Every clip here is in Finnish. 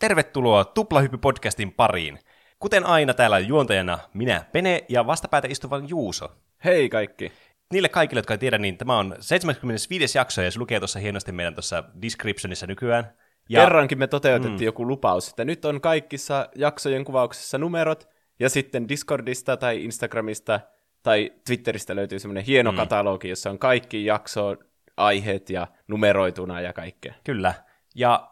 Tervetuloa Tuplahyppy-podcastin pariin. Kuten aina täällä on juontajana minä, Pene, ja vastapäätä istuvan Juuso. Hei kaikki! Niille kaikille, jotka ei tiedä, niin tämä on 75. jakso, ja se lukee tuossa hienosti meidän tuossa descriptionissa nykyään. Ja... Kerrankin me toteutettiin mm. joku lupaus, että nyt on kaikissa jaksojen kuvauksissa numerot, ja sitten Discordista tai Instagramista tai Twitteristä löytyy semmoinen hieno mm. katalogi, jossa on kaikki jakso aiheet ja numeroituna ja kaikkea. Kyllä. Ja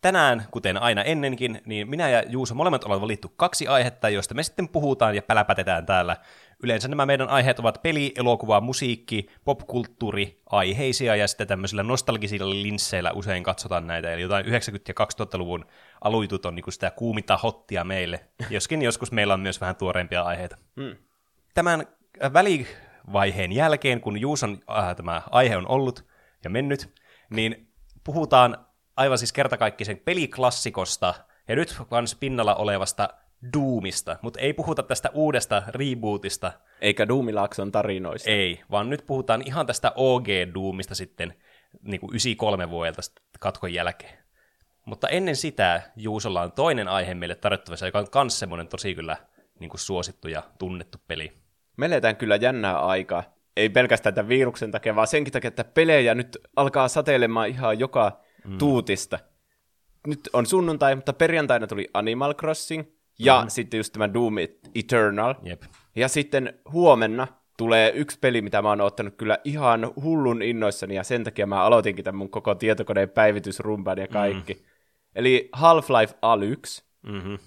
tänään, kuten aina ennenkin, niin minä ja Juuso molemmat olemme valittu kaksi aihetta, joista me sitten puhutaan ja päläpätetään täällä. Yleensä nämä meidän aiheet ovat peli, elokuva, musiikki, popkulttuuri, aiheisia ja sitten tämmöisillä nostalgisilla linsseillä usein katsotaan näitä. Eli jotain 90- ja 2000-luvun aluitut on niin sitä kuumita hottia meille, joskin joskus meillä on myös vähän tuoreempia aiheita. Hmm. Tämän välivaiheen jälkeen, kun Juuson äh, tämä aihe on ollut ja mennyt, niin puhutaan aivan siis kertakaikkisen peliklassikosta, ja nyt kans pinnalla olevasta Doomista, mutta ei puhuta tästä uudesta rebootista. Eikä Doomilaakson tarinoista. Ei, vaan nyt puhutaan ihan tästä OG Doomista sitten niin kuin 93 vuodelta katkon jälkeen. Mutta ennen sitä Juusolla on toinen aihe meille tarjottavassa, joka on myös semmoinen tosi kyllä niin kuin suosittu ja tunnettu peli. Me eletään kyllä jännää aikaa. Ei pelkästään tämän viruksen takia, vaan senkin takia, että pelejä nyt alkaa sateilemaan ihan joka mm. tuutista. Nyt on sunnuntai, mutta perjantaina tuli Animal Crossing, ja mm. sitten just tämä Doom Eternal. Jep. Ja sitten huomenna tulee yksi peli, mitä mä oon ottanut kyllä ihan hullun innoissani, ja sen takia mä aloitinkin tämän mun koko tietokoneen päivitysrumban ja kaikki. Mm. Eli Half-Life Alyx. Mm-hmm.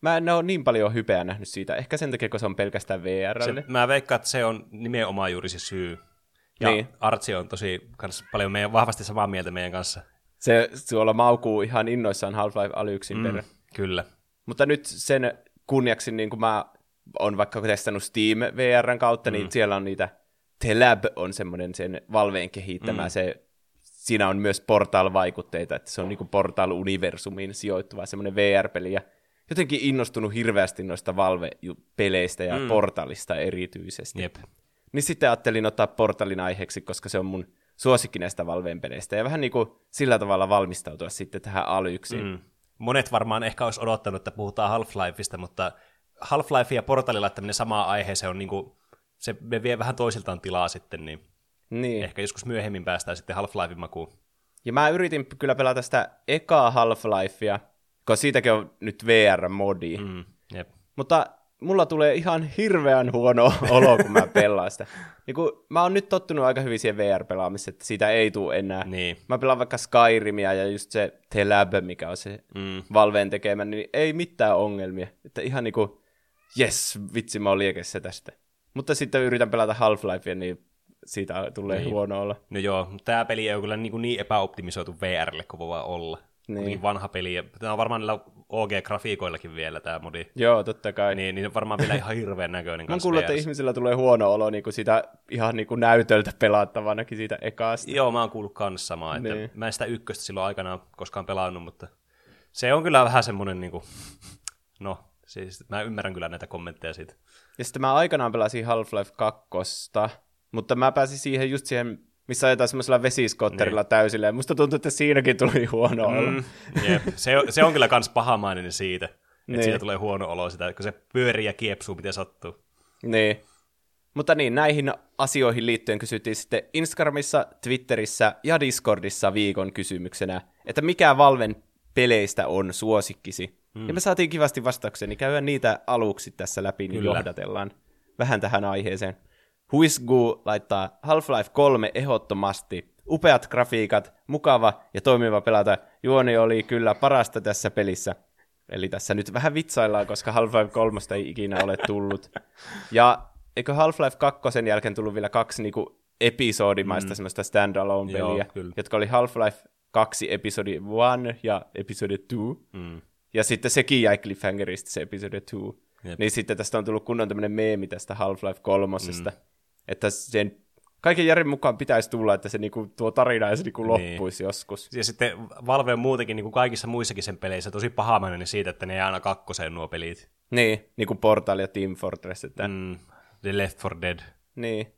Mä en ole niin paljon hypeä nähnyt siitä. Ehkä sen takia, kun se on pelkästään. Se, mä veikkaan, että se on nimenomaan juuri se syy. Ja niin. Artsi on tosi kans paljon meidän, vahvasti samaa mieltä meidän kanssa. Se suolla maukuu ihan innoissaan Half-Life Alyxin mm, perä. Kyllä. Mutta nyt sen kunniaksi, niin kuin mä on vaikka testannut Steam VRn kautta, niin mm. niin siellä on niitä, Telab on semmoinen sen Valveen kehittämä, mm. se, siinä on myös Portal-vaikutteita, että se on niin Portal-universumiin sijoittuva semmoinen VR-peli, ja jotenkin innostunut hirveästi noista Valve-peleistä ja mm. Portalista erityisesti. Jep. Niin sitten ajattelin ottaa Portalin aiheeksi, koska se on mun suosikki näistä Valveen peleistä, ja vähän niin kuin sillä tavalla valmistautua sitten tähän alyksiin. Mm monet varmaan ehkä olisi odottanut, että puhutaan Half-Lifeista, mutta Half-Life ja Portalin laittaminen samaan aiheeseen on niin kuin, se vie vähän toisiltaan tilaa sitten, niin, niin. ehkä joskus myöhemmin päästään sitten Half-Lifein makuun. Ja mä yritin kyllä pelata sitä ekaa Half-Lifea, koska siitäkin on nyt VR-modi. Mm, jep. Mutta mulla tulee ihan hirveän huono olo, kun mä pelaan sitä. Niin kun, mä oon nyt tottunut aika hyvin siihen VR-pelaamiseen, että siitä ei tule enää. Niin. Mä pelaan vaikka Skyrimia ja just se Telab, mikä on se mm. Valveen tekemä, niin ei mitään ongelmia. Että ihan niinku, yes, vitsi mä oon liekessä tästä. Mutta sitten yritän pelata Half-Lifea, niin siitä tulee niin. huono olla. No joo, tämä peli ei ole kyllä niin, niin epäoptimisoitu VRlle kuin voi olla. Niin. niin vanha peli. Tämä on varmaan niillä OG-grafiikoillakin vielä tämä modi. Joo, totta kai. Niin, niin varmaan vielä ihan hirveän näköinen Mä kuullut, että ihmisillä tulee huono olo niin kuin sitä ihan niin kuin näytöltä pelattavanakin siitä ekasta. Joo, mä oon kuullut kans samaa. Että niin. Mä en sitä ykköstä silloin aikanaan koskaan pelannut, mutta se on kyllä vähän semmoinen, niin kuin, no, siis mä ymmärrän kyllä näitä kommentteja siitä. Ja sitten mä aikanaan pelasin Half-Life 2, mutta mä pääsin siihen just siihen missä ajetaan semmoisella vesiskotterilla niin. täysillä, ja musta tuntuu, että siinäkin tuli huono olo. Mm, jep. Se, se on kyllä kans pahamainen siitä, että niin. siitä tulee huono olo sitä, kun se pyörii ja kiepsuu, miten sattuu. Niin. Mutta niin, näihin asioihin liittyen kysyttiin sitten Instagramissa, Twitterissä ja Discordissa viikon kysymyksenä, että mikä Valven peleistä on suosikkisi. Mm. Ja me saatiin kivasti vastauksia, niin käydään niitä aluksi tässä läpi, niin Kyllä. johdatellaan vähän tähän aiheeseen. Huisgu laittaa Half-Life 3 ehdottomasti. Upeat grafiikat, mukava ja toimiva pelata. Juoni oli kyllä parasta tässä pelissä. Eli tässä nyt vähän vitsaillaan, koska Half-Life 3 ei ikinä ole tullut. Ja eikö Half-Life 2 jälkeen tullut vielä kaksi niinku episodimaista mm. semmoista standalone-peliä, Joo, jotka oli Half-Life 2 episodi 1 ja episodi 2. Mm. Ja sitten sekin jäi cliffhangerista se episodi 2. Jep. Niin sitten tästä on tullut kunnon tämmöinen meemi tästä Half-Life 3. Mm että sen kaiken järjen mukaan pitäisi tulla, että se niinku, tuo tarina ei se niinku niin. loppuisi joskus. Ja sitten Valve on muutenkin niin kuin kaikissa muissakin sen peleissä tosi pahamainen siitä, että ne ei aina kakkoseen nuo pelit. Niin, niin kuin Portal ja Team Fortress. Että... Mm, The Left 4 Dead. Niin.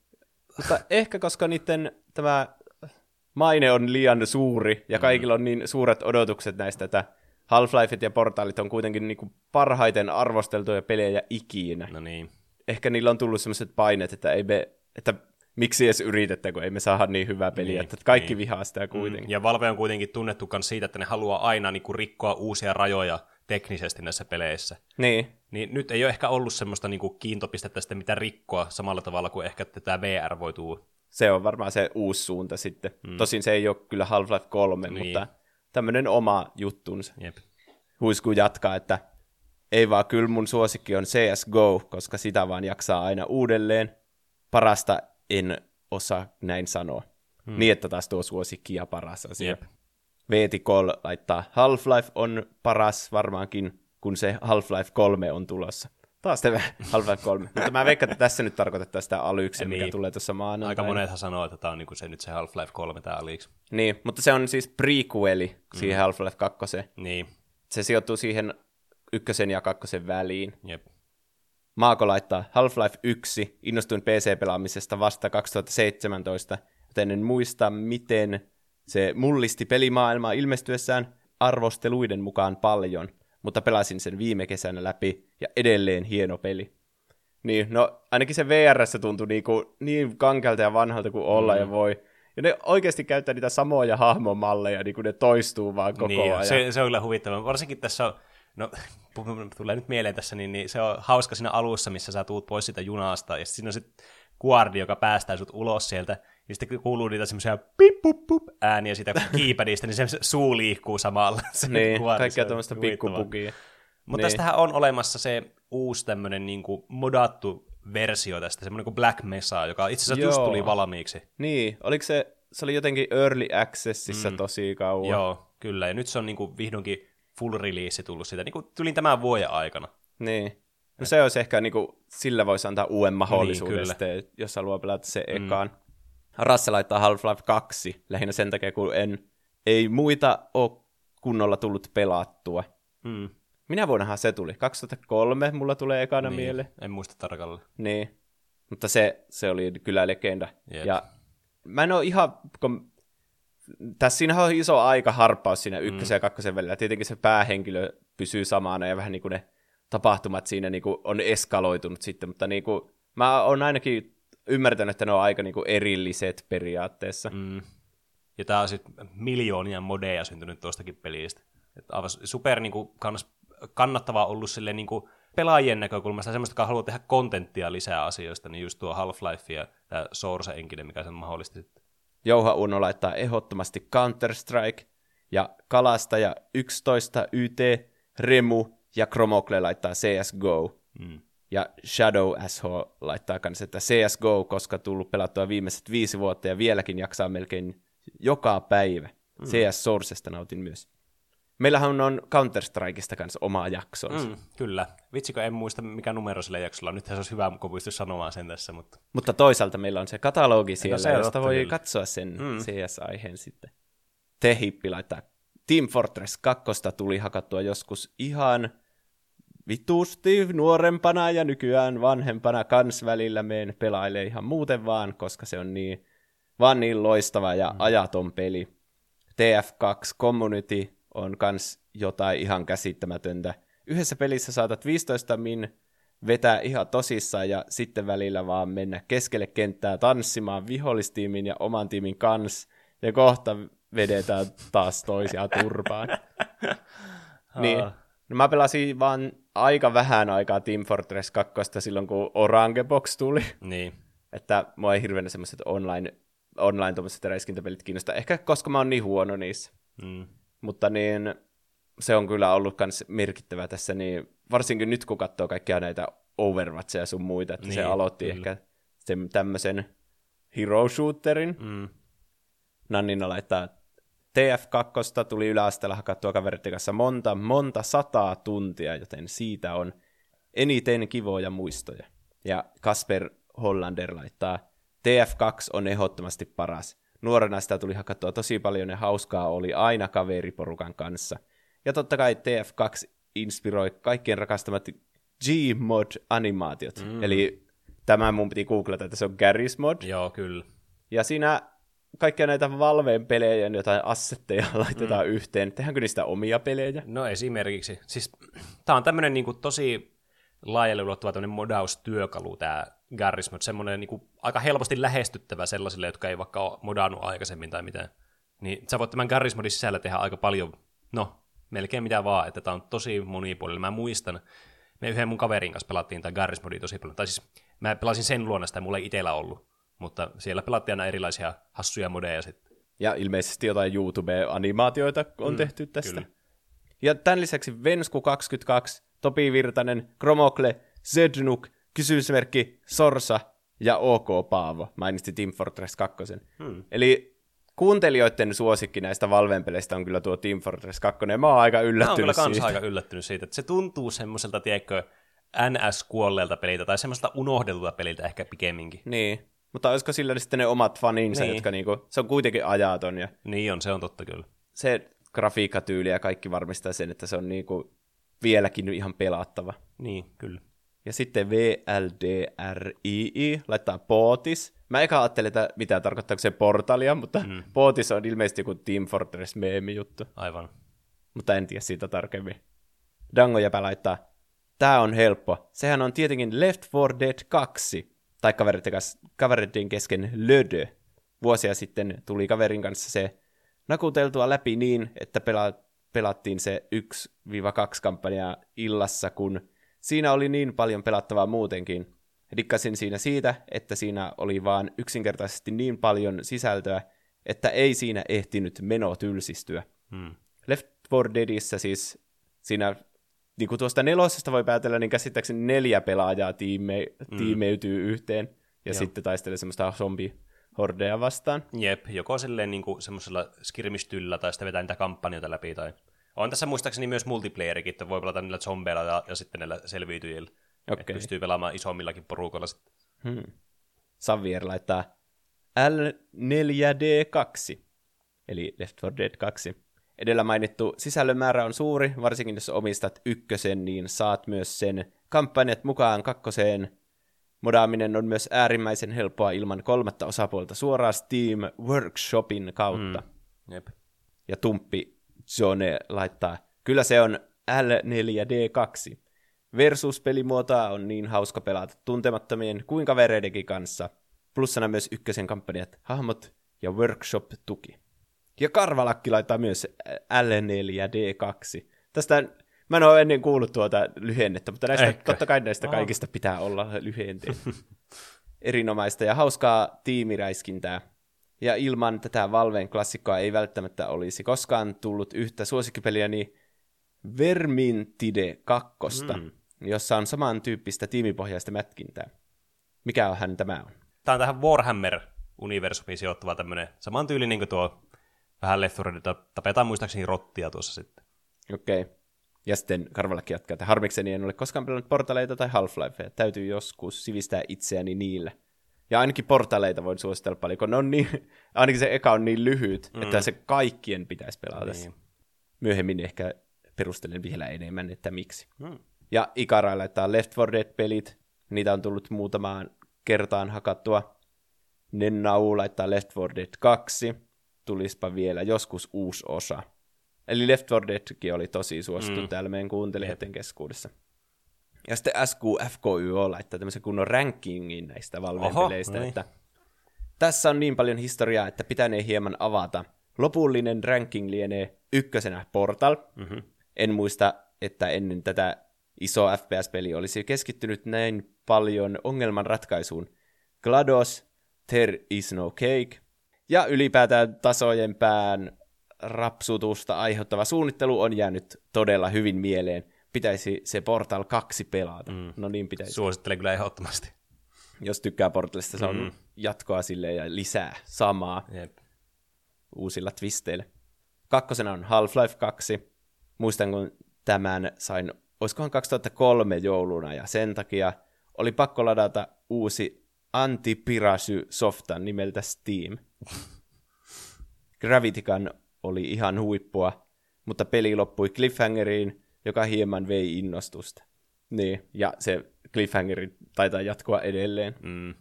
Mutta ehkä koska niiden tämä maine on liian suuri ja mm. kaikilla on niin suuret odotukset näistä, että Half-Lifeit ja Portalit on kuitenkin niinku parhaiten arvosteltuja pelejä ikinä. No niin. Ehkä niillä on tullut sellaiset paineet, että, ei me, että miksi edes yritettä, kun ei me saada niin hyvää peliä, Niin, että kaikki niin. vihaa sitä kuitenkin. Mm. Ja Valve on kuitenkin tunnettu myös siitä, että ne haluaa aina niin kuin, rikkoa uusia rajoja teknisesti näissä peleissä. Niin, Niin nyt ei ole ehkä ollut semmoista niin kuin, kiintopistettä sitten, mitä rikkoa samalla tavalla kuin ehkä tätä VR voi tuua. se on varmaan se uusi suunta sitten. Mm. Tosin se ei ole kyllä Half-Life 3, Niin. niin. mutta tämmöinen oma juttunsa. Jep. Huisku jatkaa, että ei vaan kyllä mun suosikki on CSGO, koska sitä vaan jaksaa aina uudelleen. Parasta en osaa näin sanoa. Hmm. Niin, että taas tuo suosikki ja paras asia. Jep. Veeti Kol laittaa Half-Life on paras varmaankin, kun se Half-Life 3 on tulossa. Taas tämä Half-Life 3. Mutta mä veikkaan, että tässä nyt tarkoitetaan sitä alyksen, Niin. mikä tulee tuossa maanantaina. Aika monethan sanoo, että tämä on niin kuin se, nyt se Half-Life 3 tämä Alix. Niin, mutta se on siis prequeli siihen Mm. Half-Life 2. Niin, Se sijoittuu siihen ykkösen ja kakkosen väliin. jep. Maako laittaa Half-Life 1, innostuin PC-pelaamisesta vasta 2017, joten en muista, miten se mullisti pelimaailmaa ilmestyessään arvosteluiden mukaan paljon, mutta pelasin sen viime kesänä läpi ja edelleen hieno peli. Niin, no ainakin se VRssä tuntui niinku niin kankelta ja vanhalta kuin olla mm. ja voi. Ja ne oikeasti käyttää niitä samoja hahmomalleja, niin kuin ne toistuu vaan koko niin, ajan. Se, se on kyllä huvittavaa. Varsinkin tässä on, no tulee nyt mieleen tässä, niin, niin se on hauska siinä alussa, missä sä tuut pois siitä junasta, ja siinä on sitten guardi, joka päästää sut ulos sieltä, ja sitten kuuluu niitä semmoisia pip, pup, pup, ääniä siitä keypadista, niin se suu liikkuu samalla. Se Niin, guardi, se kaikkea huvittavaa. pikkupukia. Mutta Niin. tästähän on olemassa se uusi tämmöinen niin kuin modattu versio tästä, semmoinen kuin Black Mesa, joka itse asiassa just Joo. tuli valmiiksi. Niin, oliko se, se oli jotenkin early accessissa mm. tosi kauan. Joo, kyllä. Ja nyt se on niin kuin vihdoinkin full release tullut siitä. Niin kuin tulin tämän vuoden aikana. Niin. No se olisi ehkä, niin kuin, sillä voisi antaa uuden mahdollisuuden, Niin, niin, kyllä. sitten, jos haluaa pelata se mm. ekaan. Rasse laittaa Half-Life 2, lähinnä sen takia, kun en, ei muita ole kunnolla tullut pelattua. Mm. Minä vuonnahan se tuli? 2003 mulla tulee ekana niin. mieleen. En muista tarkalleen. Niin. Mutta se, se oli kyllä legenda. Jep. Ja mä en ole ihan, kun tässä siinä on iso aika harppaus siinä ykkösen mm. ja kakkosen välillä. Tietenkin se päähenkilö pysyy samana ja vähän niin kuin ne tapahtumat siinä niin kuin on eskaloitunut sitten, mutta niin kuin, mä oon ainakin ymmärtänyt, että ne on aika niin kuin erilliset periaatteessa. Mm. Mm. Ja tää on sitten miljoonia modeja syntynyt tuostakin pelistä. Et aivan super niin kuin, kans, kannattavaa ollut sille niin kuin, pelaajien näkökulmasta semmoista, jotka haluaa tehdä kontenttia lisää asioista, niin just tuo Half-Life ja tämä Source-enkinen, mikä sen mahdollisti sitten. Jouha Uno laittaa ehdottomasti Counter-Strike ja Kalastaja 11 YT, Remu ja Chromokle laittaa CSGO. Mm. Ja Shadow SH laittaa kanssa, että CSGO, koska tullut pelattua viimeiset viisi vuotta ja vieläkin jaksaa melkein joka päivä. Mm. CS Sourcesta nautin myös. Meillähän on Counter-Strikeista kanssa oma jaksonsa. Mm. Kyllä. Vitsikö en muista, mikä numero sillä jaksolla on. Nythän se olisi hyvä, kun pystyisi sanomaan sen tässä, mutta Mutta toisaalta meillä on se katalogi siellä, se on josta voi kyllä. katsoa sen Mm. mm. CS-aiheen sitten. Te hippi laittaa. Team Fortress 2 tuli hakattua joskus ihan vitusti nuorempana ja nykyään vanhempana kans välillä meen pelailee ihan muuten vaan, koska se on niin, vaan niin loistava ja mm. ajaton peli. TF2 Community on kans jotain ihan käsittämätöntä. Yhdessä pelissä saatat 15 min vetää ihan tosissaan ja sitten välillä vaan mennä keskelle kenttää tanssimaan vihollistiimin ja oman tiimin kanssa ja kohta vedetään taas toisia turpaan. niin. No mä pelasin vaan aika vähän aikaa Team Fortress 2 silloin, kun Orange Box tuli. niin. Että mua ei hirveänä semmoiset online, online tuommoiset räiskintäpelit kiinnosta. Ehkä koska mä oon niin huono niissä. Mm. Mutta niin se on kyllä ollut myös merkittävä tässä, niin varsinkin nyt kun katsoo kaikkia näitä Overwatcheja ja sun muita, että niin, se aloitti kyllä. ehkä sen tämmöisen hero shooterin. Mm. Nannina laittaa TF2 tuli yläasteella hakattua kavereiden kanssa monta, monta sataa tuntia, joten siitä on eniten kivoja muistoja. Ja Kasper Hollander laittaa, TF2 on ehdottomasti paras. Nuorena sitä tuli hakattua tosi paljon ja hauskaa oli aina kaveriporukan kanssa. Ja totta kai TF2 inspiroi kaikkien rakastamat Gmod-animaatiot. Mm. Eli tämä mun piti googlata, että se on Garry's Mod. Joo, kyllä. Ja siinä kaikkia näitä Valveen pelejä, jotain assetteja laitetaan mm. yhteen. Tehdäänkö niistä omia pelejä? No esimerkiksi. Siis tämä on tämmöinen niin tosi laajalle ulottuva modaustyökalu, tämä Garry's Mod, semmoinen niin kuin, aika helposti lähestyttävä sellaisille, jotka ei vaikka ole modannut aikaisemmin tai mitään. Niin sä voit tämän Garry's Modin sisällä tehdä aika paljon, no, melkein mitä vaan, että tämä on tosi monipuolinen. Mä muistan, me yhden mun kaverin kanssa pelattiin tämä Garry's Modia tosi paljon, tai siis mä pelasin sen luona sitä, mulla ei itsellä ollut, mutta siellä pelattiin aina erilaisia hassuja modeja sitten. Ja ilmeisesti jotain YouTube-animaatioita on mm, tehty tästä. Kyllä. Ja tämän lisäksi Vensku22, Topi Virtanen, Kromokle, Zednuk, kysymysmerkki, Sorsa ja OK Paavo mainitsi Team Fortress 2. Hmm. Eli kuuntelijoiden suosikki näistä Valven peleistä on kyllä tuo Team Fortress 2, ja mä oon aika yllättynyt mä oon kyllä aika yllättynyt siitä, että se tuntuu semmoiselta, tiedätkö, NS-kuolleelta peliltä, tai semmoista unohdetulta peliltä ehkä pikemminkin. Niin, mutta olisiko sillä sitten ne omat faninsa, niin. jotka niinku, se on kuitenkin ajaton. Ja niin on, se on totta kyllä. Se grafiikkatyyli ja kaikki varmistaa sen, että se on niinku vieläkin ihan pelattava. Niin, kyllä. Ja sitten VLDRII laittaa Pootis. Mä eka ajattelin, että mitä tarkoittaako se portalia, mutta mm. Pootis on ilmeisesti joku Team Fortress meemi juttu. Aivan. Mutta en tiedä siitä tarkemmin. Dango jäpä laittaa, tää on helppo. Sehän on tietenkin Left 4 Dead 2, tai kavereiden kesken Lödö. Vuosia sitten tuli kaverin kanssa se nakuteltua läpi niin, että pela- pelattiin se 1-2 kampanjaa illassa, kun siinä oli niin paljon pelattavaa muutenkin. Dikkasin siinä siitä, että siinä oli vaan yksinkertaisesti niin paljon sisältöä, että ei siinä ehtinyt meno tylsistyä. Hmm. Left 4 Deadissä siis siinä niin kuin tuosta nelosesta voi päätellä, niin käsittääkseni neljä pelaajaa tiime, mm. tiimeytyy yhteen ja Joo. sitten taistelee semmoista zombi hordeja vastaan. Jep, joko silleen niin kuin semmoisella skirmistyllä tai sitten vetää niitä kampanjoita läpi tai on tässä muistaakseni myös multiplayerikin, että voi pelata niillä zombeilla ja, ja sitten näillä selviytyjillä. Okay. Että pystyy pelaamaan isommillakin porukoilla sitten. Hmm. Xavier laittaa L4D2, eli Left 4 Dead 2. Edellä mainittu sisällön määrä on suuri, varsinkin jos omistat ykkösen, niin saat myös sen kampanjat mukaan kakkoseen. Modaaminen on myös äärimmäisen helppoa ilman kolmatta osapuolta suoraan Steam Workshopin kautta. Mm. Jep. Ja Tumppi Zone laittaa, kyllä se on L4D2. Versus-pelimuotoa on niin hauska pelata tuntemattomien kuin kavereidenkin kanssa. Plussana myös ykkösen kampanjat, hahmot ja workshop-tuki. Ja Karvalakki laittaa myös L4D2. Tästä mä en ole ennen kuullut tuota lyhennettä, mutta näistä, Ehkä. totta kai näistä Aha. kaikista pitää olla lyhenteet. Erinomaista ja hauskaa tiimiräiskintää. Ja ilman tätä Valven klassikkoa ei välttämättä olisi koskaan tullut yhtä suosikkipeliä, niin Vermintide 2, mm. jossa on samantyyppistä tiimipohjaista mätkintää. Mikähän tämä on? Tämä on tähän Warhammer-universumiin sijoittuva tämmöinen samantyylinen kuin tuo vähän Left tapetaan muistaakseni rottia tuossa sitten. Okei. Okay. Ja sitten Karvalakki jatkaa, että harmikseni en ole koskaan pelannut portaleita tai Half-Lifea. Täytyy joskus sivistää itseäni niillä. Ja ainakin portaleita voin suositella paljon, kun ne on niin, ainakin se eka on niin lyhyt, mm. että se kaikkien pitäisi pelata. Niin. Myöhemmin ehkä perustelen vielä enemmän, että miksi. Mm. Ja Ikara laittaa Left 4 Dead-pelit. Niitä on tullut muutamaan kertaan hakattua. Nennau laittaa Left 4 Dead 2 tulispa vielä joskus uusi osa. Eli Left 4 Deadkin oli tosi suosittu mm. täällä meidän kuuntelijoiden keskuudessa. Ja sitten SQFKYO laittaa tämmöisen kunnon rankingin näistä Valveen peleistä, niin. että tässä on niin paljon historiaa, että pitänee hieman avata. Lopullinen ranking lienee ykkösenä Portal. Mm-hmm. En muista, että ennen tätä iso FPS-peli olisi keskittynyt näin paljon ongelman ratkaisuun. GLaDOS, There is no cake, ja ylipäätään tasojen pään rapsutusta aiheuttava suunnittelu on jäänyt todella hyvin mieleen. Pitäisi se Portal 2 pelata. Mm. No niin pitäisi. Suosittelen kyllä ehdottomasti. Jos tykkää Portalista, se on mm. jatkoa sille ja lisää samaa Jep. uusilla twisteillä. Kakkosena on Half-Life 2. Muistan, kun tämän sain, olisikohan 2003 jouluna, ja sen takia oli pakko ladata uusi anti-pirasy-softa nimeltä Steam – Gravitykan oli ihan huippua, mutta peli loppui cliffhangeriin, joka hieman vei innostusta. Niin, ja se cliffhangeri taitaa jatkua edelleen. Mm.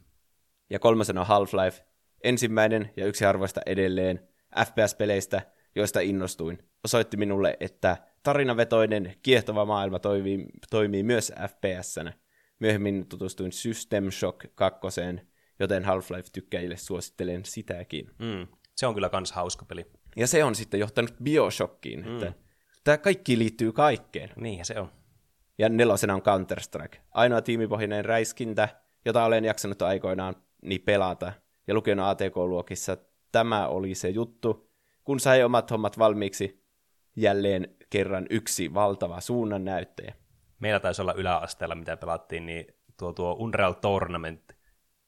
Ja kolmasena Half-Life. ensimmäinen ja yksi harvoista edelleen FPS-peleistä, joista innostuin. Osoitti minulle, että tarinavetoinen, kiehtova maailma toimii, toimii myös FPS-nä. Myöhemmin tutustuin System Shock 2, joten Half-Life-tykkäjille suosittelen sitäkin. Mm. Se on kyllä kans hauska peli. Ja se on sitten johtanut Bioshockiin, mm. että tämä kaikki liittyy kaikkeen. Niin se on. Ja nelosena on Counter-Strike. Ainoa tiimipohjainen räiskintä, jota olen jaksanut aikoinaan niin pelata. Ja lukion ATK-luokissa tämä oli se juttu, kun sai omat hommat valmiiksi jälleen kerran yksi valtava suunnan näyttäjä. Meillä taisi olla yläasteella, mitä pelattiin, niin tuo, tuo Unreal Tournament,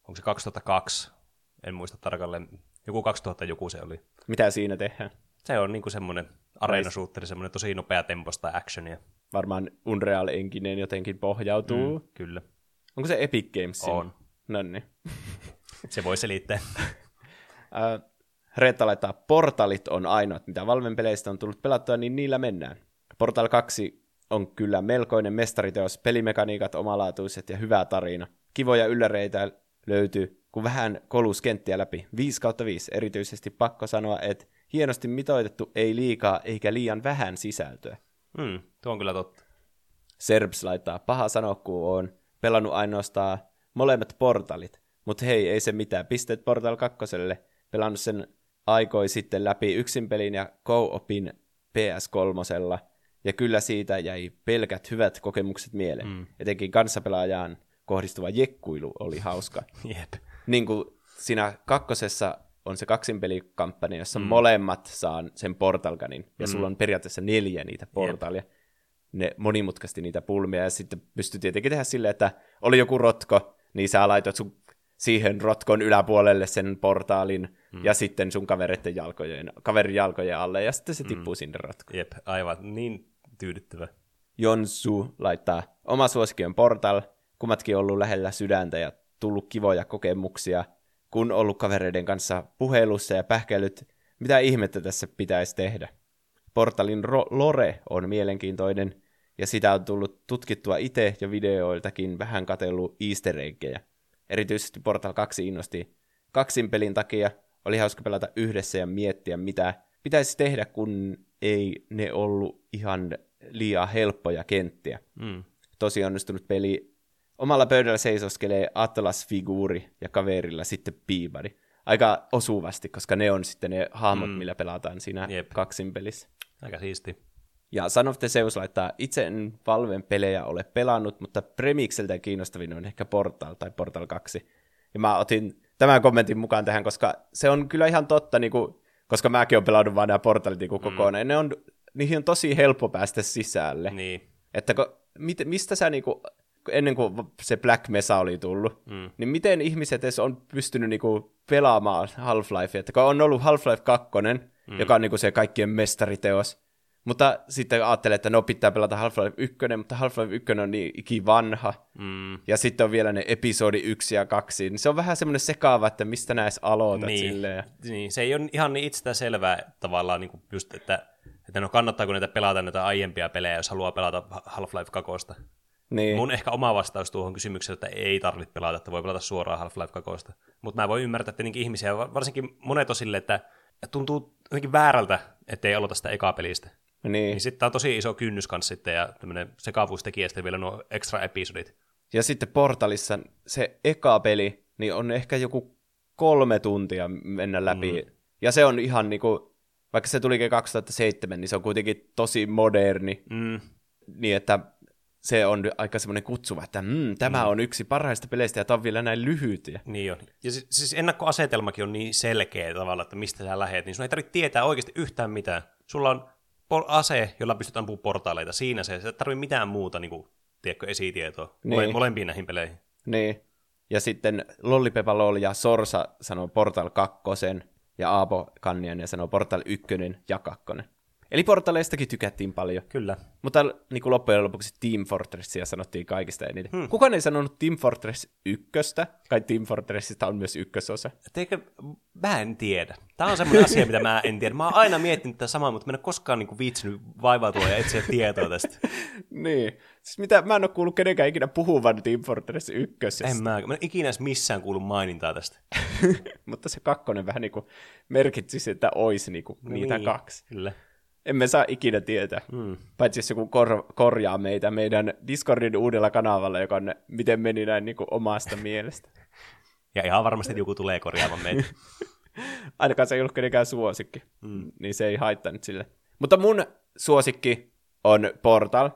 onko se 2002? En muista tarkalleen. Joku 2000 joku se oli. Mitä siinä tehdään? Se on niinku semmoinen areenasuutteri, semmoinen tosi nopea temposta actionia. Varmaan Unreal Engineen jotenkin pohjautuu. Mm, kyllä. Onko se Epic Games? On. No niin. se voi selittää. uh, Reetta laittaa, Portalit on ainoat, mitä Valven peleistä on tullut pelattua, niin niillä mennään. Portal 2 on kyllä melkoinen mestariteos, pelimekaniikat omalaatuiset ja hyvä tarina. Kivoja ylläreitä löytyy, kun vähän kolus kenttiä läpi. 5 kautta 5, erityisesti pakko sanoa, että hienosti mitoitettu, ei liikaa eikä liian vähän sisältöä. Hmm, tuo on kyllä totta. Serbs laittaa, paha sanoa, kun on pelannut ainoastaan molemmat portalit. Mutta hei, ei se mitään. Pisteet Portal 2. Pelannut sen aikoi sitten läpi yksin pelin ja co-opin PS3. Ja kyllä siitä jäi pelkät hyvät kokemukset mieleen. Mm. Etenkin kanssapelaajaan kohdistuva jekkuilu oli hauska. Jep. Niin kuin siinä kakkosessa on se kaksinpelikampanja, jossa mm. molemmat saa sen portalganin, ja mm. sulla on periaatteessa neljä niitä portalia. Yep. Ne monimutkasti niitä pulmia, ja sitten pystyy tietenkin tehdä silleen, että oli joku rotko, niin sä laitoit sun siihen rotkon yläpuolelle sen portaalin, mm. ja sitten sun kavereiden jalkojen, kaverin jalkojen alle, ja sitten se mm. tippuu mm. sinne rotkoon. Jep, aivan, niin tyydyttävä. Jonsu laittaa, oma suosikki on Portal, kummatkin ollut lähellä sydäntä ja tullut kivoja kokemuksia, kun ollut kavereiden kanssa puhelussa ja pähkäilyt, mitä ihmettä tässä pitäisi tehdä. Portalin ro- lore on mielenkiintoinen, ja sitä on tullut tutkittua itse ja videoiltakin vähän katellut easter eggejä. Erityisesti Portal 2 innosti kaksin pelin takia, oli hauska pelata yhdessä ja miettiä, mitä pitäisi tehdä, kun ei ne ollut ihan liian helppoja kenttiä. Mm. Tosi onnistunut peli. Omalla pöydällä seisoskelee Atlas-figuuri ja kaverilla sitten piibari. Aika osuvasti, koska ne on sitten ne hahmot, mm. millä pelataan siinä Jep. kaksin pelissä. Aika siisti. Ja Son of the Zeus laittaa, itse en Valven pelejä ole pelannut, mutta Premixeltä kiinnostavin on ehkä Portal tai Portal 2. Ja mä otin tämän kommentin mukaan tähän, koska se on kyllä ihan totta, niin kuin, koska mäkin olen pelannut vain nämä portalit niin kokonaan. Mm. Ne on, niihin on tosi helppo päästä sisälle. Niin. Että kun, mit, mistä sä niin kuin, ennen kuin se Black Mesa oli tullut, mm. niin miten ihmiset edes on pystynyt niin kuin, pelaamaan Half-Life? Että kun on ollut Half-Life 2, mm. joka on niin kuin, se kaikkien mestariteos, mutta sitten ajattelee, että no pitää pelata Half-Life 1, mutta Half-Life 1 on niin ikivanha. Mm. Ja sitten on vielä ne episodi 1 ja 2. Niin se on vähän semmoinen sekaava, että mistä näissä aloitat niin. silleen. Niin, se ei ole ihan niin itsestään selvää tavallaan niin kuin just, että, että no kannattaako näitä pelata näitä aiempia pelejä, jos haluaa pelata Half-Life 2. Niin. Mun ehkä oma vastaus tuohon kysymykseen, että ei tarvitse pelata, että voi pelata suoraan Half-Life 2. Mutta mä voin ymmärtää tietenkin ihmisiä, varsinkin monet on sille, että tuntuu jotenkin väärältä, ettei aloita sitä ekaa pelistä. Niin. niin sitten on tosi iso kynnys kanssa sitten, ja tämmöinen sekavuustekijä sitten vielä nuo extra episodit. Ja sitten Portalissa se eka peli, niin on ehkä joku kolme tuntia mennä läpi. Mm. Ja se on ihan niinku, vaikka se tulikin 2007, niin se on kuitenkin tosi moderni. Mm. Niin, että se on aika semmoinen kutsuva, että mm, tämä mm. on yksi parhaista peleistä ja tämä on vielä näin lyhyt. Niin on. Ja siis, siis ennakkoasetelmakin on niin selkeä tavalla, että mistä sä lähet, niin sun ei tarvitse tietää oikeasti yhtään mitään. Sulla on ase, jolla pystyt ampumaan portaaleita. Siinä se, se ei tarvitse mitään muuta, niin kuin, tiedätkö, esitietoa. Niin. molempiin näihin peleihin. Niin. Ja sitten Lollipepa Lol ja Sorsa sanoo Portal 2, ja Aapo Kannianen sanoo Portal 1 ja 2. Eli portaleistakin tykättiin paljon. Kyllä. Mutta niin kuin loppujen lopuksi Team Fortressia sanottiin kaikista eniten. Hmm. Kukaan ei sanonut Team Fortress ykköstä, kai Team Fortressista on myös ykkösosa. Teikö, mä en tiedä. Tämä on semmoinen asia, mitä mä en tiedä. Mä oon aina miettinyt tätä samaa, mutta mä en ole koskaan niin kuin, viitsinyt vaivautua ja etsiä tietoa tästä. niin. Siis mitä, mä en ole kuullut kenenkään ikinä puhuvan Team Fortress ykkösestä. En mä, mä en ikinä edes missään kuullut mainintaa tästä. mutta se kakkonen vähän niin kuin merkitsisi, että olisi niin kuin niitä niin, kaksi. Kyllä. Emme saa ikinä tietää. Mm. Paitsi jos joku kor- korjaa meitä meidän Discordin uudella kanavalla, joka on, miten meni näin niin kuin omasta mielestä. Ja ihan varmasti joku tulee korjaamaan meitä. Ainakaan se ei ollut kenenkään suosikki, mm. niin se ei haittanut sille. Mutta mun suosikki on Portal,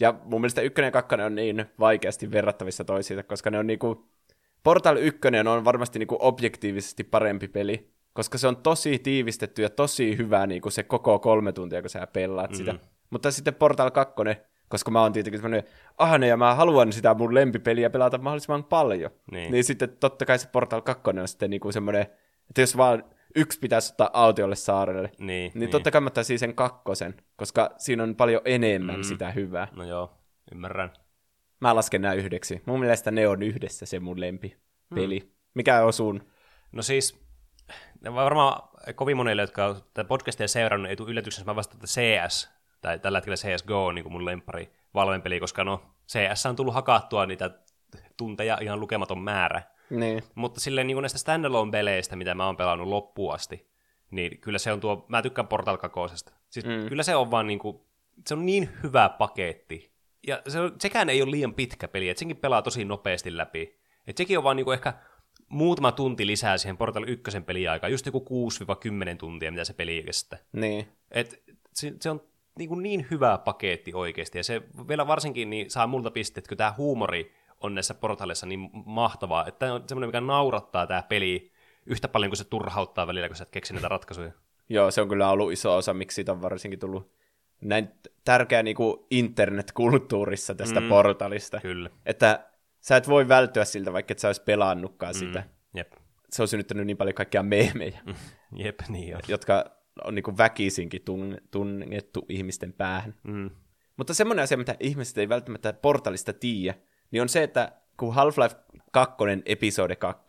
ja mun mielestä ykkönen ja kakkonen on niin vaikeasti verrattavissa toisiinsa, koska ne on niinku... Portal 1 on varmasti niinku objektiivisesti parempi peli, koska se on tosi tiivistetty ja tosi hyvä niinku se koko kolme tuntia, kun sä pelaat mm. sitä. Mutta sitten Portal 2, koska mä oon tietenkin semmoinen ahne ja mä haluan sitä mun lempipeliä pelata mahdollisimman paljon. Niin. niin sitten totta kai se Portal 2 on sitten niinku semmoinen, että jos vaan yksi pitäisi ottaa autiolle saarelle, Niin, niin, niin. totta kai mä ottaisin sen kakkosen, koska siinä on paljon enemmän mm. sitä hyvää. No joo, ymmärrän. Mä lasken nämä yhdeksi. Mun mielestä ne on yhdessä se mun lempipeli. Mm. Mikä on sun? No siis, varmaan kovin monille, jotka on tätä podcastia seurannut, ei tule yllätyksenä, mä vastaan, että CS, tai tällä hetkellä CSGO on niin kuin mun lempari valvempeli, koska no CS on tullut hakattua niitä tunteja ihan lukematon määrä. Niin. Mutta silleen niin kuin näistä standalone-peleistä, mitä mä oon pelannut loppuun asti, niin kyllä se on tuo, mä tykkään Portal 2. Siis mm. kyllä se on vaan niin kuin, se on niin hyvä paketti. Ja se on, sekään ei ole liian pitkä peli, että senkin pelaa tosi nopeasti läpi. Että sekin on vaan niin kuin ehkä muutama tunti lisää siihen Portal 1 peliaikaan, just joku 6-10 tuntia, mitä se peli kestää. Niin. Et se, se on niin, kuin niin hyvä paketti oikeasti, ja se vielä varsinkin niin saa multa pisteet, kun tämä huumori on näissä portaleissa niin mahtavaa, että tämä on semmoinen, mikä naurattaa tämä peli yhtä paljon kuin se turhauttaa välillä, kun sä et keksi näitä ratkaisuja. Joo, se on kyllä ollut iso osa, miksi siitä on varsinkin tullut näin tärkeä niin kuin internetkulttuurissa tästä mm, portalista. Kyllä. Että sä et voi välttyä siltä, vaikka et sä olisi pelannutkaan mm, sitä. Jep. Se on synnyttänyt niin paljon kaikkia meemejä, Mm, jep, niin on. jotka on niin väkisinkin tunne, tunnettu ihmisten päähän. Mm. Mutta semmoinen asia, mitä ihmiset ei välttämättä portalista tiedä, niin on se, että kun Half-Life 2, episode 2,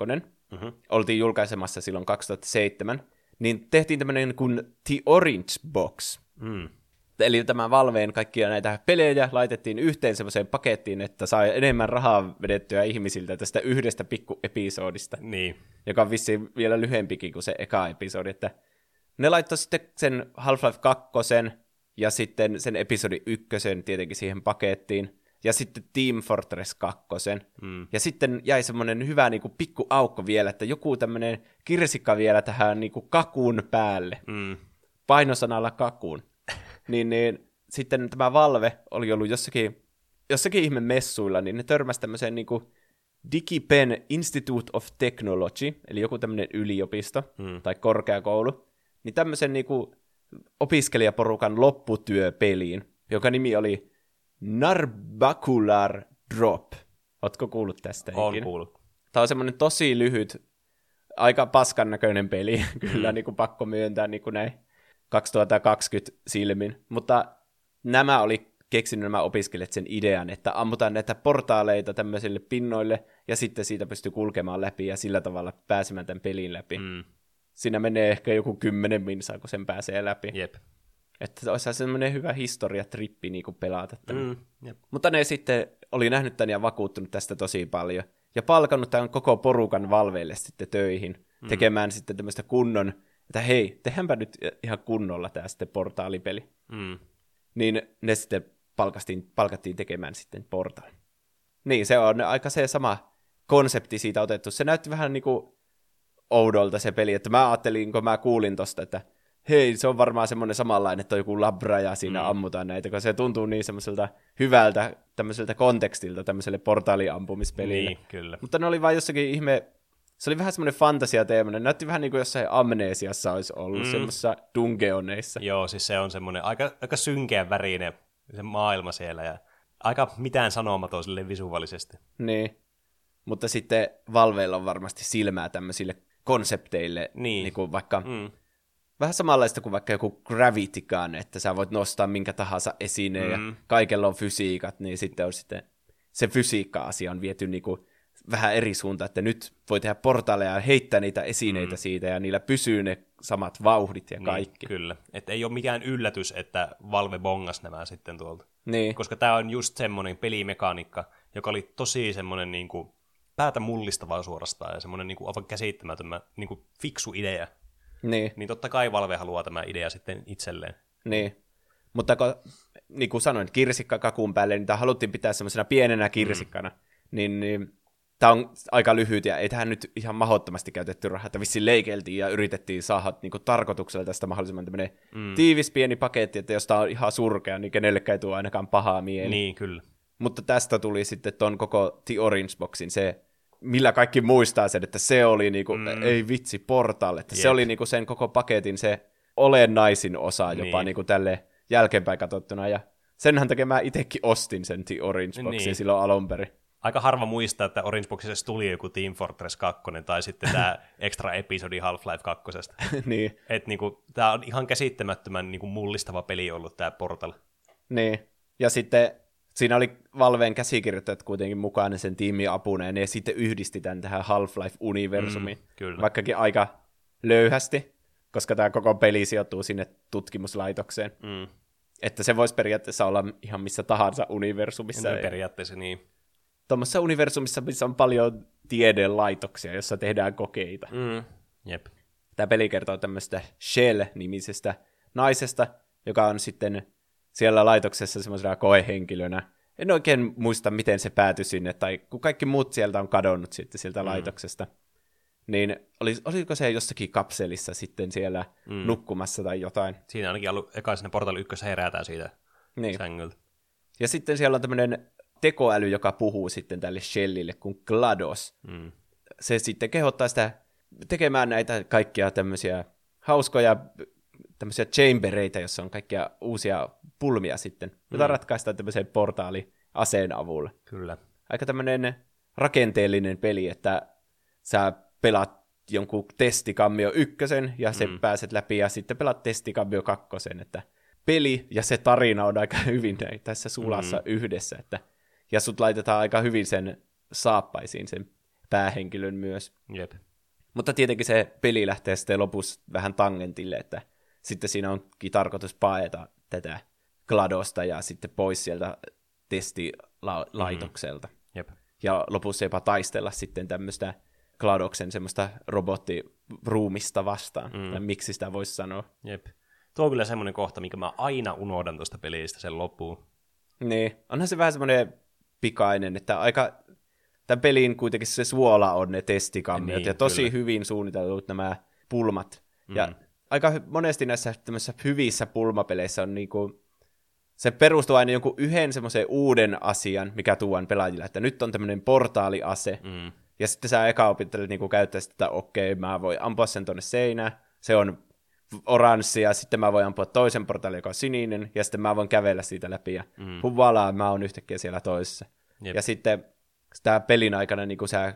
Mm-hmm. oltiin julkaisemassa silloin 2007, niin tehtiin tämmöinen kuin The Orange Box. Mm. Eli tämä Valveen kaikkia näitä pelejä laitettiin yhteen semmoiseen pakettiin, että sai enemmän rahaa vedettyä ihmisiltä tästä yhdestä pikkuepisodista, Niin. joka on vissiin vielä lyhempikin kuin se eka episodi. Että ne laittoi sitten sen Half-Life 2 ja sitten sen episodi 1 tietenkin siihen pakettiin, ja sitten Team Fortress 2. Mm. Ja sitten jäi semmoinen hyvä niin kuin, pikku aukko vielä, että joku tämmöinen kirsikka vielä tähän niin kuin, kakun päälle, Mm. painosanalla kakun. niin, niin sitten tämä Valve oli ollut jossakin, jossakin ihme messuilla, niin ne törmäsi tämmöiseen niin kuin DigiPen Institute of Technology, eli joku tämmöinen yliopisto Hmm. tai korkeakoulu, niin tämmöisen niin kuin opiskelijaporukan lopputyöpeliin, joka nimi oli Narbacular Drop. Ootko kuullut tästä On ikinä? kuullut. Tämä on semmoinen tosi lyhyt, aika paskan näköinen peli, kyllä niin kuin pakko myöntää niin kuin näin 2020 silmin. Mutta nämä oli keksinyt nämä opiskelijat sen idean, että ammutaan näitä portaaleita tämmöisille pinnoille, ja sitten siitä pystyy kulkemaan läpi, ja sillä tavalla pääsemään tämän pelin läpi. Mm. Siinä menee ehkä joku kymmenen minsaa, kun sen pääsee läpi. Jep. Että olisi semmoinen hyvä historiatrippi niin kuin pelata tämän. Mm. Jep. Mutta ne sitten oli nähnyt tämän ja vakuuttunut tästä tosi paljon. Ja palkannut tämän koko porukan valveille sitten töihin, mm. tekemään sitten tämmöistä kunnon, että hei, tehdäänpä nyt ihan kunnolla tämä sitten portaalipeli. Mm. Niin ne sitten palkastiin, palkattiin tekemään sitten portaali. Niin, se on aika se sama konsepti siitä otettu. Se näytti vähän niin kuin oudolta se peli, että mä ajattelin, kun mä kuulin tosta, että hei, se on varmaan semmoinen samanlainen, että on joku labra ja siinä mm. ammutaan näitä, kun se tuntuu niin semmoiselta hyvältä tämmöiseltä kontekstilta tämmöiselle portaaliampumispelille. Niin, kyllä. Mutta ne oli vain jossakin ihme, se oli vähän semmoinen fantasiateema, ne näytti vähän niin kuin jossain amnesiassa olisi ollut, mm. semmoisessa dungeoneissa. Joo, siis se on semmoinen aika, aika synkeä värinen se maailma siellä ja aika mitään sanomaton sille visuaalisesti. Niin. Mutta sitten Valveilla on varmasti silmää tämmöisille konsepteille, Niin. niin kuin vaikka Mm. vähän samanlaista kuin vaikka joku Gravity Gun, että sä voit nostaa minkä tahansa esineen mm. Ja kaikella on fysiikat, niin sitten on sitten se fysiikka-asia on viety niinku vähän eri suuntaan, että nyt voi tehdä portaaleja ja heittää niitä esineitä mm. siitä ja niillä pysyy ne samat vauhdit ja kaikki. Niin, kyllä. Että ei ole mikään yllätys, että Valve bongas nämä sitten tuolta. Niin, Koska tämä on just semmoinen pelimekaniikka, joka oli tosi semmoinen niin kuin päätä mullistavaa suorastaan ja semmoinen niin kuin aivan käsittämätön niin kuin fiksu idea. Niin, Niin totta kai Valve haluaa tämä idea sitten itselleen. niin. Mutta kun, niin kuin sanoin, kirsikka kakun päälle, niin tämä haluttiin pitää semmoisena pienenä kirsikkana, mm. niin, niin tämä on aika lyhyt ja ei tähän nyt ihan mahdottomasti käytetty rahaa, että vissiin leikeltiin ja yritettiin saada niin kuin, tarkoituksella tästä mahdollisimman tämmöinen mm. tiivis pieni paketti, että jos tämä on ihan surkea, niin kenellekään ei tule ainakaan pahaa mieli. Niin, kyllä. Mutta tästä tuli sitten ton koko The Orange Boxin se, millä kaikki muistaa sen, että se oli niinku, mm. ei vitsi, Portal, että Jep. se oli niinku sen koko paketin se olennaisin osa jopa Niin. niinku tälle jälkeenpäin katsottuna, ja senhän takia mä itsekin ostin sen The Orange Boxin Niin. silloin alun perin. Aika harva muistaa, että Orange Boxissa tuli joku Team Fortress 2 tai sitten tämä extra episodi Half-Life 2. niin, Että niinku, tämä on ihan käsittämättömän niinku, mullistava peli ollut tämä Portal. niin. Ja sitten siinä oli Valveen käsikirjoittajat kuitenkin mukana sen tiimin apuna, ja ne sitten yhdisti tämän tähän Half-Life-universumiin. Mm, kyllä. Vaikkakin aika löyhästi, koska tämä koko peli sijoittuu sinne tutkimuslaitokseen. Mm. Että se voisi periaatteessa olla ihan missä tahansa universumissa. No, periaatteessa niin. Tuommoisessa universumissa, missä on paljon tiedelaitoksia, jossa tehdään kokeita. Mm. Jep. Tämä peli kertoo tämmöistä Shell-nimisestä naisesta, joka on sitten siellä laitoksessa semmoisena koehenkilönä. En oikein muista, miten se päätyi sinne, tai kun kaikki muut sieltä on kadonnut sitten sieltä mm. laitoksesta. Niin oli, oliko se jossakin kapselissa sitten siellä mm. nukkumassa tai jotain? Siinä ainakin ollut eka sinne Portal 1 herätään siitä Niin. sängyltä. Ja sitten siellä on tämmöinen tekoäly, joka puhuu sitten tälle Shellille kuin GLaDOS. Mm. Se sitten kehottaa sitä tekemään näitä kaikkia tämmöisiä hauskoja tämmöisiä chambereita, jossa on kaikkia uusia pulmia sitten, jota mm. ratkaistaan tämmöisen portaali-aseen avulla. Kyllä. Aika tämmöinen rakenteellinen peli, että sä pelaat jonkun testikammio ykkösen ja sen mm. pääset läpi ja sitten pelaat testikammio kakkosen, että peli ja se tarina on aika hyvin tässä sulassa mm. yhdessä, että ja sut laitetaan aika hyvin sen saappaisiin sen päähenkilön myös. Jep. Mutta tietenkin se peli lähtee sitten lopussa vähän tangentille, että sitten siinä onkin tarkoitus paeta tätä GLaDOsta ja sitten pois sieltä testilaitokselta. Jep. Ja lopussa jopa taistella sitten tämmöistä GLaDOksen semmoista robottiruumista vastaan, mm. tai miksi sitä voisi sanoa. Jep. Tuo on kyllä semmoinen kohta, minkä mä aina unohdan tuosta pelistä sen loppuun. Niin, onhan se vähän semmoinen pikainen, että aika tämän pelin kuitenkin se suola on ne testikammiot, Niin, ja tosi kyllä. hyvin suunnitellut nämä pulmat. Mm. Ja aika monesti näissä tämmöisissä hyvissä pulmapeleissä on niinku, se perustuu aina jonkun yhden semmoisen uuden asian, mikä tuon pelaajille, että nyt on tämmöinen portaaliase, Mm. ja sitten sä eka opittelet niinku käyttää sitä, että okei, mä voin ampua sen tonne seinään, se on oranssi, ja sitten mä voin ampua toisen portaalin, joka on sininen, ja sitten mä voin kävellä siitä läpi, ja mm. huvalaa, mä oon yhtäkkiä siellä toisessa. Jep. Ja sitten sitä pelin aikana niin sä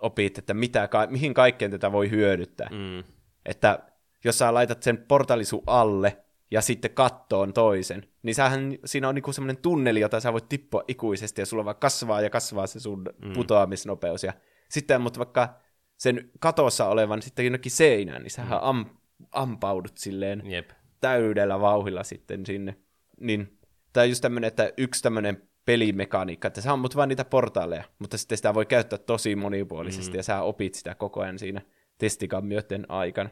opit, että mitä, ka- mihin kaikkeen tätä voi hyödyttää. Mm. Että jos sä laitat sen portalisu alle ja sitten kattoon toisen, niin sähän, siinä on niinku semmoinen tunneli, jota sä voit tippua ikuisesti, ja sulla vaan kasvaa ja kasvaa se sun mm. putoamisnopeus. Ja sitten mutta vaikka sen katossa olevan sitten jonnekin seinään, niin sähän am, ampaudut silleen Jep. täydellä vauhilla sitten sinne. Niin, tämä on just tämmöinen, että yksi tämmöinen pelimekaniikka, että sä ammut vaan niitä portaaleja, mutta sitten sitä voi käyttää tosi monipuolisesti, mm. ja sä opit sitä koko ajan siinä testikammioiden aikana.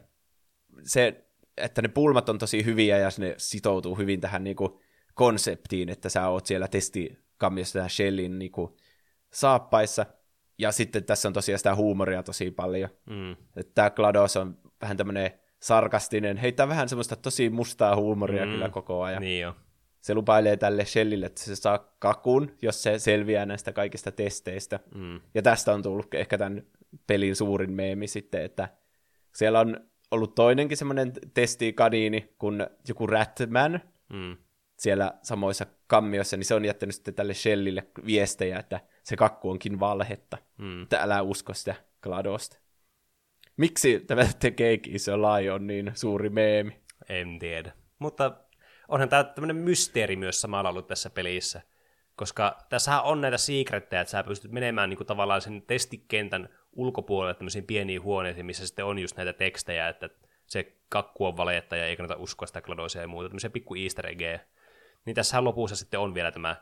Se, että ne pulmat on tosi hyviä, ja ne sitoutuu hyvin tähän niinku konseptiin, että sä oot siellä testikammiossa tämän Shellin niinku saappaissa, ja sitten tässä on tosiaan sitä huumoria tosi paljon. Mm. Tämä GLaDOS on vähän tämmöinen sarkastinen, heittää vähän semmoista tosi mustaa huumoria mm. kyllä koko ajan. Niin jo. Se lupailee tälle Shellille, että se saa kakun, jos se selviää näistä kaikista testeistä. Mm. Ja tästä on tullut ehkä tämän pelin suurin meemi sitten, että siellä on ollut toinenkin semmoinen testikaniini kuin joku Ratman Mm. siellä samoissa kammioissa, niin se on jättänyt sitten tälle Shellille viestejä, että se kakku onkin valhetta. Mm. Että älä usko sitä GLaDOsta. Miksi tämä The Cake is Lie on niin suuri meemi? En tiedä. Mutta onhan tämä tämmöinen mysteeri myös samalla ollut tässä pelissä. Koska tässähän on näitä secrettejä, että sä pystyt menemään niin kuin tavallaan sen testikentän ulkopuolelle tämmöisiin pieniin huoneisiin, missä sitten on just näitä tekstejä, että se kakku on valetta ja ei kannata uskoa sitä gladoisia ja muuta, tämmöisiä pikku easter eggejä. Niin tässähän lopussa sitten on vielä tämä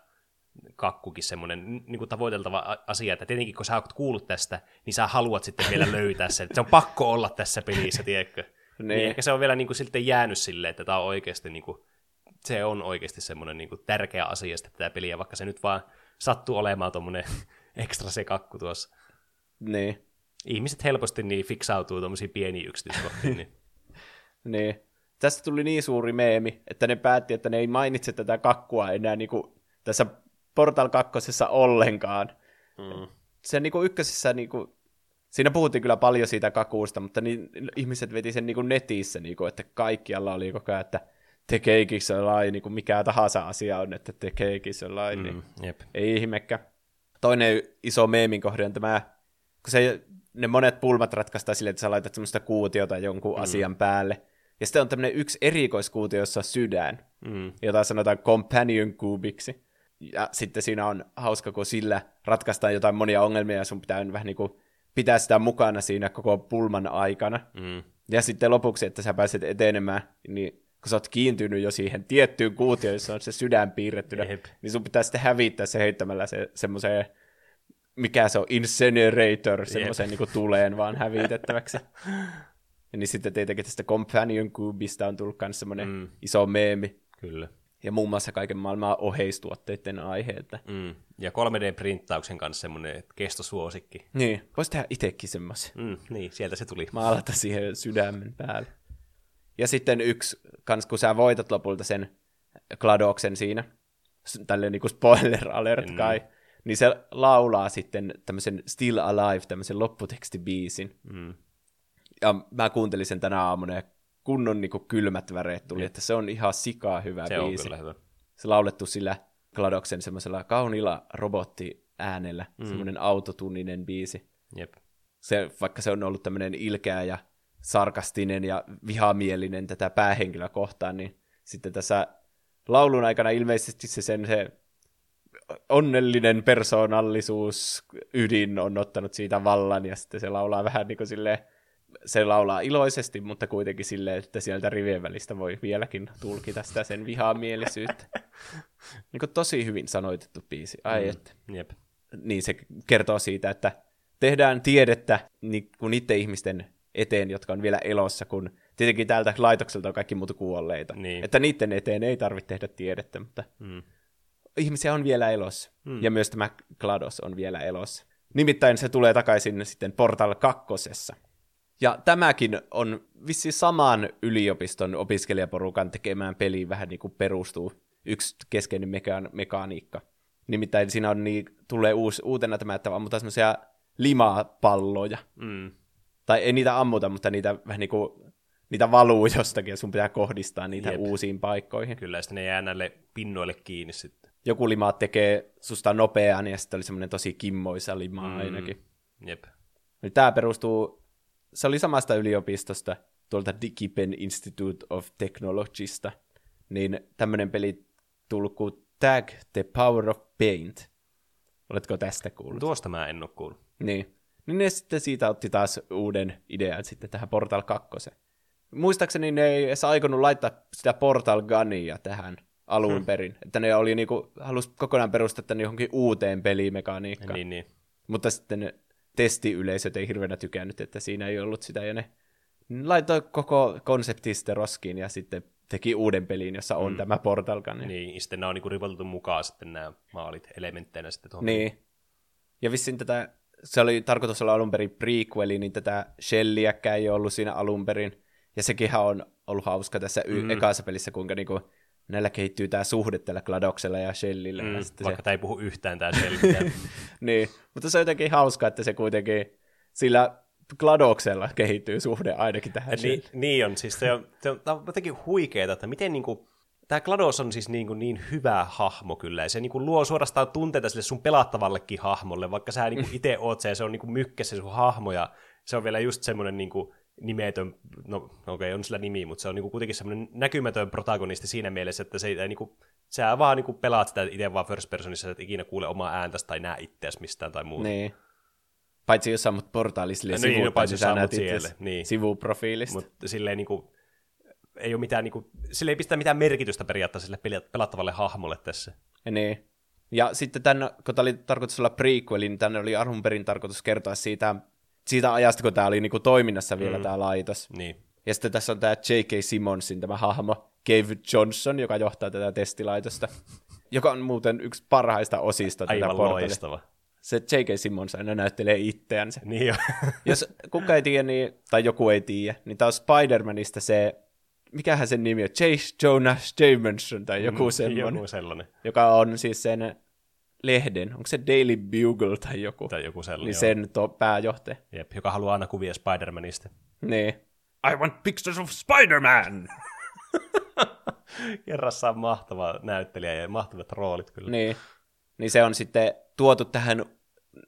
kakkukin semmoinen niin kuin tavoiteltava asia, että tietenkin kun sä oot kuullut tästä, niin sä haluat sitten vielä löytää sen. Se on pakko olla tässä pelissä, tiedätkö? niin. niin ehkä se on vielä niin kuin siltä jäänyt silleen, että tämä on oikeasti niin kuin, se on oikeasti semmoinen niin kuin tärkeä asia sitten tämä peli, ja vaikka se nyt vaan sattuu olemaan tuommoinen ekstra se kakku tuossa. Niin. Ihmiset helposti niin fiksautuu tuommoisiin pieniin yksityiskohtiin. niin. niin. Tästä tuli niin suuri meemi, että ne päätti, että ne ei mainitse tätä kakkua enää niin kuin tässä Portal 2 ollenkaan. Mm. Se niin kuin ykkösessä, niin kuin, siinä puhuttiin kyllä paljon siitä kakuusta, mutta niin, ihmiset veti sen niin kuin netissä, niin kuin, että kaikkialla oli koko ajan, että tekeekin sellainen, niin kuin mikä tahansa asia on, että tekeekin sellainen, mm, niin jep. ei ihmekkä. Toinen iso meemin kohde on tämä, kun se, ne monet pulmat ratkaistaan silleen, että sä laitat semmoista kuutiota jonkun mm. asian päälle, ja sitten on tämmöinen yksi erikoiskuutio, jossa on sydän, mm. jota sanotaan companion kubiksi. Ja sitten siinä on hauska, kun sillä ratkaistaan jotain monia ongelmia, ja sun pitää vähän niin kuin pitää sitä mukana siinä koko pulman aikana. Mm. Ja sitten lopuksi, että sä pääset etenemään, niin kun sä oot kiintynyt jo siihen tiettyyn kuutioon, jossa on se sydän piirrettynä, Jep. niin sun pitää sitten hävittää se heittämällä se semmoiseen, mikä se on, incinerator, semmoiseen niin tuleen vaan hävitettäväksi. ja niin sitten tietenkin tästä Companion Cubeista on tullut myös semmoinen mm. iso meemi. Kyllä. Ja muun muassa kaiken maailman oheistuotteiden aiheita. Mm. Ja 3D-printtauksen kanssa semmoinen kestosuosikki. Niin, voisi tehdä itsekin semmoisen. Mm, niin, sieltä se tuli. Maalata siihen sydämen päälle. Ja sitten yksi, kans kun sä voitat lopulta sen Kladoksen siinä, tälleen niin kuin spoiler alert mm. kai, niin se laulaa sitten tämmöisen Still Alive, tämmöisen lopputekstibiisin. Mm. Ja mä kuuntelin sen tänä aamuna ja kunnon niin kuin kylmät väreet tuli, mm. että se on ihan sikaa hyvä se biisi. On kyllä hyvä. Se laulettu sillä Kladoksen semmoisella kauniilla robottiäänellä, mm. semmoinen autotunninen biisi. Jep. Se, vaikka se on ollut tämmöinen ilkeä ja sarkastinen ja vihamielinen tätä päähenkilöä kohtaan, niin sitten tässä laulun aikana ilmeisesti se sen se onnellinen persoonallisuus ydin on ottanut siitä vallan, ja sitten se laulaa vähän niin kuin silleen, se laulaa iloisesti, mutta kuitenkin silleen, että sieltä rivien välistä voi vieläkin tulkita sitä sen vihamielisyyttä. niin kuin tosi hyvin sanoitettu biisi. Ai mm, että. Jep. Niin se kertoo siitä, että tehdään tiedettä niin kuin niiden ihmisten eteen, jotka on vielä elossa, kun tietenkin täältä laitokselta on kaikki muut kuolleita. Niin. Että niiden eteen ei tarvitse tehdä tiedettä, mutta mm. ihmisiä on vielä elossa. Mm. Ja myös tämä GLaDOS on vielä elossa. Nimittäin se tulee takaisin sitten Portal 2. Ja tämäkin on vissi saman yliopiston opiskelijaporukan tekemään peliin vähän niin kuin perustuu yksi keskeinen meka- mekaniikka. Nimittäin siinä on niin, tulee uusi, uutena tämä, että ammutaan semmoisia limapalloja. Mm tai ei niitä ammuta, mutta niitä vähän niin kuin, niitä valuu jostakin ja sun pitää kohdistaa niitä Jep. uusiin paikkoihin. Kyllä, ja sitten ne jää näille pinnoille kiinni sitten. Joku lima tekee susta nopeaan, ja sitten oli semmoinen tosi kimmoisa lima mm. ainakin. Jep. Tämä perustuu, se oli samasta yliopistosta, tuolta Digipen Institute of Technologysta, niin tämmöinen peli tulkuu Tag the Power of Paint. Oletko tästä kuullut? Tuosta mä en ole kuullut. Niin. Niin ne sitten siitä otti taas uuden idean sitten tähän Portal 2. Muistaakseni ne ei edes aikonut laittaa sitä Portal Gunia tähän alun hmm. perin. Että ne oli niinku, halus kokonaan perustaa tänne johonkin uuteen pelimekaniikkaan. Niin, niin. Mutta sitten ne testiyleisöt ei hirveänä tykännyt, että siinä ei ollut sitä, ja ne laitoi koko konsepti sitten roskiin, ja sitten teki uuden pelin, jossa on mm. tämä Portal Gun. Niin, sitten nämä on niinku rivoltu mukaan sitten nämä maalit elementteinä sitten tuohon. Niin. Ja vissiin tätä se oli tarkoitus olla alun perin prequeli, niin tätä Shelliäkään ei ollut siinä alun perin. Ja sekin on ollut hauska tässä mm. ekassa pelissä, kuinka niinku näillä kehittyy tämä suhde tällä Gladoksella ja Shellillä. Mm, ja vaikka se... tämä ei puhu yhtään tämä Shell. niin, mutta se on jotenkin hauska, että se kuitenkin sillä Gladoksella kehittyy suhde ainakin tähän. Niin, niin on, siis se on, se on, on jotenkin huikeeta, että miten niinku, tämä GLaDOS on siis niin, kuin niin hyvä hahmo kyllä, ja se niin kuin luo suorastaan tunteita sille sun pelattavallekin hahmolle, vaikka sä niin itse oot se, ja se on niin kuin mykkä se sun hahmo, ja se on vielä just semmoinen niin kuin nimetön, no okei, okay, on sillä nimi, mutta se on niin kuin kuitenkin semmoinen näkymätön protagonisti siinä mielessä, että se ei niin kuin, sä vaan niin kuin pelaat sitä itse vaan first personissa, että ikinä kuule omaa ääntäsi tai näe itseäsi mistään tai muuta. Niin. Paitsi jos sammut portaalille no, sivuun, niin, paitsi jos sammut siellä, niin. sivuprofiilista. Mutta silleen niin kuin, ei ole mitään, niin kuin, sille ei pistä mitään merkitystä periaatteessa sille pelattavalle hahmolle tässä. Ja niin. Ja sitten tämän, kun tämä oli tarkoitus olla prequel, niin tänne oli alun perin tarkoitus kertoa siitä, siitä ajasta, kun tämä oli niinku toiminnassa vielä mm. tämä laitos. Niin. Ja sitten tässä on tämä J.K. Simonsin tämä hahmo, Cave Johnson, joka johtaa tätä testilaitosta, joka on muuten yksi parhaista osista Aivan tätä portalia. loistava. Se J.K. Simmons aina näyttelee itseänsä. Niin jo. Jos kuka ei tiedä, niin, tai joku ei tiedä, niin tämä on Spider-Manista se, mikähän sen nimi on, Chase Jonas Jameson tai joku semmoinen, Joku sellainen. joka on siis sen lehden, onko se Daily Bugle tai joku, Tai joku sellainen. niin sen to, pääjohtaja. Jep, joka haluaa aina kuvia Spider-Manista. Niin. I want pictures of Spider-Man! Kerrassaan mahtava näyttelijä ja mahtavat roolit kyllä. Niin. Niin se on sitten tuotu tähän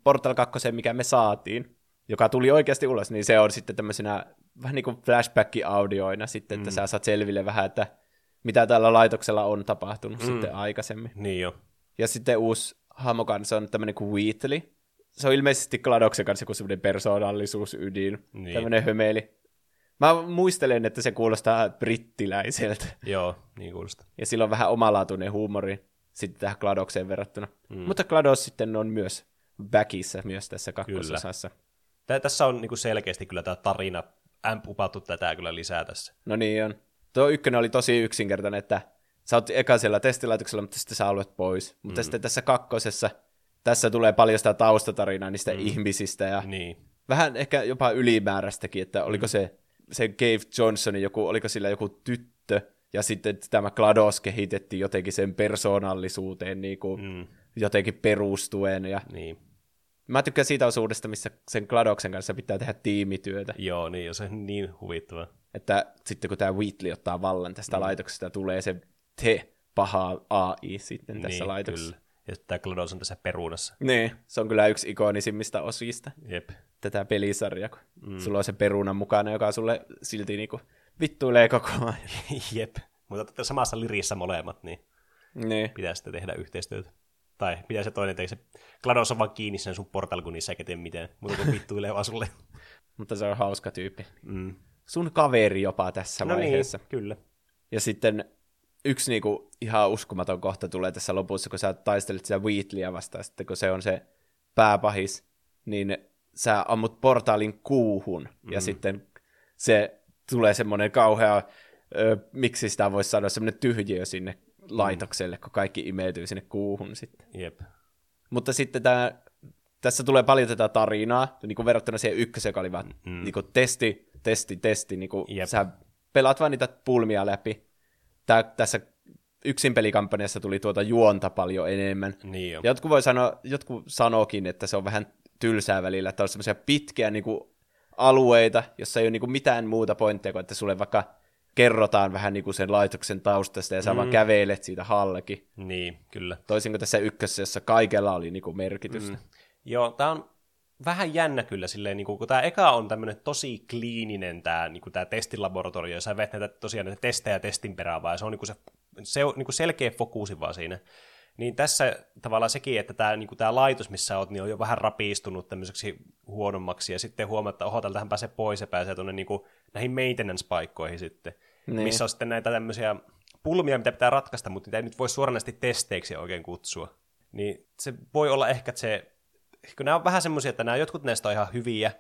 Portal 2, mikä me saatiin, joka tuli oikeasti ulos, niin se on sitten tämmöisenä vähän niin kuin flashback-audioina sitten, että mm. sä saat selville vähän, että mitä tällä laitoksella on tapahtunut mm. sitten aikaisemmin. Niin jo. Ja sitten uusi hahmo kanssa on tämmöinen kuin Wheatley. Se on ilmeisesti Gladoksen kanssa joku semmoinen persoonallisuusydin, Niin. tämmöinen hömeli. Mä muistelen, että se kuulostaa brittiläiseltä. Joo, niin kuulostaa. Ja sillä on vähän omalaatuinen huumori sitten tähän Gladokseen verrattuna. Mm. Mutta Glados sitten on myös backissa myös tässä kakkososassa. Tää, tässä on niinku selkeästi kyllä tämä tarina ämpupattu tätä kyllä lisää tässä. No niin on. Tuo ykkönen oli tosi yksinkertainen, että sä oot eka siellä testilaitoksella, mutta sitten sä aluet pois. Mutta Mm. sitten tässä kakkosessa, tässä tulee paljon sitä taustatarinaa niistä mm. ihmisistä ja Niin. vähän ehkä jopa ylimääräistäkin, että oliko se, se Cave Johnsonin joku, oliko sillä joku tyttö, ja sitten tämä GLaDOS kehitettiin jotenkin sen persoonallisuuteen niin kuin Mm. jotenkin perustuen. Ja Niin. Mä tykkään siitä osuudesta, missä sen GLaDOKsen kanssa pitää tehdä tiimityötä. Joo, niin, se on niin huvittava. Että sitten kun tämä Wheatley ottaa vallan tästä mm. laitoksesta, tulee se te paha AI sitten tässä niin, laitoksessa. Kyllä. Ja tämä GLaDOS on tässä perunassa. Niin, se on kyllä yksi ikonisimmista osista Jep. tätä pelisarjaa, kun mm. sulla on se peruna mukana, joka sulle silti niinku vittuilee koko ajan. Jep. Mutta samassa lirissä molemmat, niin Niin. pitää sitten tehdä yhteistyötä. Tai pitää se toinen tehdä se GLaDOS on vaan kiinni sen sun portal, kun niissä ei tee mitään. Mutta kun vittuilee vaan sulle. Mutta se on hauska tyyppi. Mm. Sun kaveri jopa tässä No vaiheessa. niin, kyllä. Ja sitten yksi niinku ihan uskomaton kohta tulee tässä lopussa, kun sä taistelet sitä Wheatleyä vastaan, sitten kun se on se pääpahis, niin sä ammut portaalin kuuhun, mm. ja sitten se tulee semmoinen kauhea, ö, miksi sitä voisi sanoa, semmoinen tyhjiö sinne laitokselle, kun kaikki imeytyy sinne kuuhun sitten. Jep. Mutta sitten tää, tässä tulee paljon tätä tarinaa, niin kuin verrattuna siihen ykköseen, joka oli vaan mm. niin kuin testi, testi, testi, niin kuin Jep. sä pelaat vaan niitä pulmia läpi. Tää, tässä yksin pelikampanjassa tuli tuota juonta paljon enemmän. Niin jo. Jotkut voi sanoa, jotkut sanookin, että se on vähän tylsää välillä, että on semmoisia pitkiä niin kuin, alueita, jossa ei ole niin kuin, mitään muuta pointteja kuin, että sulle vaikka kerrotaan vähän niin kuin sen laitoksen taustasta ja sä mm. vaan kävelet siitä halki. Niin, kyllä. Toisin kuin tässä ykkössä, jossa kaikella oli niin kuin, merkitystä. Mm. Joo, tää on vähän jännä kyllä silleen, niin kun tämä eka on tämmöinen tosi kliininen tämä niin tää testilaboratorio, ja sä vet näitä tosiaan näitä testejä testin perään, vaan se on niin se, se on niin selkeä fokusi vaan siinä. Niin tässä tavallaan sekin, että tämä niin tää laitos, missä oot, niin on jo vähän rapistunut tämmöiseksi huonommaksi, ja sitten huomaat, että oho, täältähän pääsee pois ja pääsee tuonne niin näihin maintenance-paikkoihin sitten, Niin. missä on sitten näitä tämmöisiä pulmia, mitä pitää ratkaista, mutta niitä ei nyt voi suoranaisesti testeiksi oikein kutsua. Niin se voi olla ehkä, että se kun nämä on vähän semmoisia, että nämä jotkut näistä on ihan hyviä,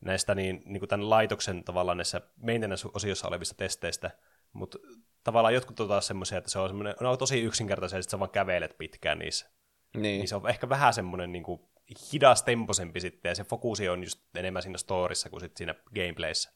näistä niin, niin kuin tämän laitoksen tavallaan näissä maintenance-osiossa olevista testeistä, mutta tavallaan jotkut on taas semmoisia, että se on, semmoinen, ne on tosi yksinkertaisia, että sä vaan kävelet pitkään niissä. Niin. Niin se on ehkä vähän semmoinen niin kuin hidas temposempi sitten, ja se fokusi on just enemmän siinä storissa kuin sitten siinä gameplayssä.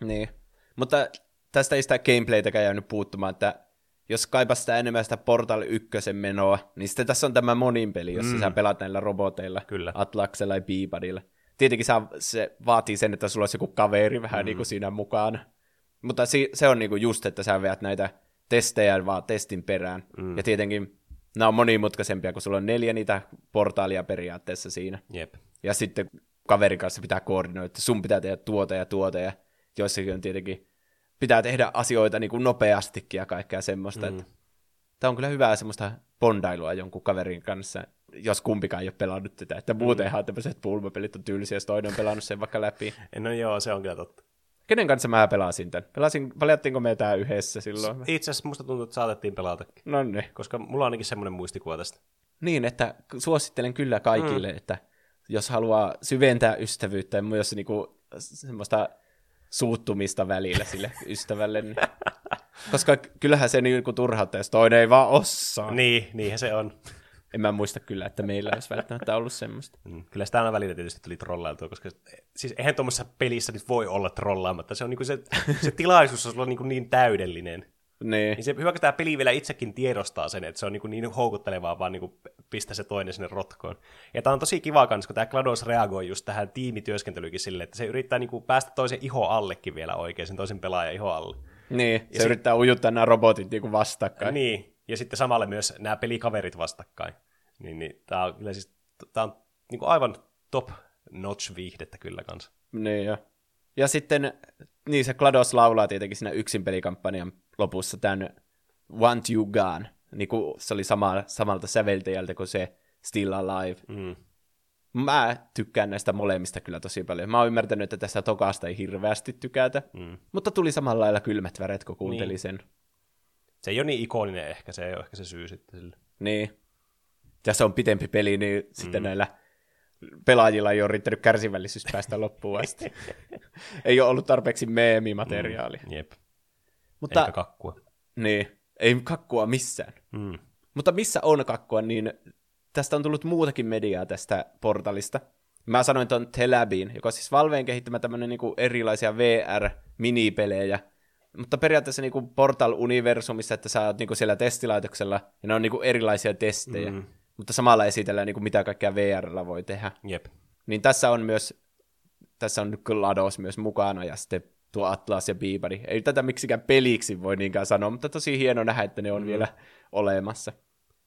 Niin. Mutta tästä ei sitä gameplaytäkään jäänyt puuttumaan, että jos kaipas sitä enemmän sitä Portal 1 menoa, niin sitten tässä on tämä monin peli, jossa mm. sä pelaat näillä roboteilla, Kyllä. Atlaksella ja Beebadilla. Tietenkin sä, se vaatii sen, että sulla olisi joku kaveri vähän mm. niin kuin siinä mukana. Mutta si, se on niin kuin just, että sä veät näitä testejä vaan testin perään. Mm. Ja tietenkin nämä on monimutkaisempia, kun sulla on neljä niitä portaalia periaatteessa siinä. Jep. Ja sitten kaverin kanssa pitää koordinoida, että sun pitää tehdä tuota ja tuota, ja joissakin on tietenkin, pitää tehdä asioita niin kuin nopeastikin ja kaikkea semmoista. Mm. Tämä on kyllä hyvää semmoista bondailua jonkun kaverin kanssa, jos kumpikaan ei ole pelannut tätä. Että muutenhan tämmöiset pulmapelit on tyylisiä, jos toinen on pelannut sen vaikka läpi. No joo, se on kyllä totta. Kenen kanssa mä pelasin tämän? Pelasin, paljattiinko me tää yhdessä silloin? Itse asiassa musta tuntuu, että saatettiin pelatakin. No niin. Koska mulla on ainakin semmoinen muistikuva tästä. Niin, että suosittelen kyllä kaikille, mm. että jos haluaa syventää ystävyyttä myös niinku semmoista suuttumista välillä sille ystävälle, niin... koska kyllähän se niinku turhauttaa, jos toinen ei vaan osaa. Niin, niinhän se on. En mä muista kyllä, että meillä olisi välttämättä ollut semmoista. Mm, Kyllä sitä aina välillä tietysti tuli trollailtua, koska siis eihän tuommoisessa pelissä nyt voi olla trollaamatta. Se on niinku se, se tilaisuus on sulla niinku niin täydellinen. Niin. Niin se, hyvä, kun tämä peli vielä itsekin tiedostaa sen, että se on niin, niin houkuttelevaa vaan niin pistää se toinen sinne rotkoon. Ja tämä on tosi kiva kans, kun tämä GLaDOS reagoi just tähän tiimityöskentelykin silleen, että se yrittää niin päästä toisen iho allekin vielä oikein, sen toisen pelaajan iho alle. Niin, se Ja si- yrittää ujuttaa nämä robotit niinku vastakkain. Niin, ja sitten samalla myös nämä pelikaverit vastakkain. Niin, niin tämä on kyllä siis, tämä on niin kuin aivan top notch viihdettä kyllä kanssa. Niin jo. Ja sitten, niin se GLaDOS laulaa tietenkin siinä yksin pelikampanjan lopussa tämän Want You Gone. Niin kuin se oli sama, samalta säveltäjältä kuin se Still Alive. Mm. Mä tykkään näistä molemmista kyllä tosi paljon. Mä oon ymmärtänyt, että tästä tokasta ei hirveästi tykätä. Mm. Mutta tuli samalla lailla kylmät väret, kun kuuntelin Niin. sen. Se ei ole niin ikoninen ehkä, se ei ole ehkä se syy sitten sille. Niin. Se on pitempi peli, niin mm. sitten näillä pelaajilla ei ole riittänyt kärsivällisyys päästä loppuun asti. ei ole ollut tarpeeksi meemimateriaalia. Mm. Jep, Mutta eikä kakkua. niin, ei kakkua missään. Mm. Mutta missä on kakkua, niin tästä on tullut muutakin mediaa tästä portalista. Mä sanoin ton Telabiin, joka on siis Valveen kehittämä tämmönen niinku erilaisia VR-minipelejä, mutta periaatteessa niinku Portal-universumissa, että sä oot niinku siellä testilaitoksella, ja ne on niinku erilaisia testejä, mm. mutta samalla esitellään niinku mitä kaikkea VRllä voi tehdä. Jep. Niin tässä on myös, tässä on GLaDOS myös mukana, ja sitten tuo Atlas ja Beebody. Ei tätä miksikään peliksi voi niinkään sanoa, mutta tosi hieno nähdä, että ne on mm. vielä olemassa.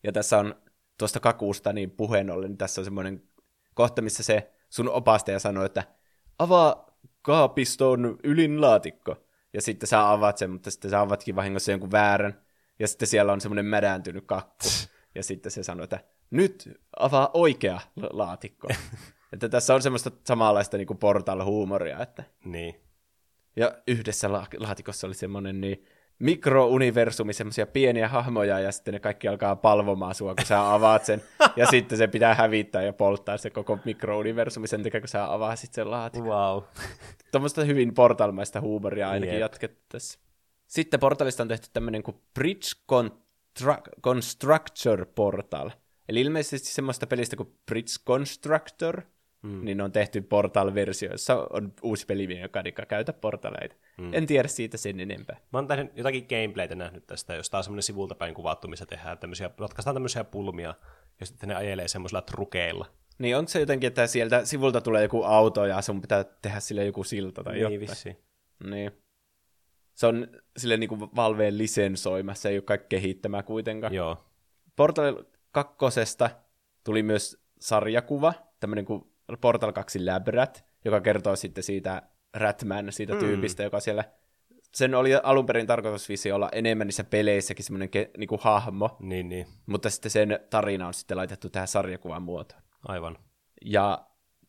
Ja tässä on tuosta kakuusta niin puheen ollen, niin tässä on semmoinen kohta, missä se sun opastaja sanoo, että avaa kaapiston ylin laatikko. Ja sitten sä avaat sen, mutta sitten sä avatkin vahingossa jonkun väärän. Ja sitten siellä on semmoinen mädäntynyt kakku. Ja sitten se sanoo, että nyt avaa oikea la- laatikko. että tässä on semmoista samanlaista niin portal-huumoria. Että... Niin. Ja yhdessä la- laatikossa oli semmoinen niin mikrouniversumi, semmoisia pieniä hahmoja, ja sitten ne kaikki alkaa palvomaan sua, kun sä avaat sen. ja sitten se pitää hävittää ja polttaa se koko mikrouniversumi sen takia, kun sä avasit sen laatikon. Wow. Tuommoista hyvin portalmaista huumoria ainakin Jep. jatkettu tässä. Sitten portalista on tehty tämmöinen kuin Bridge Contra- Constructor Portal. Eli ilmeisesti semmoista pelistä kuin Bridge Constructor, mm. niin on tehty Portal-versio, jossa on uusi peli, joka ei käytä portaleita. Mm. En tiedä siitä sen enempää. Mä oon tehnyt jotakin gameplaytä nähnyt tästä, josta on semmoinen sivulta päin kuvattu, missä tehdään tämmöisiä, ratkaistaan tämmöisiä pulmia, ja sitten ne ajelee semmoisilla trukeilla. Niin on se jotenkin, että sieltä sivulta tulee joku auto ja sun pitää tehdä sille joku silta tai Niin jotain. vissiin. Niin. Se on sille niinku Valveen lisensoima, se ei ole kaikki kehittämä kuitenkaan. Joo. Portal 2 tuli myös sarjakuva, tämmöinen kuin Portal 2 Labrat, joka kertoo sitten siitä Ratman, siitä mm. tyypistä, joka siellä... Sen oli alun perin tarkoitus vissi olla enemmän niissä peleissäkin semmoinen ke, niinku hahmo, Niin, niin. mutta sitten sen tarina on sitten laitettu tähän sarjakuvan muotoon. Aivan. Ja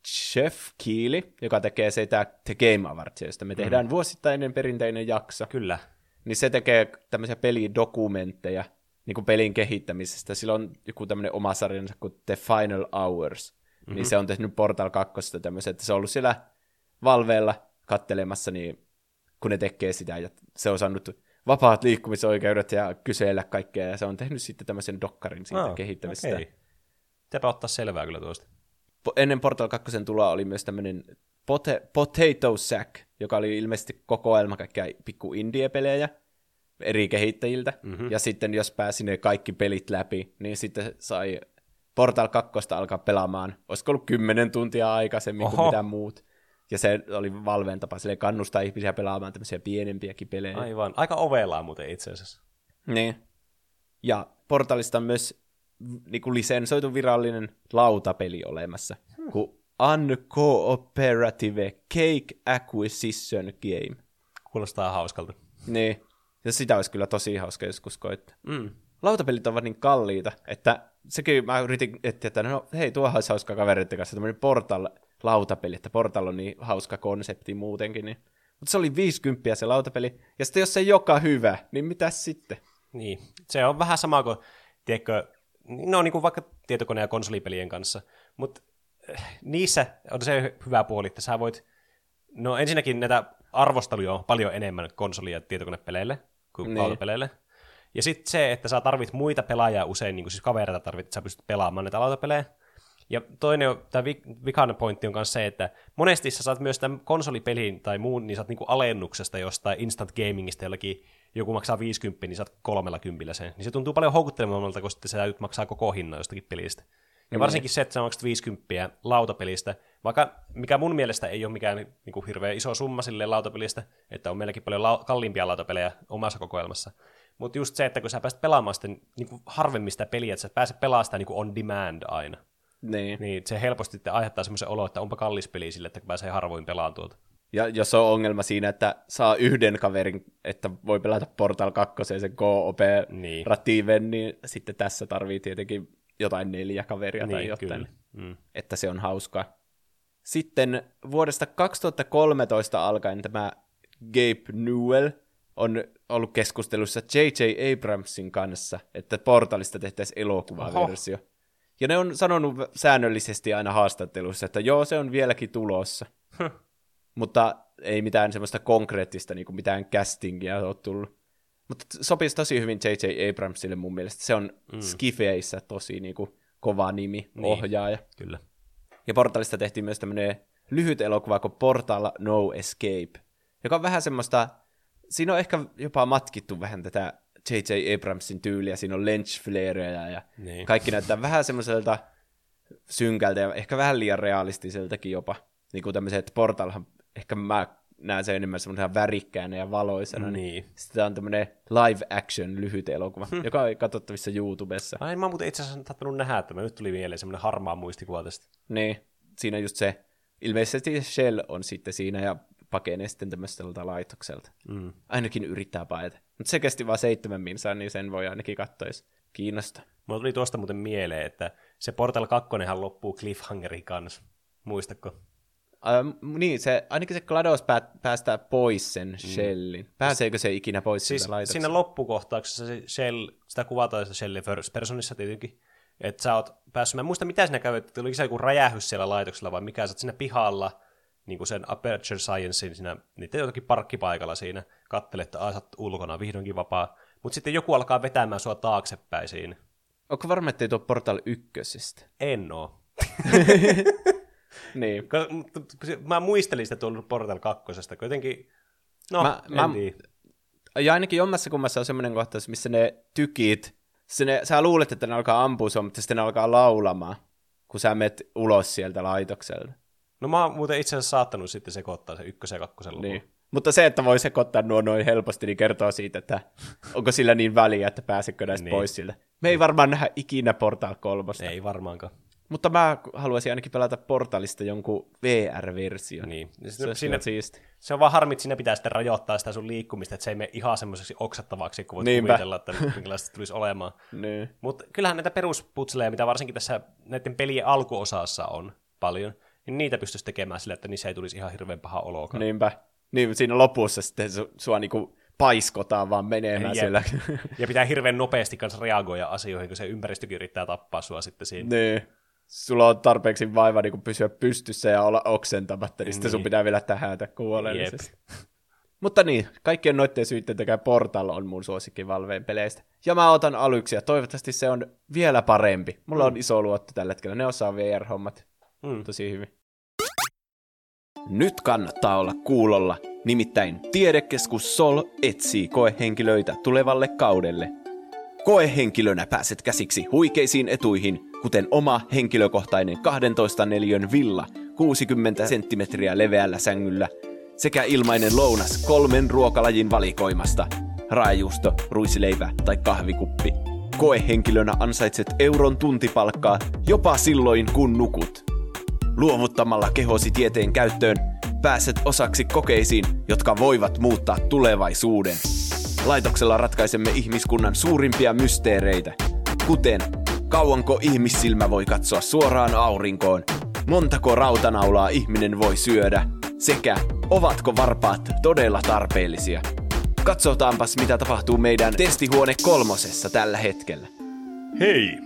Chef Keely, joka tekee sitä The Game Awards, josta me tehdään mm. vuosittainen perinteinen jakso, Kyllä. niin se tekee tämmöisiä pelidokumentteja niin kuin pelin kehittämisestä. Sillä on joku tämmöinen oma sarjansa kuin The Final Hours. Mm-hmm. Niin se on tehnyt Portal 2 tämmöisen, että se on ollut siellä Valveella kattelemassa, niin kun ne tekee sitä, ja se on saanut vapaat liikkumisoikeudet ja kysellä kaikkea, ja se on tehnyt sitten tämmöisen dokkarin siitä Ah, kehittämisestä. okei. Pitääpä ottaa selvää kyllä tuosta. Po- ennen Portal 2 tuloa oli myös tämmöinen pote- Potato Sack, joka oli ilmeisesti kokoelma kaikkia pikku indie-pelejä eri kehittäjiltä. Mm-hmm. Ja sitten jos pääsi ne kaikki pelit läpi, niin sitten sai Portal 2 alkaa pelaamaan. Olisiko ollut 10 tuntia aikaisemmin Oho. kuin mitä muut. Ja se oli Valveen tapa silleen kannustaa ihmisiä pelaamaan tämmöisiä pienempiäkin pelejä. Aivan. Aika ovelaa muuten itse asiassa. Niin. Ja Portalista on myös niin kuin lisensoitu virallinen lautapeli olemassa, hmm. kuin Uncooperative Cake Acquisition Game. Kuulostaa hauskalta. Niin. Ja sitä olisi kyllä tosi hauska joskus koittaa. Mm. Lautapelit ovat niin kalliita, että sekin mä yritin etsiä, että no hei, tuohan olisi hauska kavereiden kanssa, tämmöinen Portal-lautapeli, että Portal on niin hauska konsepti muutenkin. Niin. Mutta se oli 50 se lautapeli, ja sitten jos se ei joka hyvä, niin mitä sitten? Niin. Se on vähän sama kuin, tiedätkö, ne on niin kuin vaikka tietokone- ja konsolipelien kanssa, mutta niissä on se hyvä puoli, että sä voit, no ensinnäkin näitä arvosteluja on paljon enemmän konsoli- ja tietokonepeleille kuin Niin. lautapeleille. Ja sitten se, että sä tarvit muita pelaajia usein, niin kuin siis kavereita tarvit, että sä pystyt pelaamaan näitä lautapelejä. Ja toinen, on- tämä vikainen pointti on myös se, että monesti sä saat myös tämän konsolipelin tai muun, niin saat niinku alennuksesta jostain instant gamingista jollakin, joku maksaa 50, niin saat kolmella kympillä sen. Niin se tuntuu paljon houkuttelevammalta, kun sitten sä täytyt maksaa koko hinnan jostakin pelistä. Ja varsinkin se, että sä maksat 50 lautapelistä, vaikka mikä mun mielestä ei ole mikään niin kuin hirveän iso summa sille lautapelistä, että on meilläkin paljon lau- kalliimpia lautapelejä omassa kokoelmassa. Mutta just se, että kun sä pääset pelaamaan sitten niin kuin harvemmin sitä peliä, että sä pääset pelaamaan sitä niin kuin on demand aina, Niin. niin se helposti aiheuttaa semmoisen olo, että onpa kallis peli sille, että pääsee harvoin pelaamaan tuolta. Ja jos on ongelma siinä, että saa yhden kaverin, että voi pelata Portal 2 sen Go-OP Niin. ratiiven, niin sitten tässä tarvii tietenkin jotain neljä kaveria tai Niin, jotain, kyllä. Mm. että se on hauskaa. Sitten vuodesta 2013 alkaen tämä Gabe Newell on ollut keskustelussa J.J. Abramsin kanssa, että Portalista tehtäisiin elokuvaversio. Ja ne on sanonut säännöllisesti aina haastatteluissa, että joo, se on vieläkin tulossa. Mutta ei mitään semmoista konkreettista, niin kuin mitään castingia ole tullut. Mutta sopisi tosi hyvin J.J. Abramsille mun mielestä. Se on mm. Skifeissä tosi niin kuin, kova nimi, Niin. ohjaaja. Kyllä. Ja Portalista tehtiin myös tämmöinen lyhyt elokuva kuin Portal No Escape, joka on vähän semmoista, siinä on ehkä jopa matkittu vähän tätä J.J. Abramsin tyyliä, siinä on lens flareja ja Niin. kaikki näyttää vähän semmoiselta synkältä ja ehkä vähän liian realistiseltakin jopa. Niin kuin tämmöiset Portalhan, ehkä mä näen sen enemmän semmoisena värikkäänä ja valoisena. Niin. Sitten tää on tämmöinen live action lyhyt elokuva, joka on katsottavissa YouTubessa. Ai, mä muuten itse asiassa tappanut nähdä, että mä nyt tuli mieleen semmoinen harmaa muistikuva tästä. Niin, siinä just se, ilmeisesti Shell on sitten siinä ja pakenee sitten tämmöiseltä laitokselta. Mm. Ainakin yrittää paeta. Mutta se kesti vain seitsemän minsaa, niin sen voi ainakin katsoa, jos kiinnostaa. Mulla tuli tuosta muuten mieleen, että se Portal 2 loppuu cliffhangerin kanssa. Muistatko? Ähm, niin, se, ainakin se GLaDOS pää, päästää pois sen Shellin. Pääseekö se ikinä pois Mm. Siis siitä laitoksesta? siinä loppukohtauksessa se Shell, sitä kuvataan se Shell first personissa tietenkin, että sä oot päässyt, mä en muista mitä siinä kävi, että oliko se joku räjähys siellä laitoksella vai mikä, sä oot siinä pihalla, niin kuin sen Aperture Sciencein siinä, niiden jotakin parkkipaikalla siinä, kattelet, että oot ulkona, vihdoinkin vapaa, mutta sitten joku alkaa vetämään sua taaksepäin siinä. Onko varma, ettei tuo Portal ykkösestä? En oo. Niin. Mä muistelin sitä tuolla Portal 2, kun jotenkin, no, Mä- en mä- tiedä. Ja ainakin jommassa kummassa on semmoinen kohtaus, missä ne tykit, se ne, sä luulet, että ne alkaa ampua sua, mutta sitten ne alkaa laulamaan, kun sä menet ulos sieltä laitokselta. No mä oon muuten itse asiassa saattanut sitten sekoittaa se ykkösen ja kakkosen luvun. Niin. Mutta se, että voi sekoittaa nuo noin helposti, niin kertoo siitä, että onko sillä niin väliä, että pääsekö näistä Niin. pois siltä. Me ei varmaan nähdä ikinä Portal 3. Ei varmaankaan. Mutta mä haluaisin ainakin pelata Portalista jonkun VR-versio. Niin. Se Siinä, olisi siinä, siisti. se on vaan harmi, että siinä pitää sitten rajoittaa sitä sun liikkumista, että se ei mene ihan semmoiseksi oksattavaksi, kun voit Niinpä. kuvitella, että minkälaista se tulisi olemaan. Niin. Mutta kyllähän näitä perusputseleja, mitä varsinkin tässä näiden pelien alkuosassa on paljon, niin niitä pystyisi tekemään sillä, että niissä ei tulisi ihan hirveän paha olokaan. Niinpä. Niin, siinä lopussa sitten su, sua niinku paiskotaan vaan menemään Jep. siellä. Ja pitää hirveän nopeasti kanssa reagoida asioihin, kun se ympäristökin yrittää tappaa sua sitten siinä. niin. Sulla on tarpeeksi vaiva niin pysyä pystyssä ja olla oksentamatta, niin, sitten sun Niin. pitää vielä tähätä kuolellisesti. Mutta niin, kaikkien noitten syitten takia Portal on mun suosikki Valveen peleistä. Ja mä otan aluksi ja toivottavasti se on vielä parempi. Mulla on iso luotto tällä hetkellä, ne osaa VR-hommat Mm. tosi hyvin. Nyt kannattaa olla kuulolla, nimittäin Tiedekeskus Sol etsii koehenkilöitä tulevalle kaudelle. Koehenkilönä pääset käsiksi huikeisiin etuihin, kuten oma henkilökohtainen 12 neliön villa 60 senttimetriä leveällä sängyllä sekä ilmainen lounas kolmen ruokalajin valikoimasta. Raajuusto, ruisileipä tai kahvikuppi. Koehenkilönä ansaitset euron tuntipalkkaa jopa silloin kun nukut. Luovuttamalla kehosi tieteen käyttöön pääset osaksi kokeisiin, jotka voivat muuttaa tulevaisuuden. Laitoksella ratkaisemme ihmiskunnan suurimpia mysteereitä, kuten kauanko ihmissilmä voi katsoa suoraan aurinkoon, montako rautanaulaa ihminen voi syödä, sekä ovatko varpaat todella tarpeellisia. Katsotaanpas mitä tapahtuu meidän testihuone kolmosessa tällä hetkellä. Hei,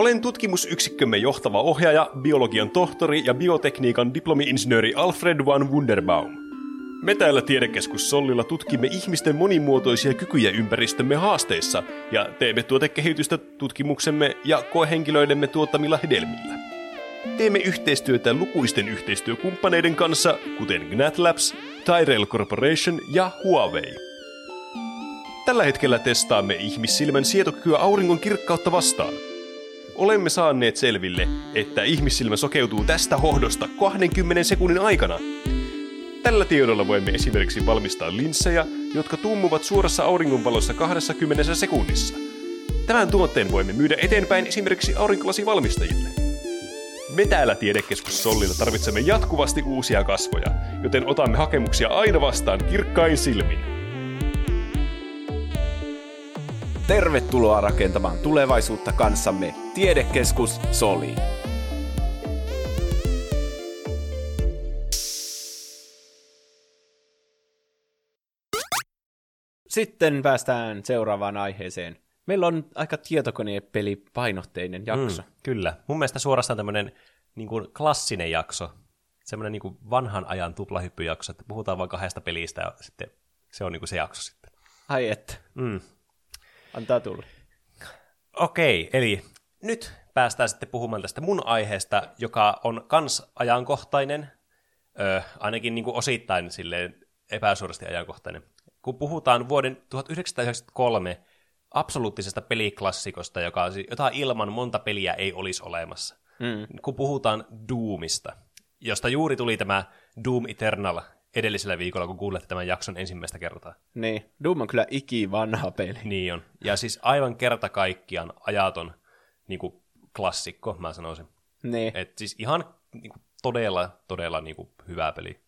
Olen tutkimusyksikkömme johtava ohjaaja, biologian tohtori ja biotekniikan diplomi-insinööri Alfred van Wunderbaum. Me täällä Tiedekeskus Sollilla tutkimme ihmisten monimuotoisia kykyjä ympäristömme haasteissa ja teemme tuotekehitystä tutkimuksemme ja koehenkilöidemme tuottamilla hedelmillä. Teemme yhteistyötä lukuisten yhteistyökumppaneiden kanssa, kuten GNAT-Labs, Tyrell Corporation ja Huawei. Tällä hetkellä testaamme ihmissilmän sietokykyä auringon kirkkautta vastaan. Olemme saaneet selville, että ihmissilmä sokeutuu tästä hohdosta 20 sekunnin aikana. Tällä tiedolla voimme esimerkiksi valmistaa linssejä, jotka tummuvat suorassa auringonvalossa 20 sekunnissa. Tämän tuotteen voimme myydä eteenpäin esimerkiksi aurinkolasivalmistajille. Me täällä Tiedekeskus Sollilla tarvitsemme jatkuvasti uusia kasvoja, joten otamme hakemuksia aina vastaan kirkkain silmin. Tervetuloa rakentamaan tulevaisuutta kanssamme Tiedekeskus Soli. Sitten päästään seuraavaan aiheeseen. Meillä on aika tietokonepeli painotteinen jakso. Mm, kyllä. Mun mielestä suorastaan tämmöinen niin kuin klassinen jakso. Semmoinen niin kuin vanhan ajan tuplahyppyjakso, että puhutaan vain kahdesta pelistä ja sitten se on niin kuin se jakso sitten. Ai että. Mm. Antaa tulla. Okei, eli nyt päästään sitten puhumaan tästä mun aiheesta, joka on kans ajankohtainen, ö, ainakin niin kuin osittain silleen epäsuorasti ajankohtainen. Kun puhutaan vuoden 1993 absoluuttisesta peliklassikosta, joka, jota ilman monta peliä ei olisi olemassa. Mm. Kun puhutaan Doomista, josta juuri tuli tämä Doom Eternal edellisellä viikolla, kun kuulette tämän jakson ensimmäistä kertaa. Niin, Doom on kyllä ikivanha peli. Niin on. Ja siis aivan kerta kaikkiaan ajaton niin kuin klassikko, mä sanoisin. Niin. Et siis ihan niin kuin, todella, todella niin kuin, hyvä peli.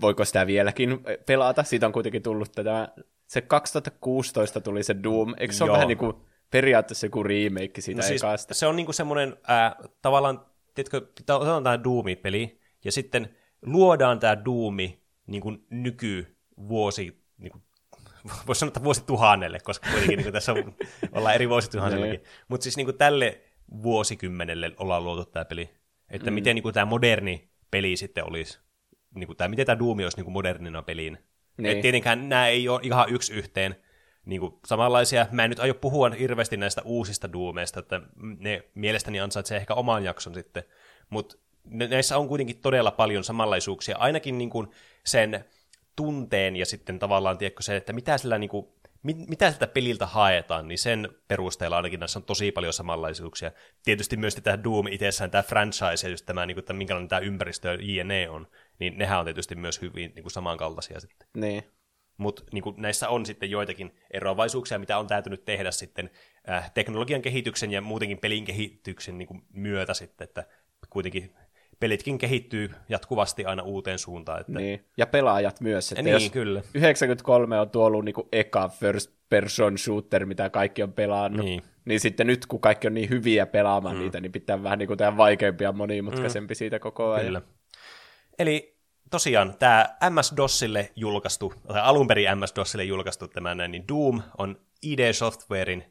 Voiko sitä vieläkin pelata? Siitä on kuitenkin tullut tätä... Se 2016 tuli se Doom. Eikö se ole vähän niin kuin periaatteessa joku remake siitä no siis ekasta? Se on niin kuin semmoinen äh, tavallaan, tiedätkö, otetaan tämä Doom-peli, ja sitten luodaan tämä Doomi niin kuin nykyvuosi, niin kuin, voisi sanoa, että vuosituhannelle, koska kuitenkin niin kuin tässä on, ollaan eri vuosituhannellakin. Niin. Mutta siis niin kuin tälle vuosikymmenelle ollaan luotu tämä peli. Että mm. miten niin kuin tämä moderni peli sitten olisi, niin kuin, tai miten tämä Doom olisi niin kuin modernina peliin. Niin. Et tietenkään nämä ei ole ihan yksi yhteen niin kuin samanlaisia. Mä en nyt aio puhua hirveästi näistä uusista Doomeista, että ne mielestäni ansaitsee ehkä oman jakson sitten. Mutta näissä on kuitenkin todella paljon samanlaisuuksia, ainakin niin kuin sen tunteen ja sitten tavallaan, tiedätkö, se, että mitä sillä niin kuin, mit, mitä siltä peliltä haetaan, niin sen perusteella ainakin näissä on tosi paljon samanlaisuuksia. Tietysti myös tämä Doom itsessään, tämä franchise ja just tämä, niin kuin, että minkälainen tämä ympäristö JNE on, niin nehän on tietysti myös hyvin niin kuin samankaltaisia sitten. Niin. Mutta niin näissä on sitten joitakin eroavaisuuksia, mitä on täytynyt tehdä sitten äh, teknologian kehityksen ja muutenkin pelin kehityksen niin kuin myötä sitten, että kuitenkin pelitkin kehittyy jatkuvasti aina uuteen suuntaan. Että... Niin, ja pelaajat myös. Että niin, jos kyllä. 93 on tuo ollut niin kuin eka first person shooter, mitä kaikki on pelannut, niin. niin sitten nyt kun kaikki on niin hyviä pelaamaan mm. niitä, niin pitää vähän niin kuin tehdä vaikeampia ja monimutkaisempi mm. siitä koko ajan. Kyllä. Eli tosiaan tämä MS-DOSille julkaistu, tai alun perin MS-DOSille julkaistu tämä näin, niin Doom on ID Softwarein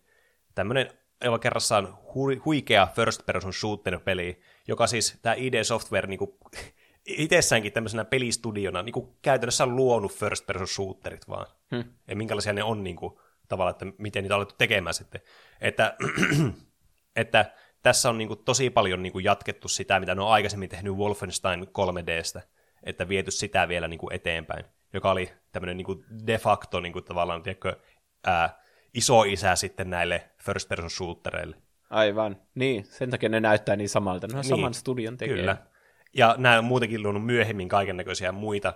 tämmöinen aivan kerrassaan hu- huikea first person shooter-peli, joka siis tämä ID Software niin kuin, itsessäänkin tämmöisenä pelistudiona niin kuin käytännössä on luonut first person shooterit vaan. Hmm. Ja minkälaisia ne on niin kuin, tavallaan, että miten niitä on alettu tekemään sitten. Että, että tässä on niin kuin, tosi paljon niin kuin, jatkettu sitä, mitä ne on aikaisemmin tehnyt Wolfenstein 3Dstä, että viety sitä vielä niin kuin, eteenpäin, joka oli tämmöinen niin kuin, de facto niin kuin, tavallaan, tiedätkö, ää, iso isä sitten näille first person shootereille. Aivan. Niin, sen takia ne näyttää niin samalta. Ne on niin, saman studion tekee. Kyllä. Ja nämä on muutenkin luonut myöhemmin kaiken näköisiä muita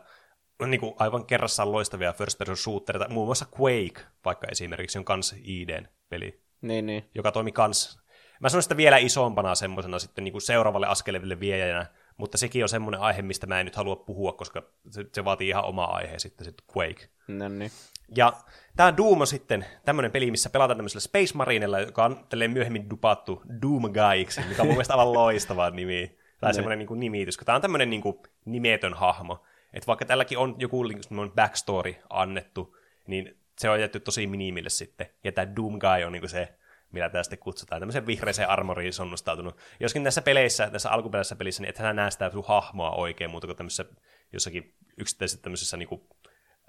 niin kuin aivan kerrassaan loistavia first person shooterita. Muun muassa Quake, vaikka esimerkiksi, on kans IDn peli. Niin, niin. Joka toimi kans. Mä sanon sitä vielä isompana semmoisena sitten niin kuin seuraavalle askeleville viejänä, mutta sekin on semmoinen aihe, mistä mä en nyt halua puhua, koska se, se vaatii ihan oma aihe sitten, sitten Quake. No niin. Ja tämä Doom on sitten tämmöinen peli, missä pelataan tämmöisellä Space Marinella, joka on myöhemmin dupattu Doom Guyksi, mikä on mun mielestä aivan loistava nimi. Tai semmoinen niin nimitys, kun tämä on tämmöinen niin kuin nimetön hahmo. Että vaikka tälläkin on joku niin backstory annettu, niin se on jätetty tosi minimille sitten. Ja tämä Doom Guy on niin kuin se millä tämä sitten kutsutaan. Tämmöisen vihreiseen armoriin sonnustautunut. Joskin näissä peleissä, tässä alkuperäisessä pelissä, niin ethän näe sitä sun hahmoa oikein muuta kuin tämmöisessä jossakin yksittäisessä tämmöisessä niin kuin,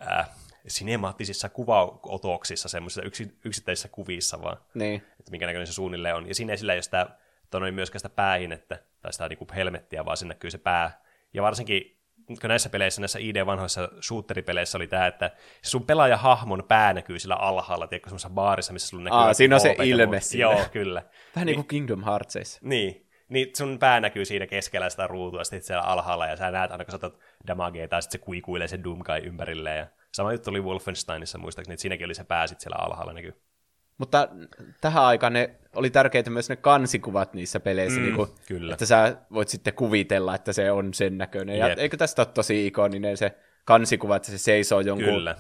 äh, sinemaattisissa kuvaotoksissa, semmoisissa yksi, yksittäisissä kuvissa vaan, Niin. että minkä näköinen se suunnilleen on. Ja siinä ei sillä ei ole sitä, toi myöskään sitä päähinettä tai sitä niin kuin helmettiä, vaan siinä näkyy se pää. Ja varsinkin kun näissä peleissä, näissä ID-vanhoissa shooteripeleissä oli tämä, että sun pelaajahahmon pää näkyy sillä alhaalla, tiedätkö, semmoisessa baarissa, missä sulla näkyy... Aa, siinä on se ilme siinä. Joo, kyllä. Vähän niin kuin Kingdom Heartsissa. Niin, niin sun pää näkyy siinä keskellä sitä ruutua, sitten siellä alhaalla, ja sä näet aina, kun sä otat damagea, tai sitten se kuikuilee se Doomguy ympärilleen. Ja sama juttu oli Wolfensteinissa, muistaakseni, että siinäkin oli se pää sitten siellä alhaalla näkyy. Mutta tähän aikaan ne oli tärkeitä myös ne kansikuvat niissä peleissä, Mm, niin kuin, kyllä. että sä voit sitten kuvitella, että se on sen näköinen. Ja Jep. eikö tästä ole tosi ikoninen se kansikuva, että se seisoo jonkun Kyllä.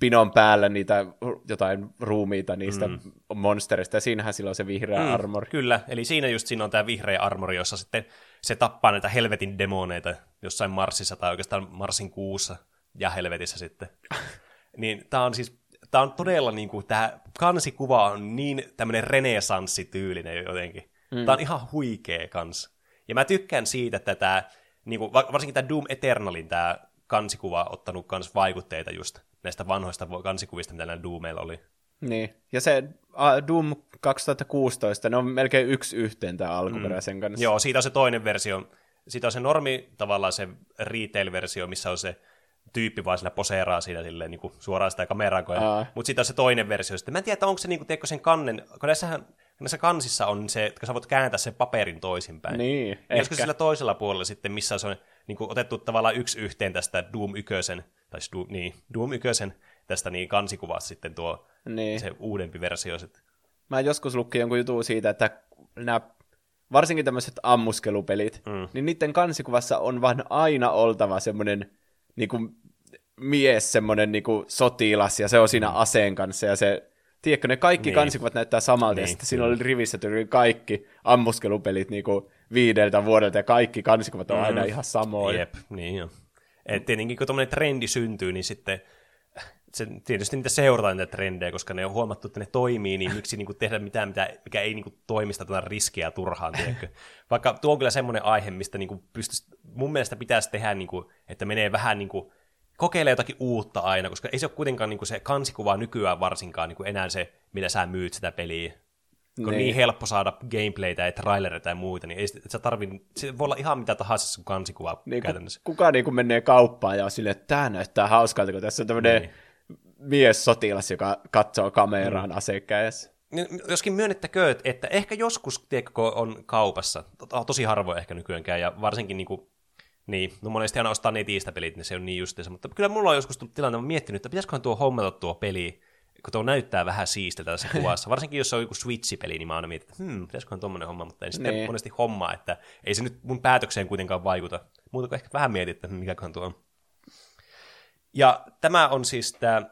pinon päällä niitä jotain ruumiita niistä mm. monsterista, ja siinähän sillä on se vihreä mm. armor. Kyllä, eli siinä just siinä on tämä vihreä armori, jossa sitten se tappaa näitä helvetin demoneita jossain Marsissa tai oikeastaan Marsin kuussa ja helvetissä sitten. niin tämä on siis, tämä on todella niin kuin, tämä kansikuva on niin tämmöinen renesanssityylinen jotenkin. Mm. Tämä on ihan huikea kans. Ja mä tykkään siitä, että tämä, niin kuin, varsinkin tämä Doom Eternalin tämä kansikuva on ottanut kans vaikutteita just näistä vanhoista kansikuvista, mitä näillä Doomeilla oli. Niin. Ja se Doom 2016, ne on melkein yksi yhteen tämän alkuperäisen kanssa. Joo, siitä on se toinen versio. Siitä on se normi, tavallaan se retail-versio, missä on se tyyppi vaan sillä poseeraa siinä silleen, niin kuin suoraan sitä kameraan. Aa. Mutta sitten on se toinen versio. Sitten mä en tiedä, että onko se niin kuin, tiedätkö, sen kannen, kun näissähän, näissä kansissa on se, että sä voit kääntää sen paperin toisinpäin. Niin, Ja Joskus ehkä. sillä toisella puolella sitten, missä se on niin kuin, otettu tavallaan yksi yhteen tästä Doom 1, tai siis Doom, niin, Doom 1 tästä niin kansikuvasta sitten tuo Niin. se uudempi versio sitten. Mä joskus lukin jonkun jutun siitä, että nämä varsinkin tämmöiset ammuskelupelit, mm. niin niiden kansikuvassa on vaan aina oltava semmoinen niin kuin, mies, semmoinen niin kuin, sotilas, ja se on siinä aseen kanssa, ja se, tiedätkö, ne kaikki Niin. niin. kansikuvat näyttää samalta, niin, ja Niin, sitten siinä oli rivissä tyyli kaikki ammuskelupelit niin kuin, viideltä vuodelta, ja kaikki kansikuvat on mm. aina ihan samoja. Jep, niin jo. Et tietenkin kun tuommoinen trendi syntyy, niin sitten se, tietysti niitä seurataan niitä trendejä, koska ne on huomattu, että ne toimii, niin miksi niinku tehdä mitään, mitä, mikä ei niinku toimista tätä riskiä turhaan, tiedätkö? Vaikka tuo on kyllä semmoinen aihe, mistä niinku pystyisi, mun mielestä pitäisi tehdä, niinku, että menee vähän niinku, kokeilee jotakin uutta aina, koska ei se ole kuitenkaan niinku se kansikuva nykyään varsinkaan niinku enää se, millä sä myyt sitä peliä. Kun on Niin. niin helppo saada gameplaytä ja trailereita ja muita, niin ei sä tarvi, se voi olla ihan mitä tahansa sun kansikuva Niin, käytännössä. ku, kuka niin kuin menee kauppaan ja on silleen, että tämä näyttää hauskalta, kun tässä on tämmöinen Niin. Mies sotilas, joka katsoo kameraan mm. asekädessä. Niin, Joskin myönnettäkö, että ehkä joskus, tiedätkö, kun on kaupassa, to- tosi harvoin ehkä nykyäänkään, ja varsinkin niin kuin, niin, no monesti aina ostaa netistä pelit, niin se on niin justiinsa, mutta kyllä mulla on joskus tullut tilanne, mä miettinyt, että pitäisiköhän tuo hommata tuo peli, kun tuo näyttää vähän siistiltä tässä kuvassa, varsinkin jos se on joku Switch-peli, niin mä aina mietin, että hmm, pitäisiköhän tuommoinen homma, mutta en sitten Niin. monesti hommaa, että ei se nyt mun päätökseen kuitenkaan vaikuta, muuta kuin ehkä vähän mietin, että mikäköhän tuo on. Ja tämä on siis tämä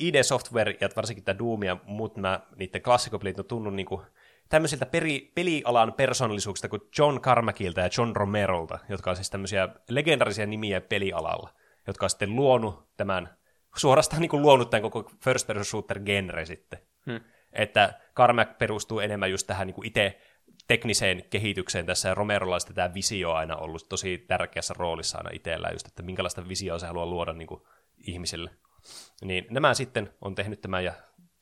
ID Software ja varsinkin tämä Doom ja muut nämä niiden klassikopelit on tunnu niinku tämmöisiltä peri, pelialan persoonallisuuksista kuin John Carmackilta ja John Romerolta, jotka on siis tämmöisiä legendarisia nimiä pelialalla, jotka on sitten luonut tämän, suorastaan niin kuin luonut tämän koko first person shooter genre sitten. Hmm. Että Carmack perustuu enemmän just tähän niin kuin itse tekniseen kehitykseen tässä, ja Romerolla on sitten tämä visio aina ollut tosi tärkeässä roolissa aina itsellään, just, että minkälaista visioa se haluaa luoda niin kuin ihmisille. Niin nämä sitten on tehnyt tämän, ja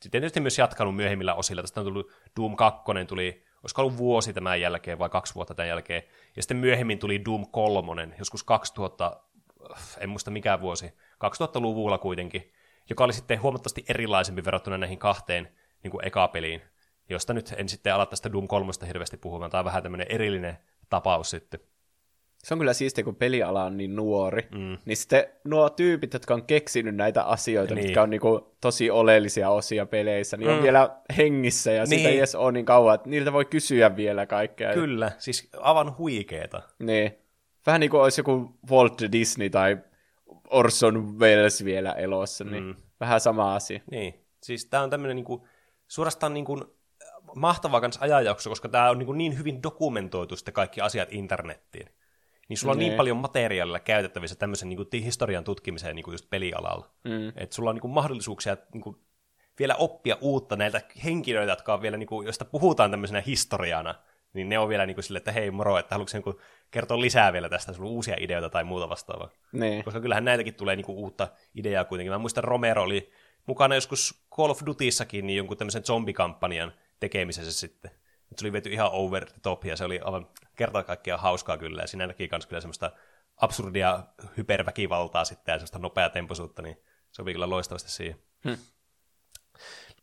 sitten tietysti myös jatkanut myöhemmillä osilla. Tästä on tullut Doom 2, tuli, olisiko ollut vuosi tämän jälkeen vai kaksi vuotta tämän jälkeen, ja sitten myöhemmin tuli Doom 3, joskus 2000, en muista mikä vuosi, 2000-luvulla kuitenkin, joka oli sitten huomattavasti erilaisempi verrattuna näihin kahteen niin kuin eka-peliin, josta nyt en sitten ala tästä Doom 3 hirveästi puhumaan. Tämä on vähän tämmöinen erillinen tapaus sitten. Se on kyllä siistiä, kun peliala on niin nuori. Mm. Niin sitten nuo tyypit, jotka on keksinyt näitä asioita, Niin. niin. mitkä on niinku tosi oleellisia osia peleissä, niin mm. on vielä hengissä ja niin. Niin. ei edes ole niin kauan, että niiltä voi kysyä vielä kaikkea. Kyllä, siis aivan huikeeta. Niin. Vähän niin kuin olisi joku Walt Disney tai Orson Welles vielä elossa, niin mm. vähän sama asia. Niin, siis tämä on tämmöinen niinku, suorastaan niinku, mahtava kans ajanjakso, koska tämä on niinku niin hyvin dokumentoitu sitten kaikki asiat internettiin. Niin sulla on niin Niin. paljon materiaalia käytettävissä tämmöisen niinku, ti- historian tutkimiseen niinku just pelialalla. Mm. Että sulla on niinku, mahdollisuuksia niinku, vielä oppia uutta näiltä henkilöiltä, jotka on vielä, niin kuin, josta puhutaan tämmöisenä historiana, niin ne on vielä niin kuin sille, että hei moro, että haluatko niin kertoa lisää vielä tästä, sulla uusia ideoita tai muuta vastaavaa. Niin. Koska kyllähän näitäkin tulee niin kuin uutta ideaa kuitenkin. Mä muistan Romero oli mukana joskus Call of Dutyssakin niin jonkun tämmöisen zombikampanjan tekemisessä sitten. Se oli viety ihan over the top ja se oli aivan kerta kaikkiaan hauskaa kyllä. Ja siinä näki myös kyllä semmoista absurdia hyperväkivaltaa sitten ja semmoista nopeatempoisuutta, niin sopii kyllä loistavasti siihen. Hmm.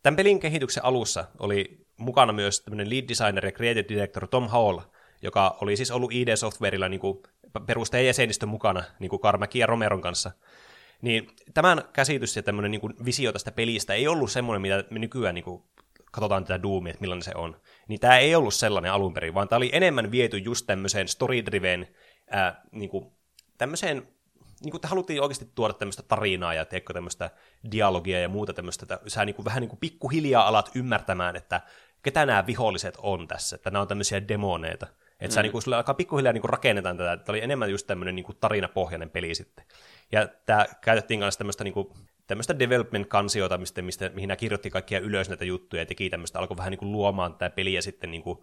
Tämän pelin kehityksen alussa oli mukana myös tämmöinen lead designer ja creative director Tom Hall, joka oli siis ollut ID Softwarella niin perustajajäsenistön mukana niin kuin Carmack ja Romeron kanssa. Niin tämän käsitys ja tämmöinen niin visio tästä pelistä ei ollut semmoinen, mitä me nykyään niin kuin katsotaan tätä Doomia, että millainen se on. Niin tämä ei ollut sellainen alun perin, vaan tämä oli enemmän viety just tämmöiseen story-driven, ää, niin kuin, tämmöiseen niin kuin, haluttiin oikeasti tuoda tämmöistä tarinaa ja teekö tämmöistä dialogia ja muuta tämmöistä, että sä niin kuin, vähän niin kuin pikkuhiljaa alat ymmärtämään, että ketä nämä viholliset on tässä, että nämä on tämmöisiä demoneita. Että mm. sä niin kuin, alkaa pikkuhiljaa niin kuin rakennetaan tätä, että oli enemmän just tämmöinen niin kuin tarinapohjainen peli sitten. Ja tämä käytettiin kanssa tämmöistä niin kuin, tämmöistä development-kansiota, mistä, mistä, mihin nämä kirjoitti kaikkia ylös näitä juttuja ja teki tämmöistä, alkoi vähän niin kuin luomaan tätä peliä sitten niin kuin,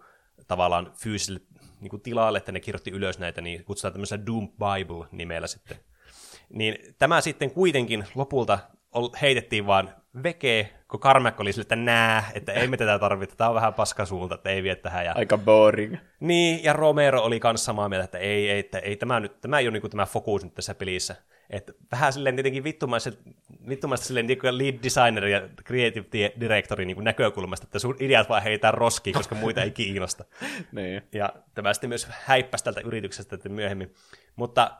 tavallaan fyysiselle niin kuin tilalle, että ne kirjoitti ylös näitä, niin kutsutaan tämmöisellä Doom Bible-nimellä sitten. Niin tämä sitten kuitenkin lopulta heitettiin vaan veke, kun Carmack oli sille, että nää, että ei me tätä tarvita, tämä on vähän paskasuunta, että ei vie tähän. Ja... Aika boring. Niin, ja Romero oli kanssa samaa mieltä, että ei, ei, että ei tämä, nyt, tämä ei ole niin kuin tämä fokus nyt tässä pelissä. Että vähän silleen tietenkin vittumaista, vittumaista silleen niin lead designer ja creative directori niin näkökulmasta, että sun ideat vaan heitään roskiin, koska muita ei kiinnosta. niin. Ja tämä sitten myös häippäsi tältä yrityksestä että myöhemmin. Mutta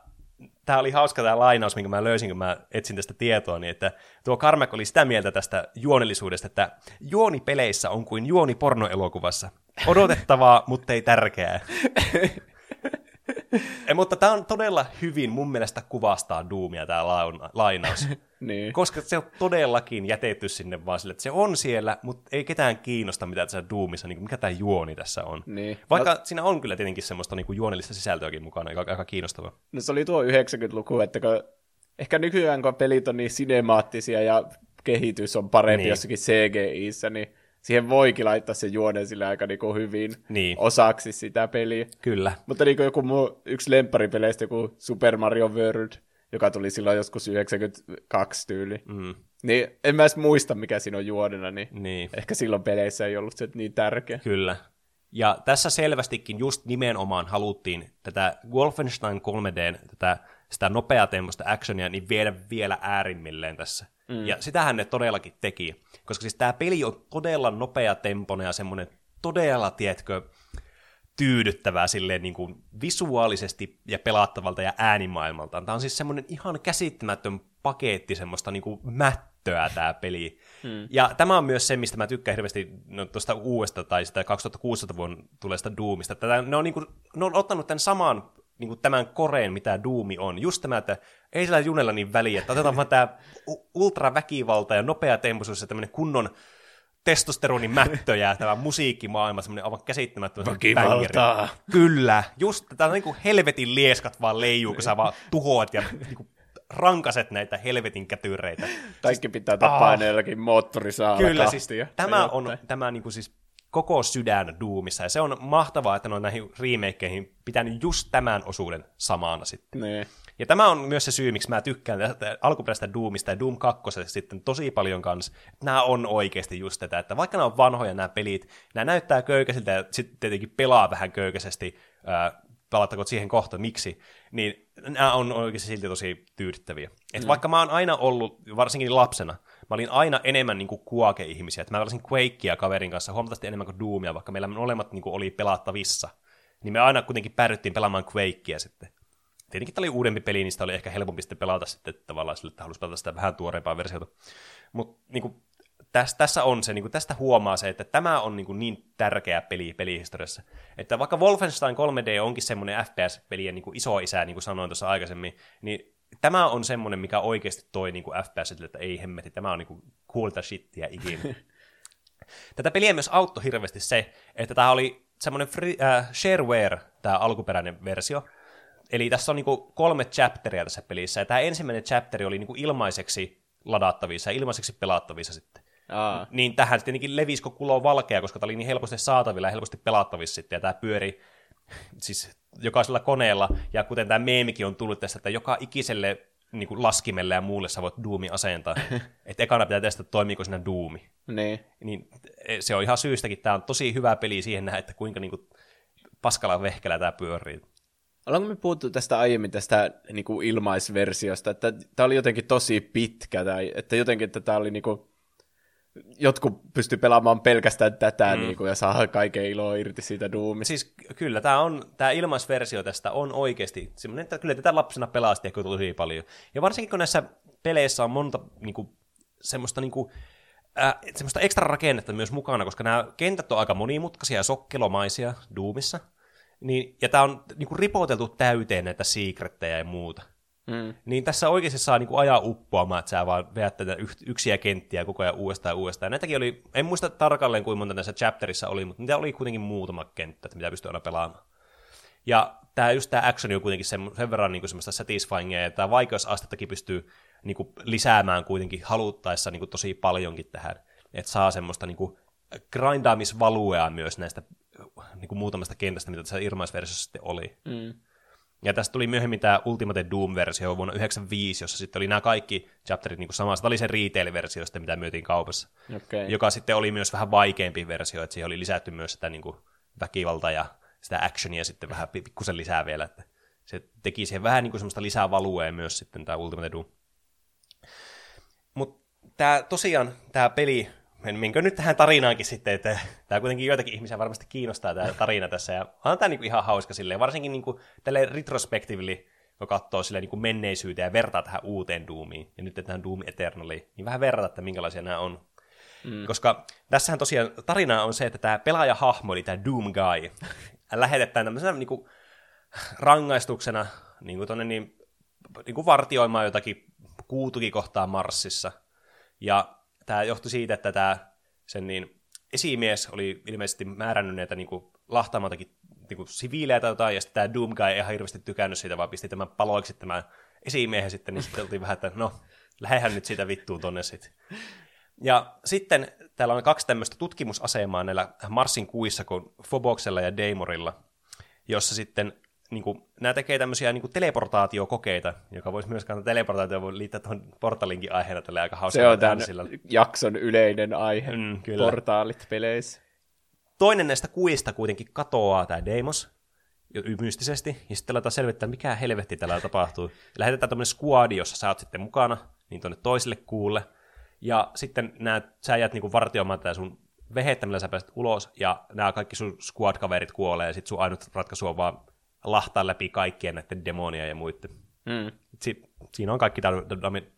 tämä oli hauska tämä lainaus, minkä mä löysin, kun mä etsin tästä tietoa, niin että tuo Carmack oli sitä mieltä tästä juonellisuudesta, että juoni peleissä on kuin juoni pornoelokuvassa. Odotettavaa, mutta ei tärkeää. Ei, mutta tämä on todella hyvin mun mielestä kuvastaa Doomia tämä lainaus. niin. Koska se on todellakin jätetty sinne vaan sille, että se on siellä, mutta ei ketään kiinnosta, mitä tässä Doomissa, niin mikä tämä juoni tässä on. Niin. Vaikka no, siinä on kyllä tietenkin semmoista niin kuin juonellista sisältöäkin mukana, joka on aika kiinnostavaa. No se oli tuo 90-luku, että kun, ehkä nykyään kun pelit on niin sinemaattisia ja kehitys on parempi niin. jossakin CGIssä, niin siihen voikin laittaa se juone sille aika niinku hyvin niin. osaksi sitä peliä. Kyllä. Mutta niinku joku muu, yksi lempparipeleistä, joku Super Mario World, joka tuli silloin joskus 92 tyyli. Mm. Niin en mä edes muista, mikä siinä on juonena, niin, niin. ehkä silloin peleissä ei ollut se niin tärkeä. Kyllä. Ja tässä selvästikin just nimenomaan haluttiin tätä Wolfenstein 3D, tätä sitä nopeatemmoista actionia, niin viedä vielä äärimmilleen tässä. Mm. Ja sitähän ne todellakin teki. Koska siis tämä peli on todella nopea tempone ja semmoinen todella, tiedätkö, tyydyttävää silleen niin kuin visuaalisesti ja pelattavalta ja äänimaailmalta. Tämä on siis semmoinen ihan käsittämätön paketti semmoista niin kuin mättöä tämä peli. Hmm. Ja tämä on myös se, mistä mä tykkään hirveästi no, tuosta uudesta tai sitä 2016 vuonna tulleesta Doomista. Tätä, ne, on niin kuin, ne on ottanut tämän saman niin kuin tämän koreen, mitä Doomi on. Just tämä, että ei sillä junella niin väliä, että otetaan vaan tämä ultraväkivalta ja nopea tempoisuus ja tämmöinen kunnon testosteronin mättö ja tämä musiikkimaailma, semmoinen aivan käsittämättömän Väkivaltaa. Kyllä, just tämä on niin kuin helvetin lieskat vaan leijuu, kun sä vaan tuhoat ja niin kuin rankaset näitä helvetin kätyreitä. Kaikki pitää tappaa ah. jollakin moottorisaalla Kyllä, siis tämä on tämä niin kuin siis koko sydän Doomissa, ja se on mahtavaa, että ne on näihin remakeihin pitänyt just tämän osuuden samana sitten. Nee. Ja tämä on myös se syy, miksi mä tykkään tästä alkuperäisestä Doomista ja Doom 2 sitten tosi paljon kanssa. Nämä on oikeasti just tätä, että vaikka nämä on vanhoja nämä pelit, nämä näyttää köykäisiltä ja sitten tietenkin pelaa vähän köykäisesti, äh, palattako siihen kohta, miksi, niin nämä on oikeasti silti tosi tyydyttäviä. Et mm. Vaikka mä oon aina ollut, varsinkin lapsena, mä olin aina enemmän niin kuake-ihmisiä. Et mä pelasin Quakea kaverin kanssa huomattavasti enemmän kuin Doomia, vaikka meillä molemmat niin oli pelattavissa. Niin me aina kuitenkin päädyttiin pelaamaan Quakea sitten. Tietenkin tämä oli uudempi peli, niin sitä oli ehkä helpompi sitten pelata sitten tavallaan sille, että halusi pelata sitä vähän tuoreempaa versiota. Mutta niin tässä, tässä on se, niin kuin tästä huomaa se, että tämä on niin, kuin niin tärkeä peli pelihistoriassa. Että vaikka Wolfenstein 3D onkin semmoinen FPS-pelien niin iso isä, niin kuin sanoin tuossa aikaisemmin, niin tämä on semmoinen, mikä oikeasti toi niin FPS, että ei hemmeti, tämä on niin kuin coolta shittiä ikinä. Tätä peliä myös auttoi hirveästi se, että tämä oli semmoinen free, äh, shareware, tämä alkuperäinen versio. Eli tässä on niin kolme chapteria tässä pelissä, ja tämä ensimmäinen chapteri oli niin ilmaiseksi ladattavissa ja ilmaiseksi pelattavissa sitten. Aa. Niin tähän sitten tietenkin levisi koko kulo valkea, koska tämä oli niin helposti saatavilla ja helposti pelattavissa sitten, ja tämä pyöri siis jokaisella koneella, ja kuten tämä meemikin on tullut tästä, että joka ikiselle niin kuin laskimelle ja muulle sä voit Doomi asentaa. että ekana pitää testata, toimiiko siinä Doomi. Niin. Niin se on ihan syystäkin, tämä on tosi hyvä peli siihen nähdä, että kuinka niin kuin, paskalla vehkellä tämä pyörii. Ollaanko me puhuttu tästä aiemmin tästä niin kuin ilmaisversiosta, että tämä oli jotenkin tosi pitkä, tai että jotenkin että tämä oli niin kuin, jotkut pysty pelaamaan pelkästään tätä mm. niin kuin, ja saa kaiken iloa irti siitä Doomista. Siis kyllä, tämä, on, tämä ilmaisversio tästä on oikeasti semmoinen, että kyllä tätä lapsena pelaa sitten tosi paljon. Ja varsinkin kun näissä peleissä on monta niin kuin, semmoista niin kuin, äh, semmoista ekstra rakennetta myös mukana, koska nämä kentät on aika monimutkaisia ja sokkelomaisia Doomissa. Niin, ja tämä on niin kuin, ripoteltu täyteen näitä secrettejä ja muuta. Mm. Niin tässä oikeasti saa niin kuin ajaa uppoamaan, että sä vaan veät tätä yksiä kenttiä koko ajan uudestaan ja uudestaan. Näitäkin oli, en muista tarkalleen kuinka monta näissä chapterissa oli, mutta niitä oli kuitenkin muutama kenttä, mitä pystyy aina pelaamaan. Ja tämä just tämä action on kuitenkin sen, sen verran niin kuin semmoista satisfyingia, ja tämä vaikeusastettakin pystyy niin kuin lisäämään kuitenkin haluttaessa niin kuin tosi paljonkin tähän. Että saa semmoista niin kuin grindaamisvaluea myös näistä niin kuin muutamasta kentästä, mitä tässä ilmaisversiossa sitten oli. Mm. Ja tästä tuli myöhemmin tämä Ultimate Doom-versio vuonna 1995, jossa sitten oli nämä kaikki chapterit niin samassa. Tämä oli se retail-versio, sitten, mitä myytiin kaupassa. Okay. Joka sitten oli myös vähän vaikeampi versio, että siihen oli lisätty myös sitä niin kuin väkivaltaa ja sitä actionia sitten vähän pikkusen lisää vielä. Että se teki siihen vähän niin kuin semmoista lisää valuea myös sitten tämä Ultimate Doom. Mutta tämä tosiaan, tämä peli menkö nyt tähän tarinaankin sitten, että tämä kuitenkin joitakin ihmisiä varmasti kiinnostaa tämä tarina tässä, ja on tämä niinku ihan hauska silleen, varsinkin niinku tälle retrospectively, kun katsoo sille niinku menneisyyteen ja vertaa tähän uuteen Doomiin, ja nyt tähän Doom Eternaliin, niin vähän verrata, että minkälaisia nämä on. Mm. Koska tässähän tosiaan tarina on se, että tämä pelaajahahmo, eli tämä Doom Guy, lähetetään tämmöisenä niinku rangaistuksena niinku tonne niin, niinku vartioimaan jotakin kuutukikohtaa Marsissa. Ja tämä johtui siitä, että tämä sen niin esimies oli ilmeisesti määrännyt näitä niin lahtaamaltakin niin siviilejä tai jotain, ja sitten tämä Doom Guy ei ihan hirveästi tykännyt siitä, vaan pisti tämän paloiksi tämän esimiehen sitten, niin sitten oltiin vähän, että no, lähdehän nyt siitä vittuun tonne sitten. Ja sitten täällä on kaksi tämmöistä tutkimusasemaa näillä Marsin kuissa, kuin Foboksella ja Daemorilla, jossa sitten niin kuin, nämä tekee tämmöisiä niin kuin teleportaatiokokeita, joka voisi myös kannattaa teleportaatio voi liittää tuohon portalinkin aiheena tälle aika hauska. Se on tämän sillä... jakson yleinen aihe, mm, kyllä. portaalit peleissä. Toinen näistä kuista kuitenkin katoaa tämä Deimos, mystisesti, ja sitten aletaan selvittää, mikä helvetti tällä tapahtuu. Lähetetään tämmöinen squadi, jossa sä oot sitten mukana, niin tuonne toiselle kuulle, ja sitten nämä, sä jäät niinku vartioimaan tätä sun vehettä, millä sä pääset ulos, ja nämä kaikki sun squad-kaverit kuolee, ja sitten sun ainut ratkaisu on vaan lahtaa läpi kaikkien näiden demonia ja muiden. Mm. Si- siinä on kaikki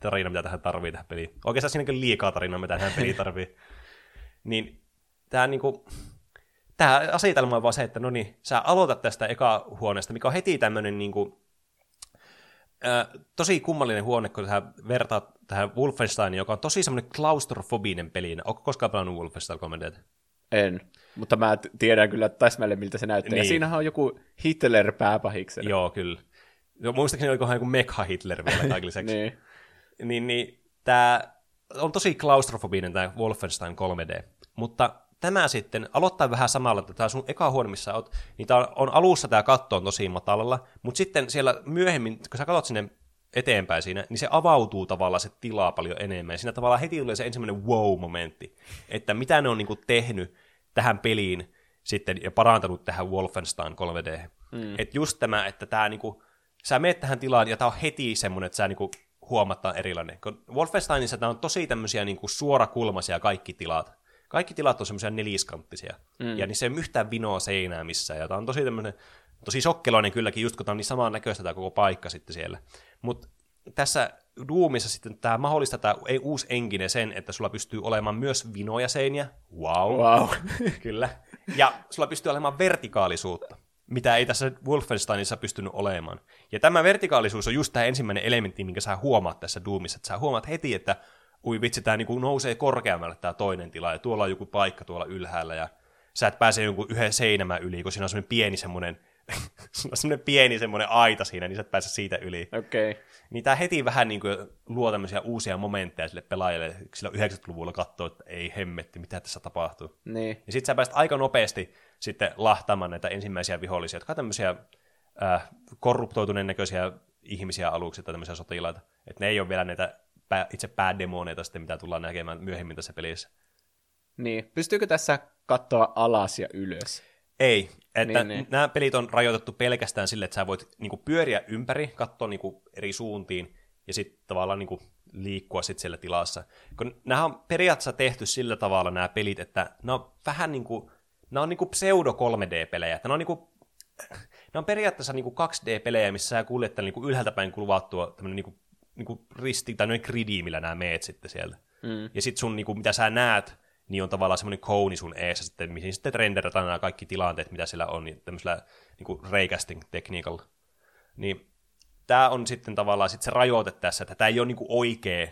tarina, mitä tähän tarvii tähän peliin. Oikeastaan siinä on liikaa tarinaa, mitä tähän peliin tarvii. niin tämä niinku, tämä asetelma on vaan se, että no niin, sä aloitat tästä eka huoneesta, mikä on heti tämmöinen niinku, tosi kummallinen huone, kun sä vertaat tähän Wolfensteiniin, joka on tosi semmoinen klaustrofobinen peli. Onko koskaan pelannut Wolfenstein 3 En. Mutta mä tiedän kyllä täsmälleen, miltä se näyttää. Niin. Ja siinähän on joku Hitler pääpahiksena. Joo, kyllä. No, muistaakseni olikohan joku Mekha Hitler vielä kaikille lisäksi. niin. niin, niin tämä on tosi klaustrofobinen tämä Wolfenstein 3D. Mutta tämä sitten aloittaa vähän samalla, että tämä sun eka huone, missä oot, niin tää on, on alussa tämä katto on tosi matalalla, mutta sitten siellä myöhemmin, kun sä katsot sinne eteenpäin siinä, niin se avautuu tavallaan se tilaa paljon enemmän. Ja siinä tavallaan heti tulee se ensimmäinen wow-momentti, että mitä ne on niinku tehnyt tähän peliin sitten ja parantanut tähän Wolfenstein 3D. Mm. Että just tämä, että tämä niinku, sä menet tähän tilaan ja tämä on heti semmoinen, että sä niinku huomataan erilainen. Kun Wolfensteinissa tämä on tosi tämmöisiä niinku suorakulmaisia kaikki tilat. Kaikki tilat on semmoisia neliskanttisia. Mm. Ja se ei yhtään vinoa seinää missään. Ja tämä on tosi tämmöinen, tosi sokkeloinen kylläkin, just kun tämä on niin samaan näköistä tämä koko paikka sitten siellä. Mutta tässä Doomissa sitten tämä mahdollistaa tämä uusi engine sen, että sulla pystyy olemaan myös vinoja seiniä. Wow. wow. Kyllä. Ja sulla pystyy olemaan vertikaalisuutta, mitä ei tässä Wolfensteinissa pystynyt olemaan. Ja tämä vertikaalisuus on just tämä ensimmäinen elementti, minkä sä huomaat tässä Doomissa. Että sä huomaat heti, että ui vitsi, tämä niinku nousee korkeammalle tämä toinen tila, ja tuolla on joku paikka tuolla ylhäällä, ja sä et pääse jonkun yhden seinämän yli, kun siinä on semmoinen pieni semmoinen sulla on semmoinen pieni semmoinen aita siinä, niin sä et pääse siitä yli. Okei. Okay. Niin tää heti vähän niin kuin luo tämmöisiä uusia momentteja sille pelaajalle, sillä 90-luvulla katsoo, että ei hemmetti, mitä tässä tapahtuu. Niin. Ja sit sä pääset aika nopeasti sitten lahtaamaan näitä ensimmäisiä vihollisia, jotka on tämmöisiä äh, korruptoituneen näköisiä ihmisiä aluksi tai tämmöisiä sotilaita. Että ne ei ole vielä näitä pää, itse päädemoneita sitten, mitä tullaan näkemään myöhemmin tässä pelissä. Niin. Pystyykö tässä katsoa alas ja ylös? Ei, että Niin, niin. nämä pelit on rajoitettu pelkästään sille, että sä voit niinku pyöriä ympäri, katsoa niinku eri suuntiin ja sitten tavallaan niinku liikkua sit siellä tilassa. Kun nämä on periaatteessa tehty sillä tavalla nämä pelit, että ne on vähän niinku, nämä on niinku pseudo 3D-pelejä, että ne on niinku ne on periaatteessa niinku 2D-pelejä, missä sä kuljet tällä niinku ylhäältä päin kuvattua tämmöinen niinku, niinku risti tai noin gridi, millä nämä meet sitten sieltä. Mm. Ja sitten sun, niinku, mitä sä näet, niin on tavallaan semmoinen kouni sun eessä sitten, mihin sitten renderataan nämä kaikki tilanteet, mitä siellä on, niin tämmöisellä niinku raycasting-tekniikalla. Niin tämä on sitten tavallaan sit se rajoite tässä, että tämä ei ole niinku oikea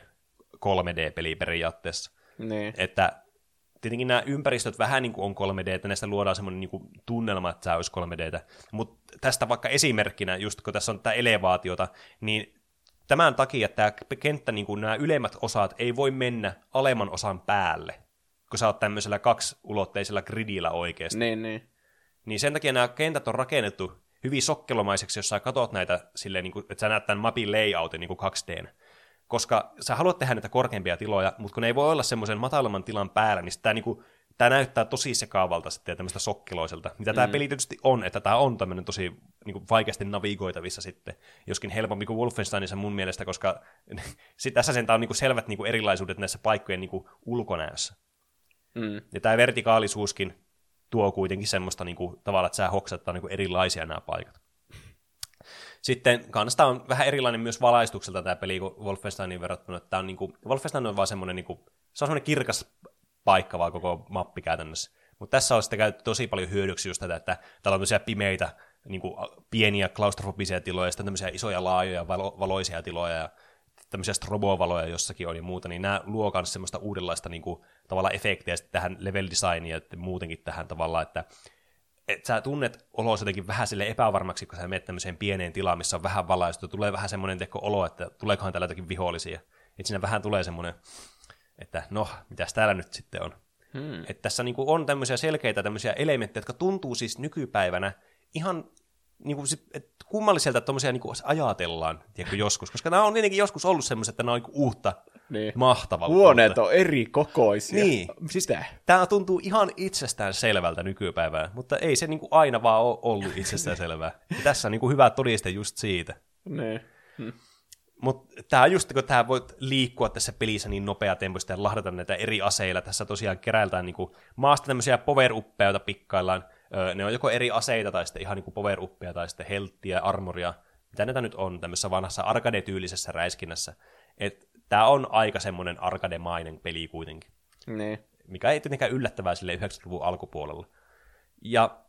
3D-peli periaatteessa. Niin. Että tietenkin nämä ympäristöt vähän niin kuin on 3D, että näistä luodaan semmoinen niin kuin tunnelma, että tämä olisi 3D. Mutta tästä vaikka esimerkkinä, just kun tässä on tätä elevaatiota, niin tämän takia että tämä kenttä, niin kuin nämä ylemmät osat, ei voi mennä alemman osan päälle, kun sä oot tämmöisellä kaksiulotteisella gridillä oikeasti. Niin, niin. Niin sen takia nämä kentät on rakennettu hyvin sokkelomaiseksi, jos sä katot näitä silleen, niin kuin, että sä näet tämän mapin layoutin niin kuin 2D. Koska sä haluat tehdä näitä korkeampia tiloja, mutta kun ne ei voi olla semmoisen matalamman tilan päällä, niin tämä niinku, tää näyttää tosi sekaavalta sitten ja tämmöistä sokkeloiselta. Mitä tämä Mm. peli tietysti on, että tämä on tämmöinen tosi niinku, vaikeasti navigoitavissa sitten. Joskin helpompi kuin Wolfensteinissa mun mielestä, koska sit tässä sen on niinku selvät niinku erilaisuudet näissä paikkojen niinku ulkonäössä. Mm. Ja tämä vertikaalisuuskin tuo kuitenkin semmoista niinku, tavalla, että sä hoksattaa niinku erilaisia nämä paikat. Sitten kanssa on vähän erilainen myös valaistukselta tämä peli kuin Wolfensteinin verrattuna. Tää on niinku, Wolfenstein on vaan semmoinen, niinku, se on semmoinen kirkas paikka vaan koko mappi käytännössä. Mutta tässä on sitten käytetty tosi paljon hyödyksi just tätä, että täällä on tosiaan pimeitä, niinku, pieniä klaustrofobisia tiloja, ja sitten tämmöisiä isoja laajoja valo, valoisia tiloja, ja tämmöisiä strobovaloja jossakin on ja muuta, niin nämä luo myös semmoista uudenlaista niinku, tavallaan efektiä sitten tähän level designiin ja muutenkin tähän tavallaan, että et sä tunnet olosi jotenkin vähän sille epävarmaksi, kun sä menet tämmöiseen pieneen tilaan, missä on vähän valaistu, tulee vähän semmoinen teko olo, että tuleekohan täällä jotakin vihollisia. Että siinä vähän tulee semmoinen, että no, mitäs täällä nyt sitten on. Hmm. Että tässä niinku on tämmöisiä selkeitä tämmöisiä elementtejä, jotka tuntuu siis nykypäivänä ihan niinku, et kummalliselta, että tommosia niinku ajatellaan tiedätkö, joskus. Koska nämä on tietenkin joskus ollut semmoiset, että nämä on niinku uutta, Niin. mahtavaa. Huoneet on eri kokoisia. Niin, siis Tämä tuntuu ihan itsestään selvältä nykypäivään, mutta ei se niinku aina vaan ole ollut itsestään selvää. Ja tässä on niinku hyvä todiste just siitä. Niin. Mutta tämä just, kun tämä voit liikkua tässä pelissä niin nopeatempoisesti ja lahdata näitä eri aseilla. Tässä tosiaan keräiltään niinku maasta tämmöisiä power joita pikkaillaan. Öö, ne on joko eri aseita tai sitten ihan niinku power tai sitten helttiä, armoria. Mitä näitä nyt on tämmöisessä vanhassa arcade-tyylisessä räiskinnässä. Tämä on aika semmoinen arcade-mainen peli kuitenkin Niin. mikä ei tietenkään yllättävää sille 90-luvun alkupuolella. Ja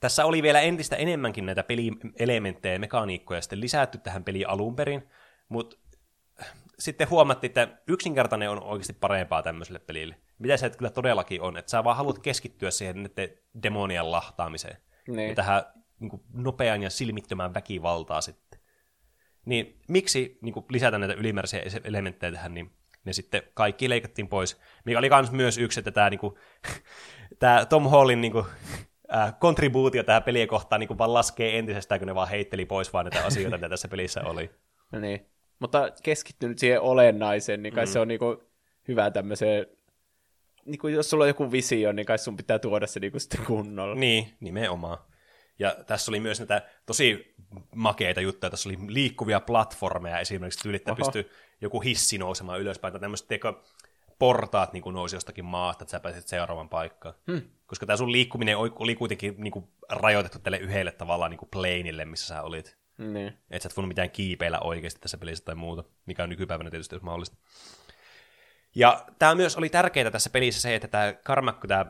tässä oli vielä entistä enemmänkin näitä pelielementtejä ja mekaniikkoja sitten lisätty tähän peliin alun perin, mutta sitten huomattiin, että yksinkertainen on oikeasti parempaa tämmöiselle pelille. Mitä se kyllä todellakin on, että sä vaan haluat keskittyä siihen näiden demonien lahtaamiseen. Niin. Ja tähän niin kuin, nopean ja silmittömään väkivaltaa sitten. Niin miksi niin kuin, lisätä näitä ylimääräisiä elementtejä tähän, niin ne sitten kaikki leikattiin pois. Mikä oli kans myös yksi, että tämä, niin kuin, tämä Tom Hallin niin kuin, äh, kontribuutio tähän peliä kohtaan niin kuin, vaan laskee entisestään, kun ne vaan heitteli pois vaan näitä asioita, mitä tässä pelissä oli. No niin. Mutta keskittynyt siihen olennaiseen, niin kai mm. se on niinku hyvä tämmöiseen, niinku jos sulla on joku visio, niin kai sun pitää tuoda se niinku sitten kunnolla. Niin, nimenomaan. Ja tässä oli myös näitä tosi makeita juttuja. Tässä oli liikkuvia platformeja esimerkiksi, tyyli, että pystyy joku hissi nousemaan ylöspäin, tai tämmöiset teko, portaat niin nousi jostakin maasta, että sä pääsit seuraavan paikkaan. Hmm. Koska tämä sun liikkuminen oli- kuitenkin niin kuin, rajoitettu tälle yhdelle tavallaan niin kuin planeille, missä sä olit. Niin. Et sä et voinut mitään kiipeillä oikeasti tässä pelissä tai muuta, mikä on nykypäivänä tietysti jos mahdollista. Ja tämä myös oli tärkeää tässä pelissä se, että tämä Karma, kun tämä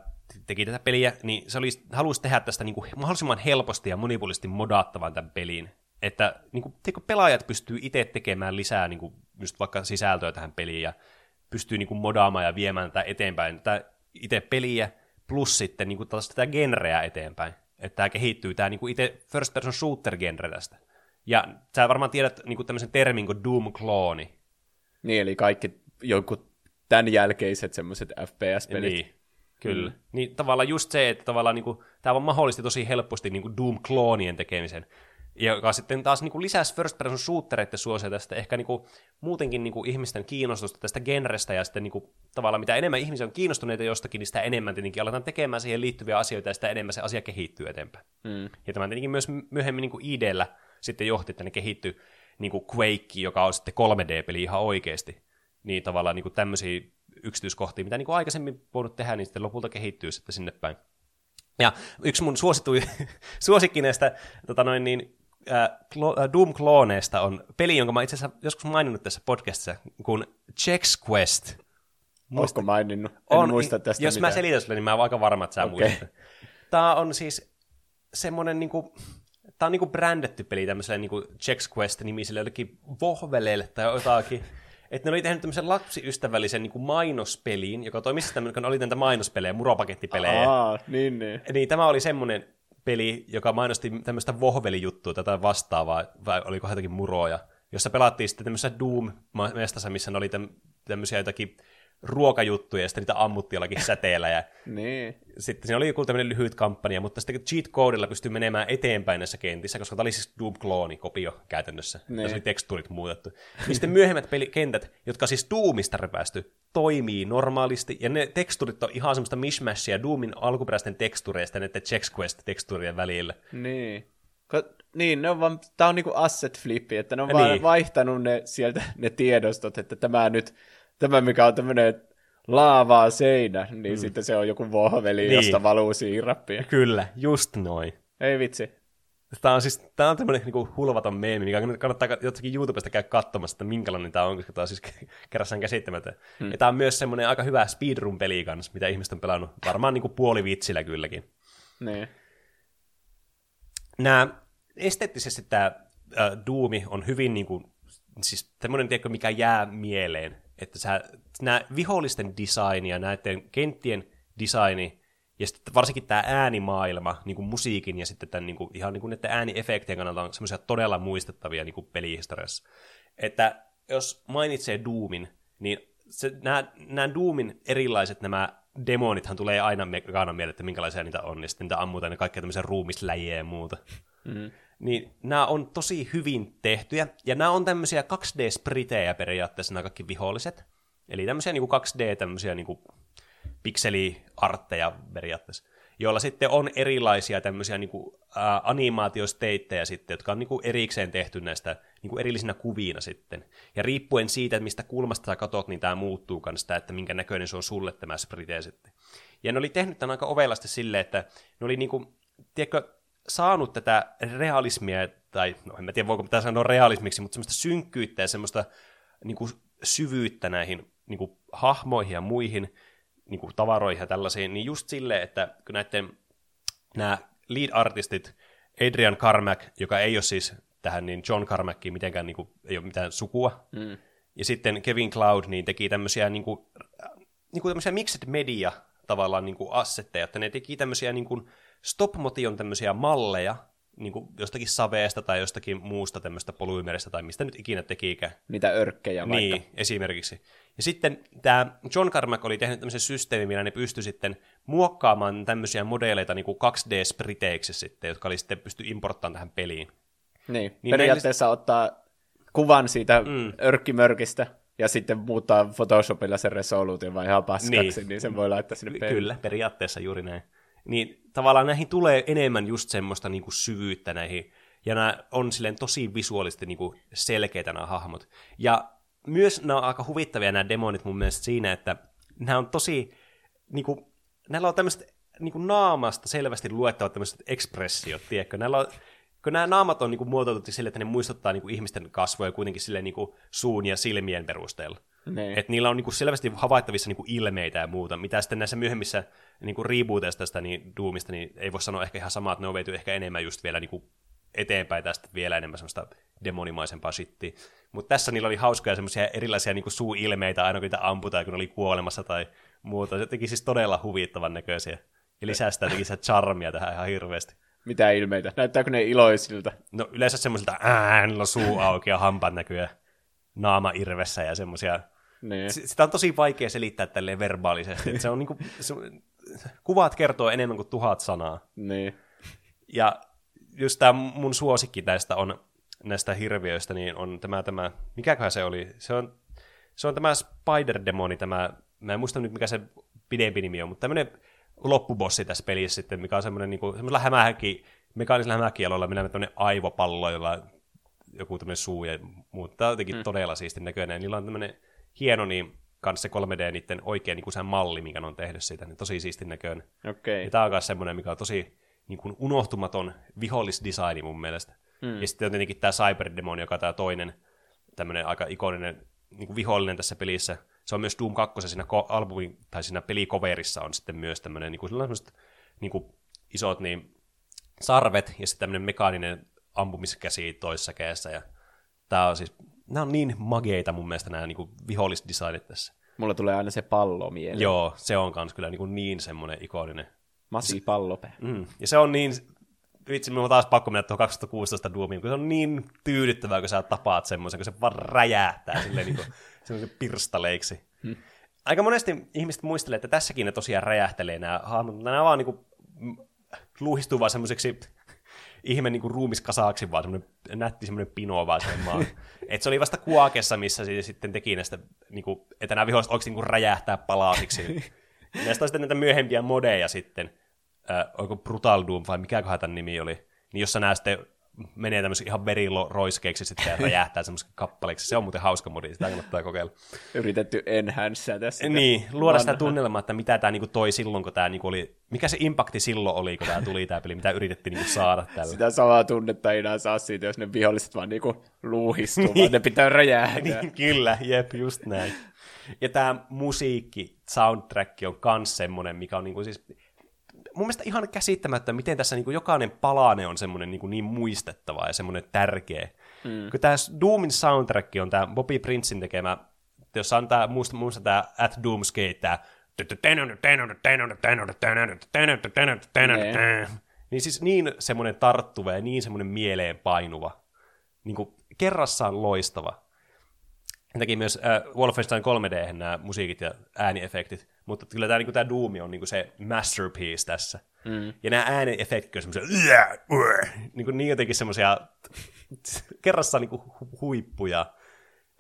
teki tätä peliä, niin se oli, halusi tehdä tästä niin kuin mahdollisimman helposti ja monipuolisesti modaattavan tämän pelin. Että niin kuin, tiedätkö, pelaajat pystyy itse tekemään lisää niin kuin, just vaikka sisältöä tähän peliin ja pystyy niin kuin, modaamaan ja viemään tätä eteenpäin, tätä itse peliä, plus sitten niin kuin, taas tätä genreä eteenpäin. että tämä kehittyy, tämä niinku itse first person shooter genre tästä. Ja sä varmaan tiedät niinku tämmöisen termin kuin Doom-klooni. Niin, eli kaikki jonkun tämän jälkeiset semmoiset FPS-pelit. Niin, kyllä. Mm. Niin tavallaan just se, että tavallaan niinku, tämä on mahdollisti tosi helposti niinku Doom-kloonien tekemisen joka sitten taas niin kuin lisäsi first person shootereiden suosia tästä ehkä niin kuin, muutenkin niin kuin ihmisten kiinnostusta tästä genrestä, ja sitten niin kuin, tavallaan mitä enemmän ihmisiä on kiinnostuneita jostakin, niin sitä enemmän tietenkin aletaan tekemään siihen liittyviä asioita, ja sitä enemmän se asia kehittyy eteenpäin. Mm. Ja tämä tietenkin myös myöhemmin niin kuin IDllä sitten johti, että ne kehittyi niin kuin Quake, joka on sitten 3D-peli ihan oikeasti. Niin tavallaan niin kuin tämmöisiä yksityiskohtia, mitä niin kuin aikaisemmin voinut tehdä, niin sitten lopulta kehittyy sitten sinne päin. Ja yksi mun suositui, suosikki näistä tota noin, niin, äh, Doom-klooneista on peli, jonka mä itse asiassa joskus maininnut tässä podcastissa, kuin Chex Quest. Muista, maininnut? En on, muista tästä Jos mitään. mä selitän sulle, niin mä oon aika varma, että sä okay. muistat. Tää on siis semmonen niinku, tää on niinku brändetty peli tämmöiselle niinku Chex Quest-nimiselle jollekin vohveleille tai jotakin. että ne oli tehnyt tämmöisen lapsiystävällisen niin kuin mainospeliin, joka toimisi tämmöinen, oli näitä mainospelejä, muropakettipelejä. Aa, niin, niin. Niin tämä oli semmoinen peli, joka mainosti tämmöistä vohvelijuttua tätä vastaavaa, vai oliko jotakin muroja, jossa pelattiin sitten tämmöisessä Doom-mestassa, missä ne oli tämmöisiä jotakin ruokajuttuja, ja sitten niitä ammuttiin jollakin säteellä. Ja niin. Sitten siinä oli joku tämmöinen lyhyt kampanja, mutta sitten cheat codella pystyi menemään eteenpäin näissä kentissä, koska tämä oli siis Doom-klooni, kopio käytännössä. Niin. Tässä oli tekstuurit muutettu. Ja sitten myöhemmät pelikentät, jotka siis Doomista repästy, toimii normaalisti, ja ne teksturit on ihan semmoista mishmashia Doomin alkuperäisten tekstureista ja näiden Chex Quest-tekstuurien välillä. Niin. Niin, ne on vaan, tää on niinku asset flippi, että ne on niin. vaan vaihtanut ne sieltä ne tiedostot, että tämä nyt tämä mikä on tämmöinen laavaa seinä, niin mm. sitten se on joku vohveli, niin. josta valuu siirappia. Kyllä, just noin. Ei vitsi. Tämä on siis tämä on tämmöinen niin hulvaton meemi, mikä kannattaa jotakin YouTubesta käydä katsomassa, että minkälainen tämä on, koska tämä on siis kerrassaan käsittämätön. Hmm. Ja tämä on myös semmoinen aika hyvä speedrun-peli kanssa, mitä ihmiset on pelannut. Varmaan niin kuin puoli vitsillä kylläkin. Niin. Nämä, esteettisesti tämä äh, Doomi on hyvin niin kuin, siis tämmöinen, tiedätkö, mikä jää mieleen että sä, nämä vihollisten design ja näiden kenttien designi, ja sitten varsinkin tämä äänimaailma, niin kuin musiikin ja sitten tämän, niin kuin, ihan niin kuin näiden ääniefektien kannalta on semmoisia todella muistettavia niin kuin pelihistoriassa. Että jos mainitsee Doomin, niin se, nämä, nämä Doomin erilaiset nämä demonithan tulee aina mekana mieleen, että minkälaisia niitä on, ja sitten niitä ammutaan ja kaikkea tämmöisiä ruumisläjiä ja muuta. Mm niin nämä on tosi hyvin tehtyjä, ja nämä on tämmöisiä 2D-spritejä periaatteessa nämä kaikki viholliset. Eli tämmöisiä niin kuin 2D, tämmöisiä niin pikseliartteja periaatteessa, joilla sitten on erilaisia tämmöisiä niin kuin, ä, animaatiosteittejä sitten, jotka on niin kuin erikseen tehty näistä niin kuin erillisinä kuvina sitten. Ja riippuen siitä, mistä kulmasta sä katot, niin tämä muuttuu kanssa, että minkä näköinen se on sulle tämä sprite sitten. Ja ne oli tehnyt tämän aika ovelasti silleen, että ne oli niin kuin, tiedätkö, saanut tätä realismia, tai no en mä tiedä voiko pitää sanoa realismiksi, mutta semmoista synkkyyttä ja semmoista niin kuin, syvyyttä näihin niin kuin, hahmoihin ja muihin niin kuin, tavaroihin ja tällaisiin, niin just silleen, että kun näiden nämä lead-artistit, Adrian Carmack, joka ei ole siis tähän niin John Carmackiin mitenkään niin kuin, ei ole mitään sukua, mm. ja sitten Kevin Cloud niin teki tämmöisiä, niin kuin, niin kuin tämmöisiä mixed media tavallaan niin kuin assetteja, että ne teki tämmöisiä niin kuin, stop on tämmöisiä malleja, niin kuin jostakin saveesta tai jostakin muusta tämmöistä polyymeristä tai mistä nyt ikinä tekikään. Niitä örkkejä vaikka. Niin, esimerkiksi. Ja sitten tämä John Carmack oli tehnyt tämmöisen systeemin, millä ne pystyi sitten muokkaamaan tämmöisiä modeleita niin kuin 2D-spriteiksi sitten, jotka oli sitten pysty importtamaan tähän peliin. Niin, niin periaatteessa ne... ottaa kuvan siitä mm. örkkimörkistä ja sitten muuttaa Photoshopilla sen resoluution vai ihan paskaksi, niin, niin sen voi laittaa sinne peliin. Kyllä, periaatteessa juuri näin niin tavallaan näihin tulee enemmän just semmoista niin kuin syvyyttä näihin, ja nämä on silleen tosi visuaalisesti niin kuin selkeitä nämä hahmot. Ja myös nämä on aika huvittavia nämä demonit mun mielestä siinä, että nämä on tosi, niin kuin, näillä on tämmöiset niin kuin naamasta selvästi luettavat tämmöiset ekspressiot, tiedätkö? Näillä on, kun nämä naamat on niin kuin, muotoiltu sille, että ne muistuttaa niin kuin, ihmisten kasvoja kuitenkin sille niin kuin, suun ja silmien perusteella. Niin. Että niillä on niinku selvästi havaittavissa niinku ilmeitä ja muuta, mitä sitten näissä myöhemmissä niinku rebooteista tästä niin Doomista, niin ei voi sanoa ehkä ihan samaa, että ne on veity ehkä enemmän just vielä niinku eteenpäin tästä vielä enemmän semmoista demonimaisempaa shittiä. Mutta tässä niillä oli hauskoja semmoisia erilaisia niinku suu-ilmeitä aina kun niitä amputaan, kun ne oli kuolemassa tai muuta. Se teki siis todella huvittavan näköisiä. Ja lisää sitä teki sitä charmia tähän ihan hirveästi. Mitä ilmeitä? Näyttääkö ne iloisilta? No yleensä semmoisilta äänellä suu auki ja hampaan näkyy naama irvessä ja semmoisia. Niin. Sitä on tosi vaikea selittää tälleen verbaalisesti. Että se on niinku, se, kuvat kertoo enemmän kuin tuhat sanaa. Niin. Ja just tämä mun suosikki tästä on näistä hirviöistä, niin on tämä, tämä mikäköhän se oli? Se on, se on tämä Spider-demoni, tämä, mä en muista nyt mikä se pidempi nimi on, mutta tämmöinen loppubossi tässä pelissä sitten, mikä on semmoinen niin kuin, semmoisella hämähäki, mekaanisella hämähäkialoilla minä tämmöinen aivopallo, jolla joku tämmöinen suu ja muuta. Tämä on jotenkin mm. todella siisti näköinen. Niillä on tämmöinen hieno niin kanssa se 3D niiden oikein niin kuin se malli, mikä ne on tehnyt siitä, niin tosi siistin näköinen. Okei. Ja tämä on myös semmoinen, mikä on tosi niin kuin unohtumaton vihollisdesigni mun mielestä. Mm. Ja sitten on tietenkin tämä Cyberdemon, joka on tämä toinen tämmöinen aika ikoninen niin kuin vihollinen tässä pelissä. Se on myös Doom 2 siinä ko- albumin, tai siinä pelikoverissa on sitten myös tämmöinen niin kuin sellaiset niin kuin isot niin, sarvet ja sitten tämmöinen mekaaninen ampumiskäsi toisessa kädessä. Ja tämä on siis, nämä on niin mageita mun mielestä nämä niin kuin vihollisdesignit tässä. Mulla tulee aina se pallo mieleen. Joo, se on kans kyllä niin, kuin niin semmoinen ikoninen. Masi pallopää. Mm. Ja se on niin, vitsi, minun on taas pakko mennä tuohon 2016 Doomiin, kun se on niin tyydyttävää, kun sä tapaat semmoisen, kun se vaan räjähtää silleen niin kuin, pirstaleiksi. Hmm. Aika monesti ihmiset muistelee, että tässäkin ne tosiaan räjähtelee nämä hahmot, mutta nämä vaan niin kuin, luuhistuu vaan semmoiseksi ihme niin kuin ruumiskasaaksi, vaan semmoinen nätti semmoinen pino vaan sen maan. Et se oli vasta kuakessa, missä se sitten teki näistä, niin kuin, että nämä viholliset oikeasti niin kuin räjähtää palasiksi. Näistä on sitten näitä myöhempiä modeja sitten, äh, oliko Brutal Doom vai mikä tämän nimi oli, niin jossa nämä sitten menee tämmöisen ihan veriroiskeiksi sitten ja räjähtää semmoisen kappaleeksi. Se on muuten hauska modi, sitä kannattaa kokeilla. Yritetty enhance tässä. Niin, luoda sitä tunnelmaa, että mitä tämä niinku toi silloin, kun tämä niinku oli, mikä se impakti silloin oli, kun tämä tuli tämä peli, mitä yritettiin niinku saada tällä. Sitä samaa tunnetta ei enää saa siitä, jos ne viholliset vaan niinku luuhistuu, vaan ne pitää räjähtää. niin, kyllä, jep, just näin. Ja tämä musiikki, soundtrack on kans semmonen, mikä on niinku siis mun mielestä ihan käsittämättä, miten tässä niin kuin jokainen palane on semmoinen niin, kuin niin muistettava ja semmoinen tärkeä. Mm. Kun tämä Doomin soundtrack on tämä Bobby Princein tekemä, jossa on tämä, muista, muista tämä At Doomsgate, tämä niin siis niin semmoinen tarttuva ja niin semmoinen mieleen painuva. Niin kuin kerrassaan loistava. Teki myös äh, Wolfenstein 3D nämä musiikit ja ääniefektit. Mutta kyllä tämä, niin tämä Doom on niin se masterpiece tässä. Mm. Ja nämä ääniefektit on semmoisia niin, kuin niin jotenkin semmoisia kerrassaan niin huippuja.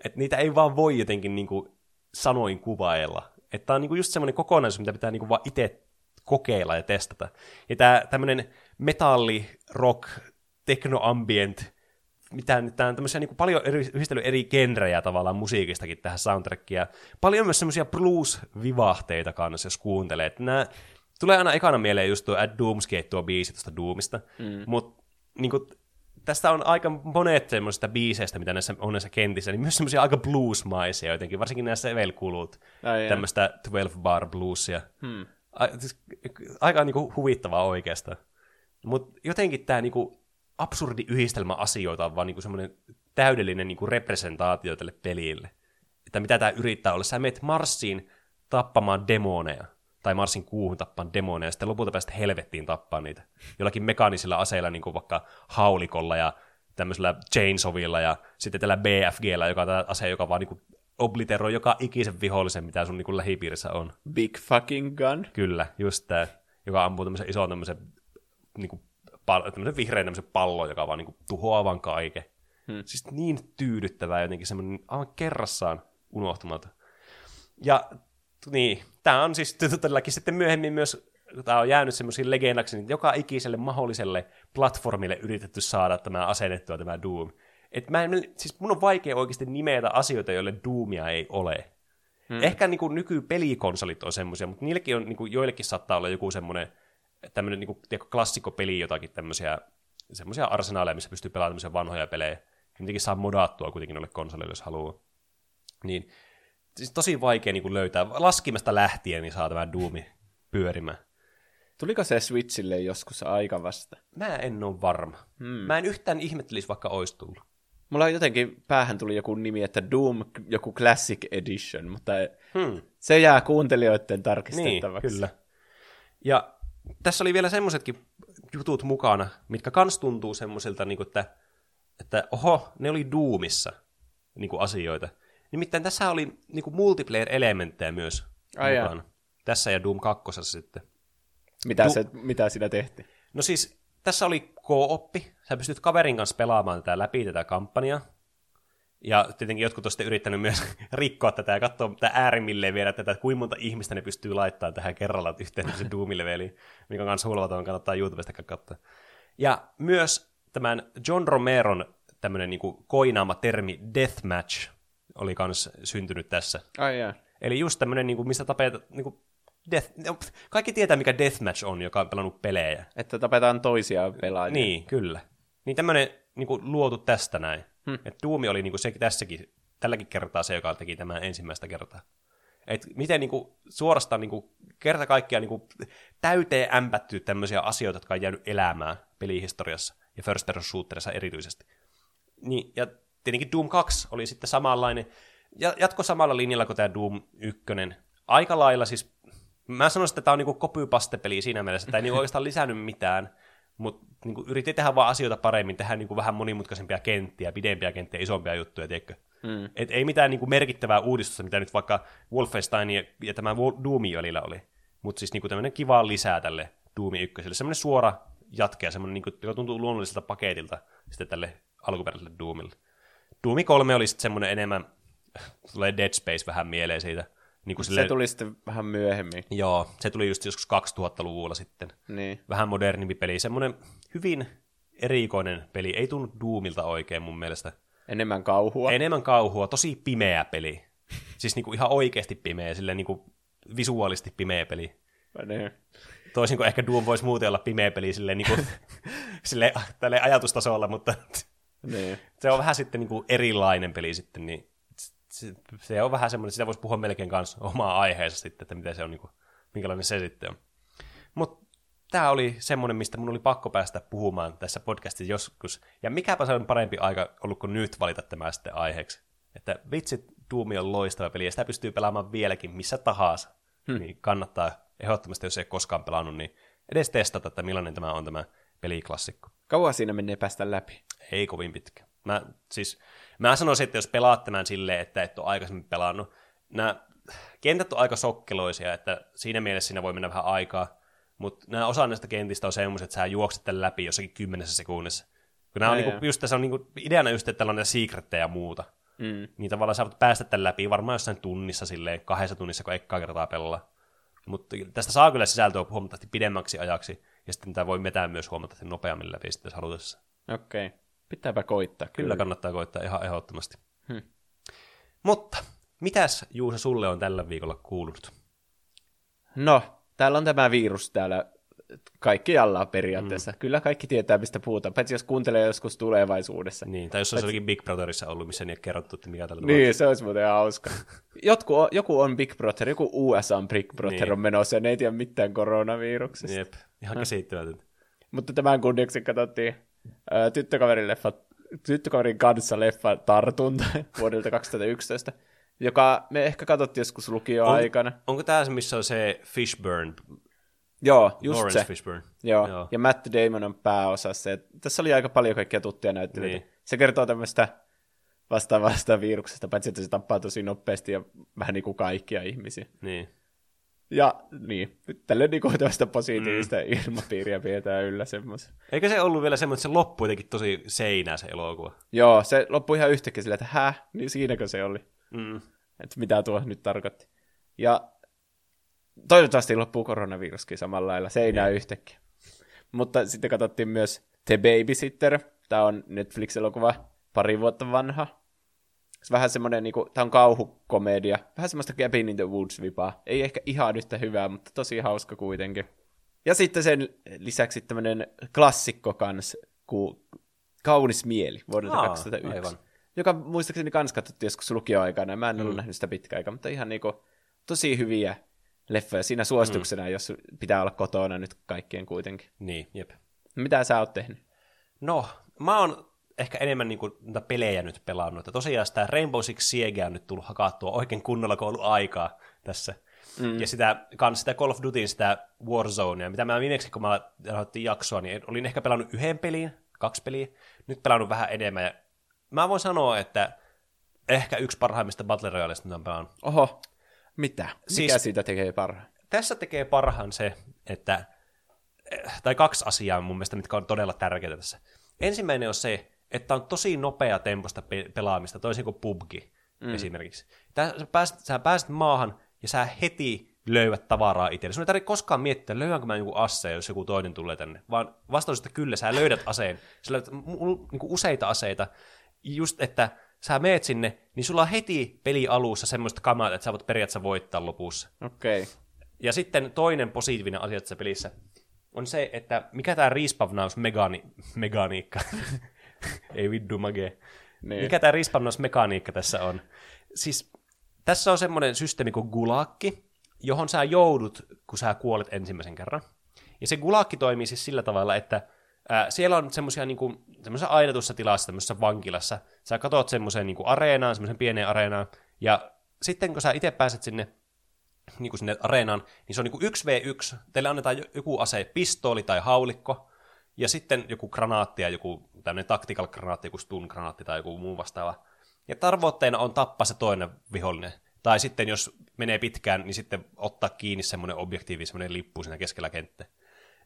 Että niitä ei vaan voi jotenkin niin kuin sanoin kuvailla. Että tämä on niin just semmoinen kokonaisuus, mitä pitää niin kuin vaan itse kokeilla ja testata. Ja tämä tämmöinen metalli, rock, teknoambient, mitään, tämä on tämmöisiä niin paljon eri, yhdistely eri genrejä tavallaan musiikistakin tähän soundtrackia. Paljon myös semmoisia blues-vivahteita kanssa, jos kuuntelee. Että nämä, tulee aina ekana mieleen just tuo At Doomsgate, tuo biisi tuosta Doomista, mm. mutta niin kuin, tästä on aika monet semmoisista biiseistä, mitä näissä on näissä kentissä, niin myös semmoisia aika bluesmaisia jotenkin, varsinkin näissä Evel-kulut, tämmöistä 12 bar bluesia. Hmm. A, siis, aika niin kuin, huvittavaa oikeastaan. Mutta jotenkin tämä niin kuin, absurdi yhdistelmä asioita vaan niin semmoinen täydellinen niin kuin representaatio tälle pelille. Että mitä tämä yrittää olla. Sä meet Marsiin tappamaan demoneja, tai Marsin kuuhun tappamaan demoneja, ja sitten lopulta päästä helvettiin tappaa niitä. Jollakin mekaanisilla aseilla, niin kuin vaikka haulikolla ja tämmöisellä chainsawilla, ja sitten tällä BFGllä, joka on tämä ase, joka vaan niin kuin obliteroi joka ikisen vihollisen, mitä sun niin kuin lähipiirissä on. Big fucking gun. Kyllä, just tämä, joka ampuu tämmöisen ison tämmöisen niin kuin pal- tämmöisen vihreän tämmöisen pallon, joka vaan niin tuhoaa vaan kaiken. Hmm. Siis niin tyydyttävää jotenkin semmoinen aivan kerrassaan unohtumatta. Ja niin, tämä on siis todellakin sitten myöhemmin myös, tämä on jäänyt semmoisiin legendaksi, niin joka ikiselle mahdolliselle platformille yritetty saada tämä asennettua, tämä Doom. Et mä en, siis mun on vaikea oikeasti nimetä asioita, joille Doomia ei ole. Hmm. Ehkä niin kuin nykypelikonsolit on semmoisia, mutta niillekin on, niin kuin, joillekin saattaa olla joku semmoinen tämmöinen niin tiedätkö, klassikopeli jotakin tämmöisiä semmoisia arsenaaleja, missä pystyy pelaamaan tämmöisiä vanhoja pelejä. Kuitenkin saa modattua kuitenkin noille konsoleille, jos haluaa. Niin, siis tosi vaikea niin löytää. Laskimesta lähtien niin saa tämä Doomi pyörimään. Tuliko se Switchille joskus aika vasta? Mä en ole varma. Hmm. Mä en yhtään ihmettelisi, vaikka olisi tullut. Mulla jotenkin päähän tuli joku nimi, että Doom joku Classic Edition, mutta hmm. se jää kuuntelijoiden tarkistettavaksi. Niin, kyllä. Ja tässä oli vielä semmoisetkin jutut mukana, mitkä kans tuntuu semmoisilta, niin että, että oho, ne oli Doomissa niin kuin asioita. Nimittäin tässä oli niin kuin multiplayer-elementtejä myös Ai mukana. Tässä ja Doom 2 sitten. Mitä, Du- se, mitä siinä tehtiin? No siis, tässä oli co-oppi. Sä pystyt kaverin kanssa pelaamaan tätä läpi tätä kampanjaa. Ja tietenkin jotkut on sitten yrittänyt myös rikkoa tätä ja katsoa tätä äärimmilleen vielä tätä, että kuinka monta ihmistä ne pystyy laittamaan tähän kerralla yhteen se Doom-leveliin, mikä on myös hulvaton, kannattaa YouTubesta katsoa. Ja myös tämän John Romeron tämmöinen niin koinaama termi deathmatch oli myös syntynyt tässä. Ai jaa. Eli just tämmöinen, niin kuin, missä tapetaan, niin kuin, death, no, kaikki tietää, mikä deathmatch on, joka on pelannut pelejä. Että tapetaan toisia pelaajia. Niin, kyllä. Niin tämmöinen niin kuin, luotu tästä näin. Hmm. Et Doom oli niin kuin, se tässäkin, tälläkin kertaa se, joka teki tämän ensimmäistä kertaa. Et miten niin kuin, suorastaan niin kuin, kerta kaikkiaan niin kuin, täyteen ämpättyy tämmöisiä asioita, jotka on jäänyt elämään pelihistoriassa ja first person shooterissa erityisesti. Niin, ja tietenkin Doom 2 oli sitten samanlainen, ja jatko samalla linjalla kuin tämä Doom 1. Aika lailla siis, mä sanoisin, että tämä on niinku copy-paste-peli siinä mielessä, että ei niinku oikeastaan lisännyt mitään, mutta niinku yritti tehdä vaan asioita paremmin, tehdä niinku vähän monimutkaisempia kenttiä, pidempiä kenttiä, isompia juttuja, tiedätkö? Hmm. Et ei mitään niinku merkittävää uudistusta, mitä nyt vaikka Wolfenstein ja, ja tämä Doomin välillä oli, mutta siis niinku tämmöinen kiva lisää tälle Doomi 1. Semmoinen suora jatke ja semmoinen, niinku, joka tuntuu luonnolliselta paketilta sitten tälle alkuperäiselle Doomille. Doomi 3 oli sitten semmoinen enemmän, tulee Dead Space vähän mieleen siitä. Niin kuin Se tuli sitten vähän myöhemmin. Joo, se tuli just joskus 2000-luvulla sitten. Niin. Vähän modernimpi peli, semmoinen hyvin erikoinen peli. Ei tunnu Doomilta oikein mun mielestä. Enemmän kauhua. Enemmän kauhua, tosi pimeä peli. Siis niinku ihan oikeasti pimeä, silleen niinku visuaalisesti pimeä peli. Niin. Toisin kuin ehkä Doom voisi muuten olla pimeä peli silleen, niinku, silleen, ajatustasolla, mutta Niin. se on vähän sitten niinku erilainen peli sitten, niin se, on vähän semmoinen, sitä voisi puhua melkein kanssa omaa aiheessa sitten, että miten se on, niinku, minkälainen se sitten on. Mutta tämä oli semmoinen, mistä mun oli pakko päästä puhumaan tässä podcastissa joskus. Ja mikäpä se on parempi aika ollut kuin nyt valita tämä sitten aiheeksi. Että vitsi, Doom on loistava peli ja sitä pystyy pelaamaan vieläkin missä tahansa. Hmm. Niin kannattaa ehdottomasti, jos ei koskaan pelannut, niin edes testata, että millainen tämä on tämä peliklassikko. Kauan siinä menee päästä läpi. Ei kovin pitkä. Mä, siis, mä sanoisin, että jos pelaat tämän silleen, että et ole aikaisemmin pelannut, nämä kentät on aika sokkeloisia, että siinä mielessä siinä voi mennä vähän aikaa, mutta nämä osa näistä kentistä on semmoiset, että sä juokset tämän läpi jossakin kymmenessä sekunnissa. Kun nämä on niinku, just tässä on niinku, ideana just, että on näitä secretteja ja muuta. Mm. Niin tavallaan sä voit päästä tämän läpi varmaan jossain tunnissa silleen, kahdessa tunnissa, kun ekkaa kertaa pelaa. Mutta tästä saa kyllä sisältöä huomattavasti pidemmäksi ajaksi, ja sitten tämä voi vetää myös huomattavasti nopeammin läpi sitten, jos halutessa. Okei. Okay. Pitääpä koittaa. Kyllä kannattaa koittaa ihan ehdottomasti. Hmm. Mutta, mitäs Juusa sulle on tällä viikolla kuulunut? No, täällä on tämä virus täällä kaikkialla periaatteessa. Mm. Kyllä kaikki tietää, mistä puhutaan, paitsi jos kuuntelee joskus tulevaisuudessa. Niin, tai jos olisi jollakin Big Brotherissa ollut, missä ei ole kerrottu, että mikä tällä Niin, se olisi muuten hauska. Jotku on, joku on Big Brother, joku USA on Big Brother Niin. on menossa, ja ne ei tiedä mitään koronaviruksesta. Jep, ihan käsittämätöntä. Mutta tämän kunniaksi katsottiin tyttökaverin, leffa, tyttökaverin kanssa leffa Tartunta vuodelta 2011, joka me ehkä katsottiin joskus lukioaikana. Onko tämä se, missä on se Fishburne, Joo, just Lawrence se. Fishburne? Joo. Joo. ja Matt Damon on pääosassa. Ja tässä oli aika paljon kaikkia tuttuja näyttelijöitä. Niin. Se kertoo tämmöistä vastaavasta viruksesta, paitsi että se tappaa tosi nopeasti ja vähän niin kuin kaikkia ihmisiä. Niin. Ja niin, tälle niin tästä positiivista mm. ilmapiiriä pidetään yllä semmoisen. Eikö se ollut vielä semmoinen, että se loppui jotenkin tosi seinää se elokuva? Joo, se loppui ihan yhtäkkiä silleen, että häh, niin siinäkö se oli? Mm. Että mitä tuo nyt tarkoitti. Ja toivottavasti loppuu koronaviruskin samalla lailla, se ei näy yhtäkkiä. Mutta sitten katsottiin myös The Babysitter, tämä on Netflix-elokuva, pari vuotta vanha. Se vähän semmoinen, niin kuin, tämä on kauhukomedia, vähän semmoista Cabin in the Woods-vipaa. Ei ehkä ihan yhtä hyvää, mutta tosi hauska kuitenkin. Ja sitten sen lisäksi tämmöinen klassikko kans, kuin Kaunis mieli vuodelta Aa, 2001. aivan. Joka muistaakseni kans katsottiin joskus lukioaikana, mä en ollut nähnyt sitä pitkä aikaa, mutta ihan niinku tosi hyviä leffoja siinä suosituksena, mm. jos pitää olla kotona nyt kaikkien kuitenkin. Niin, jep. Mitä sä oot tehnyt? No, mä oon ehkä enemmän niinku niitä pelejä nyt pelannut. Että tosiaan sitä Rainbow Six Siege on nyt tullut hakattua oikein kunnolla, kun on ollut aikaa tässä. Mm. Ja sitä, kans sitä Call of Dutyn sitä Warzonea, mitä mä viimeksi, kun mä aloitin jaksoa, niin olin ehkä pelannut yhden peliin, kaksi peliä, nyt pelannut vähän enemmän. Ja mä voin sanoa, että ehkä yksi parhaimmista Battle Royaleista, mitä on pelannut. Oho, mitä? Mikä Siis- siitä tekee parhaan? Tässä tekee parhaan se, että, eh, tai kaksi asiaa mun mielestä, mitkä on todella tärkeitä tässä. Ensimmäinen on se, että on tosi nopea temposta pe- pelaamista, toisin kuin PUBG mm. esimerkiksi. Tää, sä, pääset, sä pääset maahan ja sä heti löydät tavaraa itselle. Sun ei tarvitse koskaan miettiä, löydänkö mä joku asseen, jos joku toinen tulee tänne, vaan vastaus, että kyllä, sä löydät aseen. Sä löydät mu- niinku useita aseita, just että sä meet sinne, niin sulla on heti peli alussa semmoista kamaa, että sä voit periaatteessa voittaa lopussa. Okei. Okay. Ja sitten toinen positiivinen asia tässä pelissä on se, että mikä tämä respawnausmekaniikka, ei viddu mage, Niin. mikä tämä respawnausmekaniikka tässä on. Siis tässä on semmoinen systeemi kuin gulakki, johon sä joudut, kun sä kuolet ensimmäisen kerran. Ja se gulakki toimii siis sillä tavalla, että ää, siellä on semmoisia niinku, semmoisessa ainetussa tilassa, tämmöisessä vankilassa. Sä katot semmoiseen niinku areenaan, semmoisen pieneen areenaan, ja sitten kun sä itse pääset sinne niin kuin sinne areenaan, niin se on niin kuin 1v1. Teille annetaan jo- joku ase, pistooli tai haulikko, ja sitten joku granaatti ja joku tämmöinen tactical granaatti, joku stun granaatti tai joku muu vastaava. Ja tavoitteena on tappaa se toinen vihollinen. Tai sitten jos menee pitkään, niin sitten ottaa kiinni semmoinen objektiivi, semmoinen lippu siinä keskellä kenttää.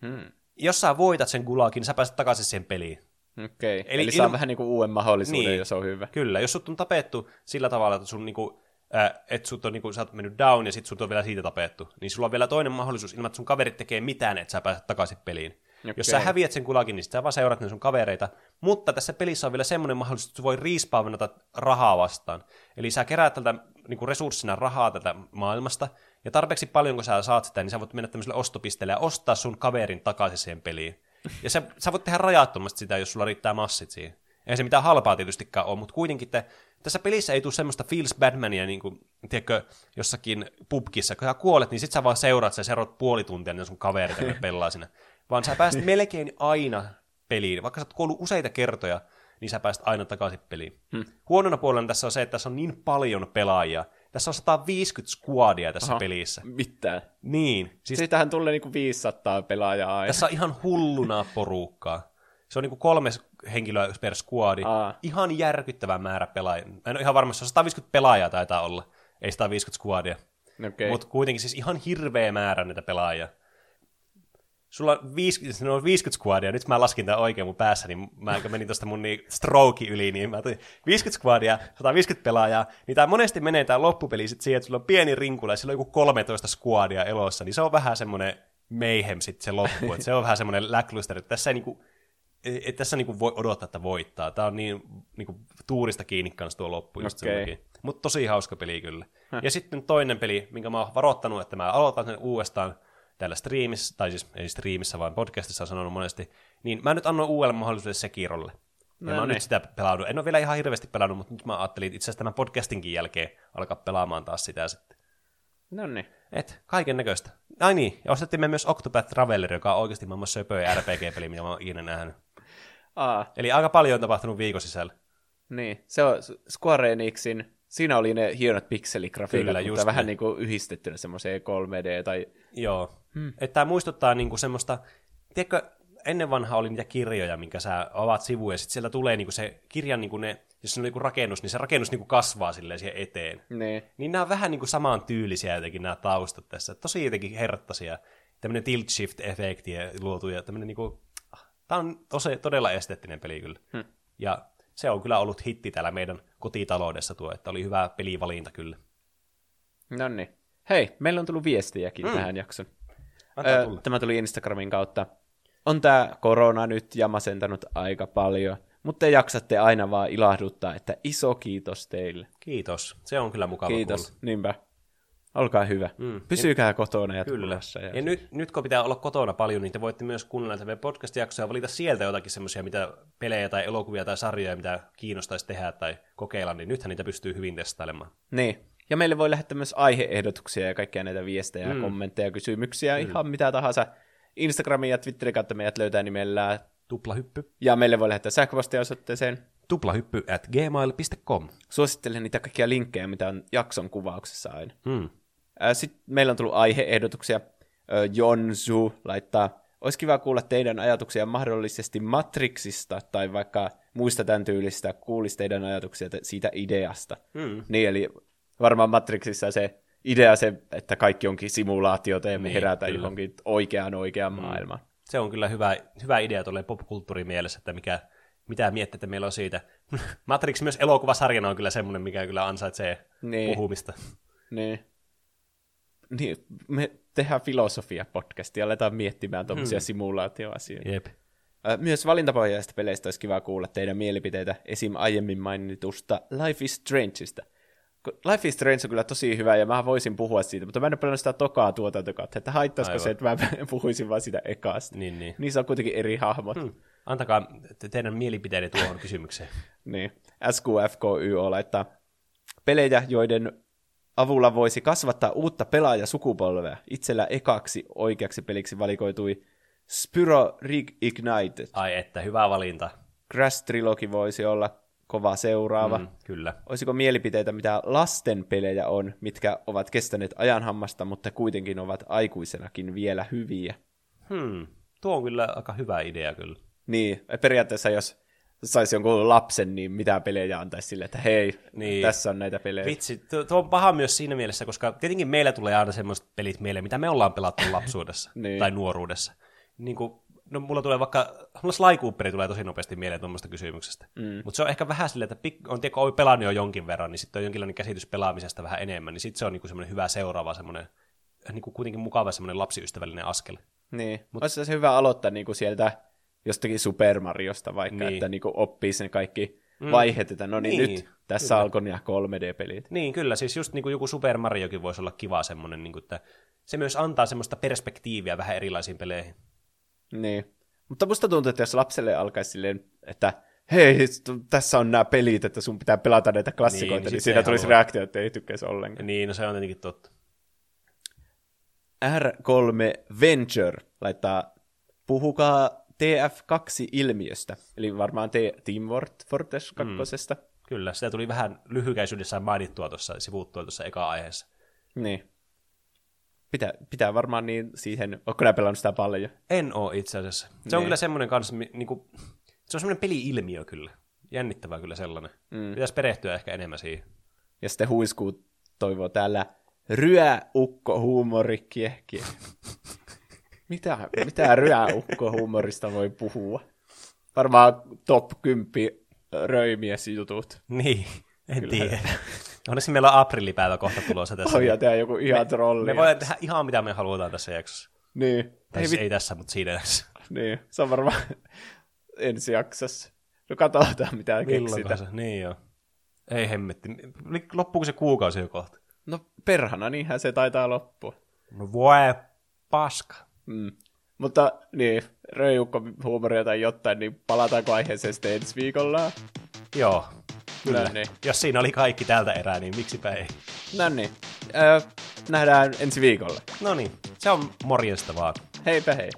Hmm. Jos sä voitat sen gulaakin, niin sä pääset takaisin siihen peliin. Okei. Okay. Eli Eli, saa ilma- vähän niinku uuden mahdollisuuden, Niin. jos on hyvä. Kyllä, jos sut on tapettu sillä tavalla, että sun niinku, äh, että sut on niinku, sä oot mennyt down ja sit sut on vielä siitä tapettu, niin sulla on vielä toinen mahdollisuus ilman, että sun kaverit tekee mitään, että sä pääset takaisin peliin. Okei. Jos sä häviät sen kulakin, niin sä vaan seurat ne sun kavereita. Mutta tässä pelissä on vielä semmoinen mahdollisuus, että sä voi respawnata rahaa vastaan. Eli sä keräät tältä niinku resurssina rahaa tätä maailmasta, ja tarpeeksi paljon kun sä saat sitä, niin sä voit mennä tämmöiselle ostopisteelle ja ostaa sun kaverin takaisin siihen peliin. Ja sä, sä voit tehdä rajattomasti sitä, jos sulla riittää massit siihen. Ei se mitään halpaa tietystikään ole, mutta kuitenkin te, tässä pelissä ei tule semmoista Feels Badmania, niin kuin, tiedätkö, jossakin pubkissa, kun sä kuolet, niin sit sä vaan seuraat, sä seuraat puoli tuntia, niin sun kaverit pelaa siinä. Vaan sä pääset melkein aina peliin, vaikka sä oot kuollut useita kertoja, niin sä pääset aina takaisin peliin. Hmm. Huonona puolena tässä on se, että tässä on niin paljon pelaajia. Tässä on 150 squadia tässä Aha. pelissä. Mitään. Niin, Siis... Siitähän tulee niinku 500 pelaajaa aina. tässä on ihan hulluna porukkaa. Se on niinku kolme henkilöä per squadi. Aa. Ihan järkyttävä määrä pelaajia. Mä en ole ihan varma, se on 150 pelaajaa taitaa olla. Ei 150 squadia. Okei. Mutta kuitenkin siis ihan hirveä määrä näitä pelaajia. Sulla on 50, no 50 squadia, nyt mä laskin tämän oikein mun päässä, niin mä menin tuosta mun niin stroke yli, niin mä tulin 50 squadia, 150 pelaajaa, niin tää monesti menee tää loppupeli sit siihen, että sulla on pieni rinkula ja sillä on joku 13 squadia elossa, niin se on vähän semmoinen mayhem sitten se loppu, että se on vähän semmoinen lackluster, että tässä ei niinku, ei tässä niinku voi odottaa, että voittaa. Tää on niin niinku, tuurista kiinni kanssa tuo loppu just okay. Mutta tosi hauska peli kyllä. Ja sitten toinen peli, minkä mä oon varoittanut, että mä aloitan sen uudestaan täällä striimissä, tai siis ei striimissä, vaan podcastissa on sanonut monesti, niin mä nyt annoin uudelle mahdollisuudelle Sekirolle. Ja No mä oon niin. nyt sitä pelannut. En ole vielä ihan hirveästi pelannut, mutta nyt mä ajattelin itse asiassa tämän podcastinkin jälkeen alkaa pelaamaan taas sitä sitten. No niin. Et, kaiken näköistä. Ai niin, ja ostettiin me myös Octopath Traveler, joka on oikeasti maailman söpöä RPG-peli, mitä mä oon ikinä nähnyt. Aa, Eli aika paljon on tapahtunut viikon sisällä. niin. Se on Square Enixin, siinä oli ne hienot pikseligrafiikat, Kyllä, mutta just vähän ne. niinku yhdistettynä semmoiseen 3D tai... Joo. Hmm. Että tämä muistuttaa niinku semmoista, tiedätkö, ennen vanhaa oli niitä kirjoja, minkä sä avaat sivuja, ja sitten sieltä tulee niinku se kirjan, niinku ne, jos se on niinku rakennus, niin se rakennus niinku kasvaa silleen siihen eteen. Niin. Niin nämä on vähän niinku samaan tyylisiä jotenkin nämä taustat tässä. Tosi jotenkin herttaisia. Tämmöinen tilt shift efekti luotu ja tämmöinen niinku, tämä on tosi, todella esteettinen peli kyllä. Hmm. Ja se on kyllä ollut hitti täällä meidän kotitaloudessa tuo, että oli hyvä pelivalinta kyllä. No niin. Hei, meillä on tullut viestiäkin mm. tähän jakson. Antaa Ö, tulla. Tämä tuli Instagramin kautta. On tää korona nyt ja masentanut aika paljon, mutta te jaksatte aina vaan ilahduttaa, että iso kiitos teille. Kiitos. Se on kyllä mukava Kiitos, kuulla. niinpä. Olkaa hyvä. Mm. Pysykää kotona ja Kyllä. Ja, Ja... ja nyt, nyt kun pitää olla kotona paljon, niin te voitte myös kuunnella meidän podcast-jaksoja ja valita sieltä jotakin semmoisia, mitä pelejä tai elokuvia tai sarjoja, mitä kiinnostaisi tehdä tai kokeilla, niin nythän niitä pystyy hyvin testailemaan. Niin. Ja meille voi lähettää myös aiheehdotuksia ja kaikkia näitä viestejä, mm. kommentteja, kysymyksiä, mm. ihan mitä tahansa. Instagramin ja Twitterin kautta meidät löytää nimellä. Tuplahyppy. Ja meille voi lähettää sähköpostia osoitteeseen. Tuplahyppy at gmail.com. Suosittelen niitä kaikkia linkkejä, mitä on jakson kuvauksessa aina. Hmm. Sitten meillä on tullut aiheehdotuksia. Jonsu laittaa, olisi kiva kuulla teidän ajatuksia mahdollisesti Matrixista tai vaikka muista tämän tyylistä, kuulisi teidän ajatuksia siitä ideasta. Hmm. Niin, eli varmaan Matrixissa se idea se, että kaikki onkin simulaatiota ja me Niin, herätään kyllä. johonkin oikeaan oikeaan maailmaan. Se on kyllä hyvä, hyvä idea tuolle popkulttuurimielessä, että mikä, mitä mietteitä meillä on siitä. Matrix myös elokuvasarjana on kyllä semmoinen, mikä kyllä ansaitsee Niin. puhumista. Niin. Niin, me tehdään filosofia-podcastia ja aletaan miettimään tuommoisia hmm. simulaatioasioita. Jep. Myös valintapohjaisista peleistä olisi kiva kuulla teidän mielipiteitä esim. aiemmin mainitusta Life is Strangeista. Life is Strange on kyllä tosi hyvä ja mä voisin puhua siitä, mutta mä en ole sitä tokaa tuotantokautta, että haittaisiko Aivan. se, että mä puhuisin vaan sitä ekasta. Niin, niin. Niissä on kuitenkin eri hahmot. Hmm. Antakaa te- teidän mielipiteenne tuohon kysymykseen. Niin. SQFKYO laittaa pelejä, joiden avulla voisi kasvattaa uutta pelaajasukupolvea. Itsellä ekaksi oikeaksi peliksi valikoitui Spyro Reignited. Ai että, hyvä valinta. Crash Trilogy voisi olla kova seuraava. Mm. Kyllä. Olisiko mielipiteitä, mitä lasten pelejä on, mitkä ovat kestäneet ajan hammasta, mutta kuitenkin ovat aikuisenakin vielä hyviä? Hmm. Tuo on kyllä aika hyvä idea kyllä. Niin, periaatteessa jos saisi jonkun lapsen, niin mitä pelejä antaisi sille, että hei, niin. Niin. tässä on näitä pelejä. Vitsi, tuo, tuo on paha myös siinä mielessä, koska tietenkin meillä tulee aina semmoiset pelit mieleen, mitä me ollaan pelattu lapsuudessa Niin. tai nuoruudessa. Niin kuin, no mulla tulee vaikka, mulla Sly Cooperi tulee tosi nopeasti mieleen tuommoista kysymyksestä. Mm. Mutta se on ehkä vähän silleen, että pik- on tiedä, kun on pelannut jo jonkin verran, niin sitten on jonkinlainen käsitys pelaamisesta vähän enemmän, niin sitten se on niinku semmoinen hyvä seuraava semmoinen, niinku kuitenkin mukava semmoinen lapsiystävällinen askel. Niin, mutta olisi se hyvä aloittaa niinku sieltä jostakin Super Mariosta vaikka, niin. Että niinku oppii sen kaikki mm. vaiheet, että no niin, Niin, nyt tässä alkoi nämä 3D-pelit. Niin, kyllä, siis just niin kuin joku Super Mariokin voisi olla kiva semmoinen, niin kuin, että se myös antaa semmoista perspektiiviä vähän erilaisiin peleihin. Niin. Mutta musta tuntuu, että jos lapselle alkaisi silleen, että hei, tässä on nämä pelit, että sun pitää pelata näitä klassikoita, Niin, niin, niin siinä tulisi haluaa. reaktio, että ei tykkäisi ollenkaan. Niin, no se on tietenkin totta. R3 Venture laittaa, puhukaa TF2-ilmiöstä, eli varmaan te Team Fort- Fortress 2. Mm. Kyllä, sitä tuli vähän lyhykäisyydessään mainittua tuossa, sivuttua tuossa eka aiheessa. Niin. Pitää, pitää varmaan niin siihen, onko nää pelannut sitä paljon? En oo itse asiassa. Se on Niin. kyllä semmoinen kanssa, niinku, se on semmoinen peli-ilmiö kyllä. Jännittävää kyllä sellainen. Mm. Pitäisi perehtyä ehkä enemmän siihen. Ja sitten huiskuu toivoo täällä ryäukko huumori kiehkiä. mitä, mitä ryäukko huumorista voi puhua? Varmaan top 10 röimiesjutut. Niin, en kyllä. tiedä. Onneksi meillä on aprillipäivä kohta tulossa tässä. Oi, ja tehdä joku ihan trolli. me voidaan tehdä ihan mitä me halutaan tässä jaksossa. Niin. Tai Ei, siis ei tässä, mutta siinä jaksossa. niin. Se on varmaan ensi jaksossa. No katsotaan, mitä keksitään. se? Niin joo. Ei hemmetti. Loppuuko se kuukausi jo kohta? No perhana, niinhän se taitaa loppua. No voi paska. Mm. Mutta niin, röijukko huumoria tai jotain, niin palataanko aiheeseen sitten ensi viikolla? Joo, kyllä. No niin. Jos siinä oli kaikki tältä erää, niin miksipä ei. No niin, öö, nähdään ensi viikolla. No niin, se on morjesta vaan. Heipä hei.